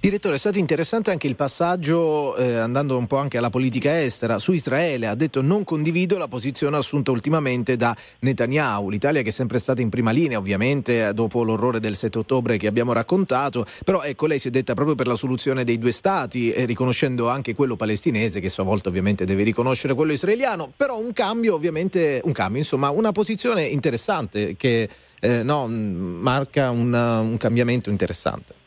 Direttore, è stato interessante anche il passaggio, eh, andando un po' anche alla politica estera, su Israele. Ha detto non condivido la posizione assunta ultimamente da Netanyahu. L'Italia che è sempre stata in prima linea, ovviamente, dopo l'orrore del 7 ottobre che abbiamo raccontato. Però ecco, lei si è detta proprio per la soluzione dei due stati, eh, riconoscendo anche quello palestinese, che a sua volta ovviamente deve riconoscere quello israeliano. Però un cambio, ovviamente, un cambio, insomma, una posizione interessante che eh, no, marca un, un cambiamento interessante.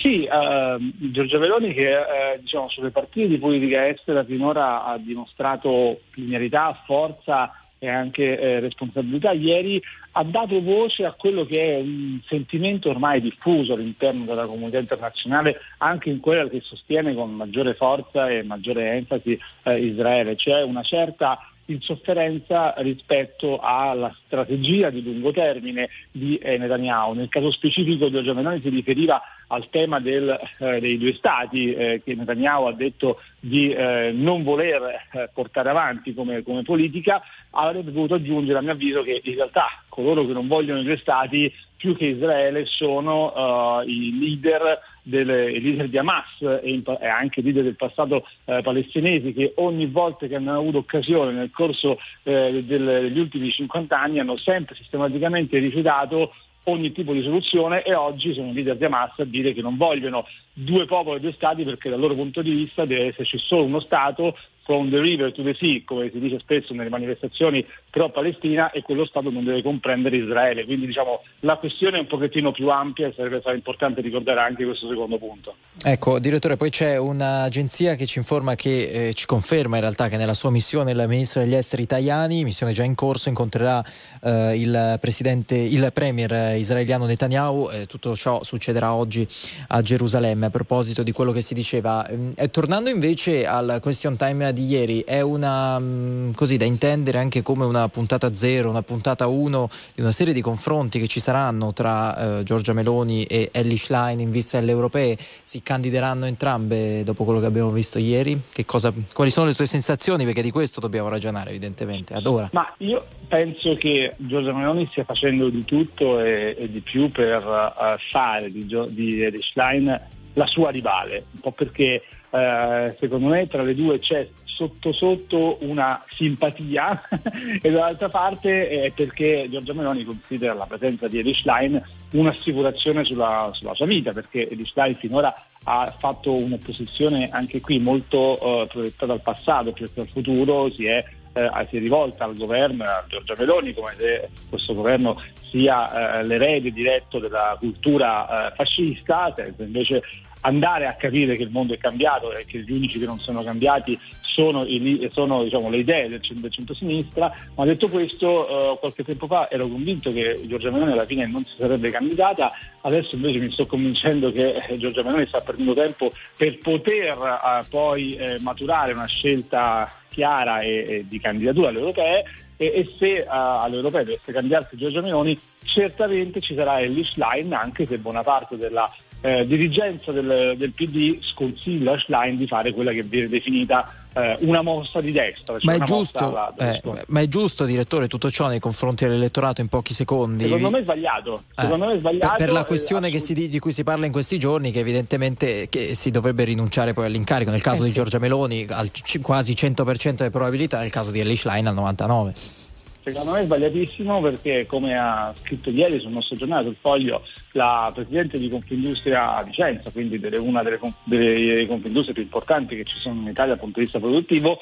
Sì, uh, Giorgia Meloni che uh, diciamo, sulle partite di politica estera finora ha dimostrato linearità, forza e anche eh, responsabilità. Ieri ha dato voce a quello che è un sentimento ormai diffuso all'interno della comunità internazionale, anche in quella che sostiene con maggiore forza e maggiore enfasi eh, Israele, cioè una certa insofferenza rispetto alla strategia di lungo termine di eh, Netanyahu. Nel caso specifico Giorgia Meloni si riferiva al tema del, eh, dei due stati eh, che Netanyahu ha detto di eh, non voler eh, portare avanti come, come, politica, avrebbe dovuto aggiungere a mio avviso che in realtà coloro che non vogliono i due stati più che Israele sono uh, i leader delle, i leader di Hamas e, e anche leader del passato eh, palestinesi che ogni volta che hanno avuto occasione nel corso eh, del, degli ultimi 50 anni hanno sempre sistematicamente rifiutato ogni tipo di soluzione e oggi sono leader di Hamas a dire che non vogliono due popoli e due stati perché dal loro punto di vista deve esserci solo uno Stato from the river to the sea, come si dice spesso nelle manifestazioni pro-Palestina, e quello Stato non deve comprendere Israele. Quindi diciamo, la questione è un pochettino più ampia e sarebbe stato importante ricordare anche questo secondo punto. Ecco, direttore, poi c'è un'agenzia che ci informa che eh, ci conferma in realtà che nella sua missione il ministro degli esteri Tajani, missione già in corso, incontrerà eh, il presidente, il premier israeliano Netanyahu. Eh, tutto ciò succederà oggi a Gerusalemme. A proposito di quello che si diceva, eh, tornando invece al question time di ieri è una mm, così da intendere anche come una puntata zero, una puntata uno di una serie di confronti che ci saranno tra eh, Giorgia Meloni e Ellie Schlein in vista delle europee. Si candideranno entrambe dopo quello che abbiamo visto ieri? Cosa, quali sono le tue sensazioni? Perché di questo dobbiamo ragionare evidentemente ad ora. Ma io penso che Giorgia Meloni stia facendo di tutto e, e di più per uh, fare di, di Ellie Schlein la sua rivale, un po' perché eh, secondo me tra le due c'è sotto sotto una simpatia *laughs* e dall'altra parte è perché Giorgia Meloni considera la presenza di Elish Line un'assicurazione sulla, sulla, sua vita perché Elish Line finora ha fatto un'opposizione anche qui molto eh, proiettata al passato, proiettata al futuro, si è eh, si è rivolta al governo, a Giorgia Meloni, come se questo governo sia eh, l'erede diretto della cultura eh, fascista, senza invece andare a capire che il mondo è cambiato e che gli unici che non sono cambiati sono, i, sono diciamo, le idee del, centro-sinistra, ma detto questo eh, qualche tempo fa ero convinto che Giorgia Meloni alla fine non si sarebbe candidata, adesso invece mi sto convincendo che eh, Giorgia Meloni sta perdendo tempo per poter eh, poi eh, maturare una scelta chiara e, e di candidatura alle europee e, e se uh, alle europee dovesse candidarsi Giorgia Meloni certamente ci sarà Ellie Schlein anche se buona parte della eh, dirigenza del, del, PD sconsiglia a Schlein di fare quella che viene definita eh, una mossa di destra. Cioè ma, è giusto, alla, eh, ma, è giusto, direttore, tutto ciò nei confronti dell'elettorato in pochi secondi? Secondo me è sbagliato. Eh, Secondo me è sbagliato per, per, la questione si, di cui si parla in questi giorni, che evidentemente che si dovrebbe rinunciare poi all'incarico. Nel caso eh, di sì. Giorgia Meloni al c- quasi 100% delle probabilità, nel caso di Ellie Schlein al 99%. Secondo me è sbagliatissimo perché, come ha scritto ieri sul nostro giornale, sul foglio, la Presidente di Confindustria a Vicenza, quindi delle, una delle, delle Confindustrie più importanti che ci sono in Italia dal punto di vista produttivo,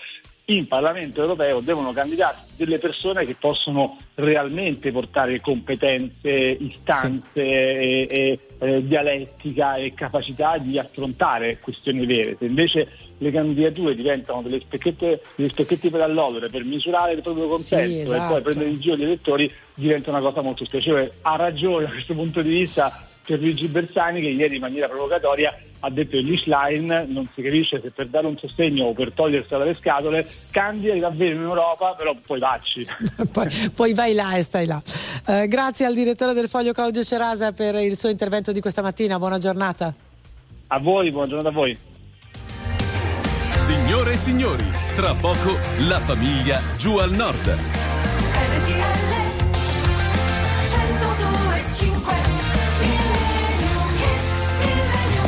in Parlamento europeo devono candidarsi delle persone che possono realmente portare competenze, istanze, sì. e, e, e, dialettica e capacità di affrontare questioni vere. Se invece le candidature diventano delle specchette, degli specchetti per all'odore per misurare il proprio consenso sì, esatto. e poi esatto. prendere in giro gli elettori diventa una cosa molto spiacevole. Ha ragione da questo punto di vista Pierluigi Bersani che ieri in maniera provocatoria ha detto che l'Ishline non si capisce se per dare un sostegno o per togliersi dalle scatole candida davvero in Europa però poi vacci. *laughs* Poi, poi, vai là e stai là. Eh, grazie al direttore del Foglio Claudio Cerasa per il suo intervento di questa mattina. Buona giornata. A voi buona giornata a voi. Signore e signori tra poco la famiglia giù al nord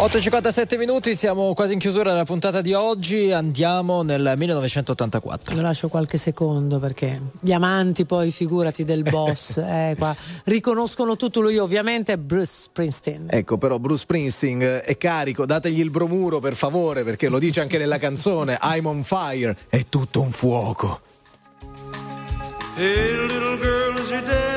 8.57 minuti, siamo quasi in chiusura della puntata di oggi, andiamo nel 1984. Io lascio qualche secondo perché gli amanti poi figurati del boss, *laughs* eh, qua, riconoscono tutto lui ovviamente Bruce Springsteen. Ecco però Bruce Springsteen è carico, dategli il bromuro per favore perché lo dice anche nella canzone I'm on fire, è tutto un fuoco. Hey little girl, is your daddy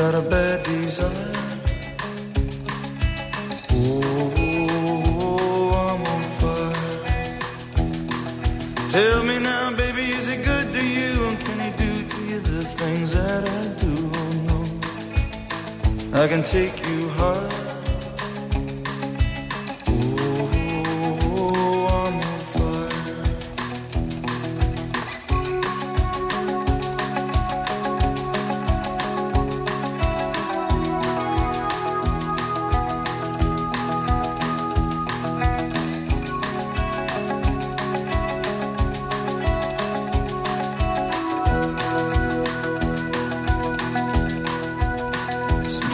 got a bad desire. Oh, I'm on fire. Tell me now, baby, is it good to you? And can he do to you the things that I do? Oh, no. I can take you high.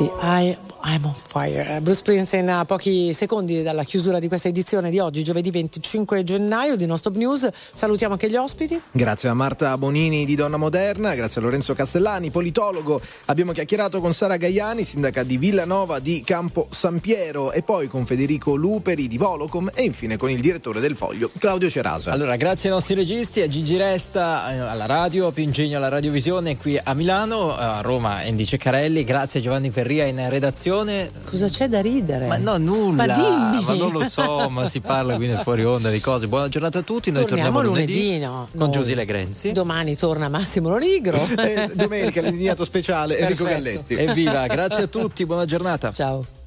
On fire. Eh sì, I, I'm on fire. Bruce Springsteen a pochi secondi dalla chiusura di questa edizione di oggi, giovedì 25 gennaio di Non Stop News. Salutiamo anche gli ospiti. Grazie a Marta Bonini di Donna Moderna, grazie a Lorenzo Castellani, politologo. Abbiamo chiacchierato con Sara Gaiani, sindaca di Villanova di Campo San Piero e poi con Federico Luperi di Volocom e infine con il direttore del Foglio, Claudio Cerasa. Allora, grazie ai nostri registi, a Gigi Resta eh, alla radio, a Pingegno alla radiovisione qui a Milano, a Roma Andy Ceccarelli, grazie a Giovanni Ferria in redazione. Cosa c'è da ridere? Ma no, nulla. Ma dimmi. Ma non lo so, ma si parla qui nel fuori onda di cose. Buona giornata a tutti, noi Torniamo torniamo lunedì, lunedì, no? con Noi. Giusile Grenzi. Domani torna Massimo Lonigro. *laughs* Eh, domenica l'indignato speciale Enrico. Galletti. Evviva, grazie a tutti, buona giornata. Ciao.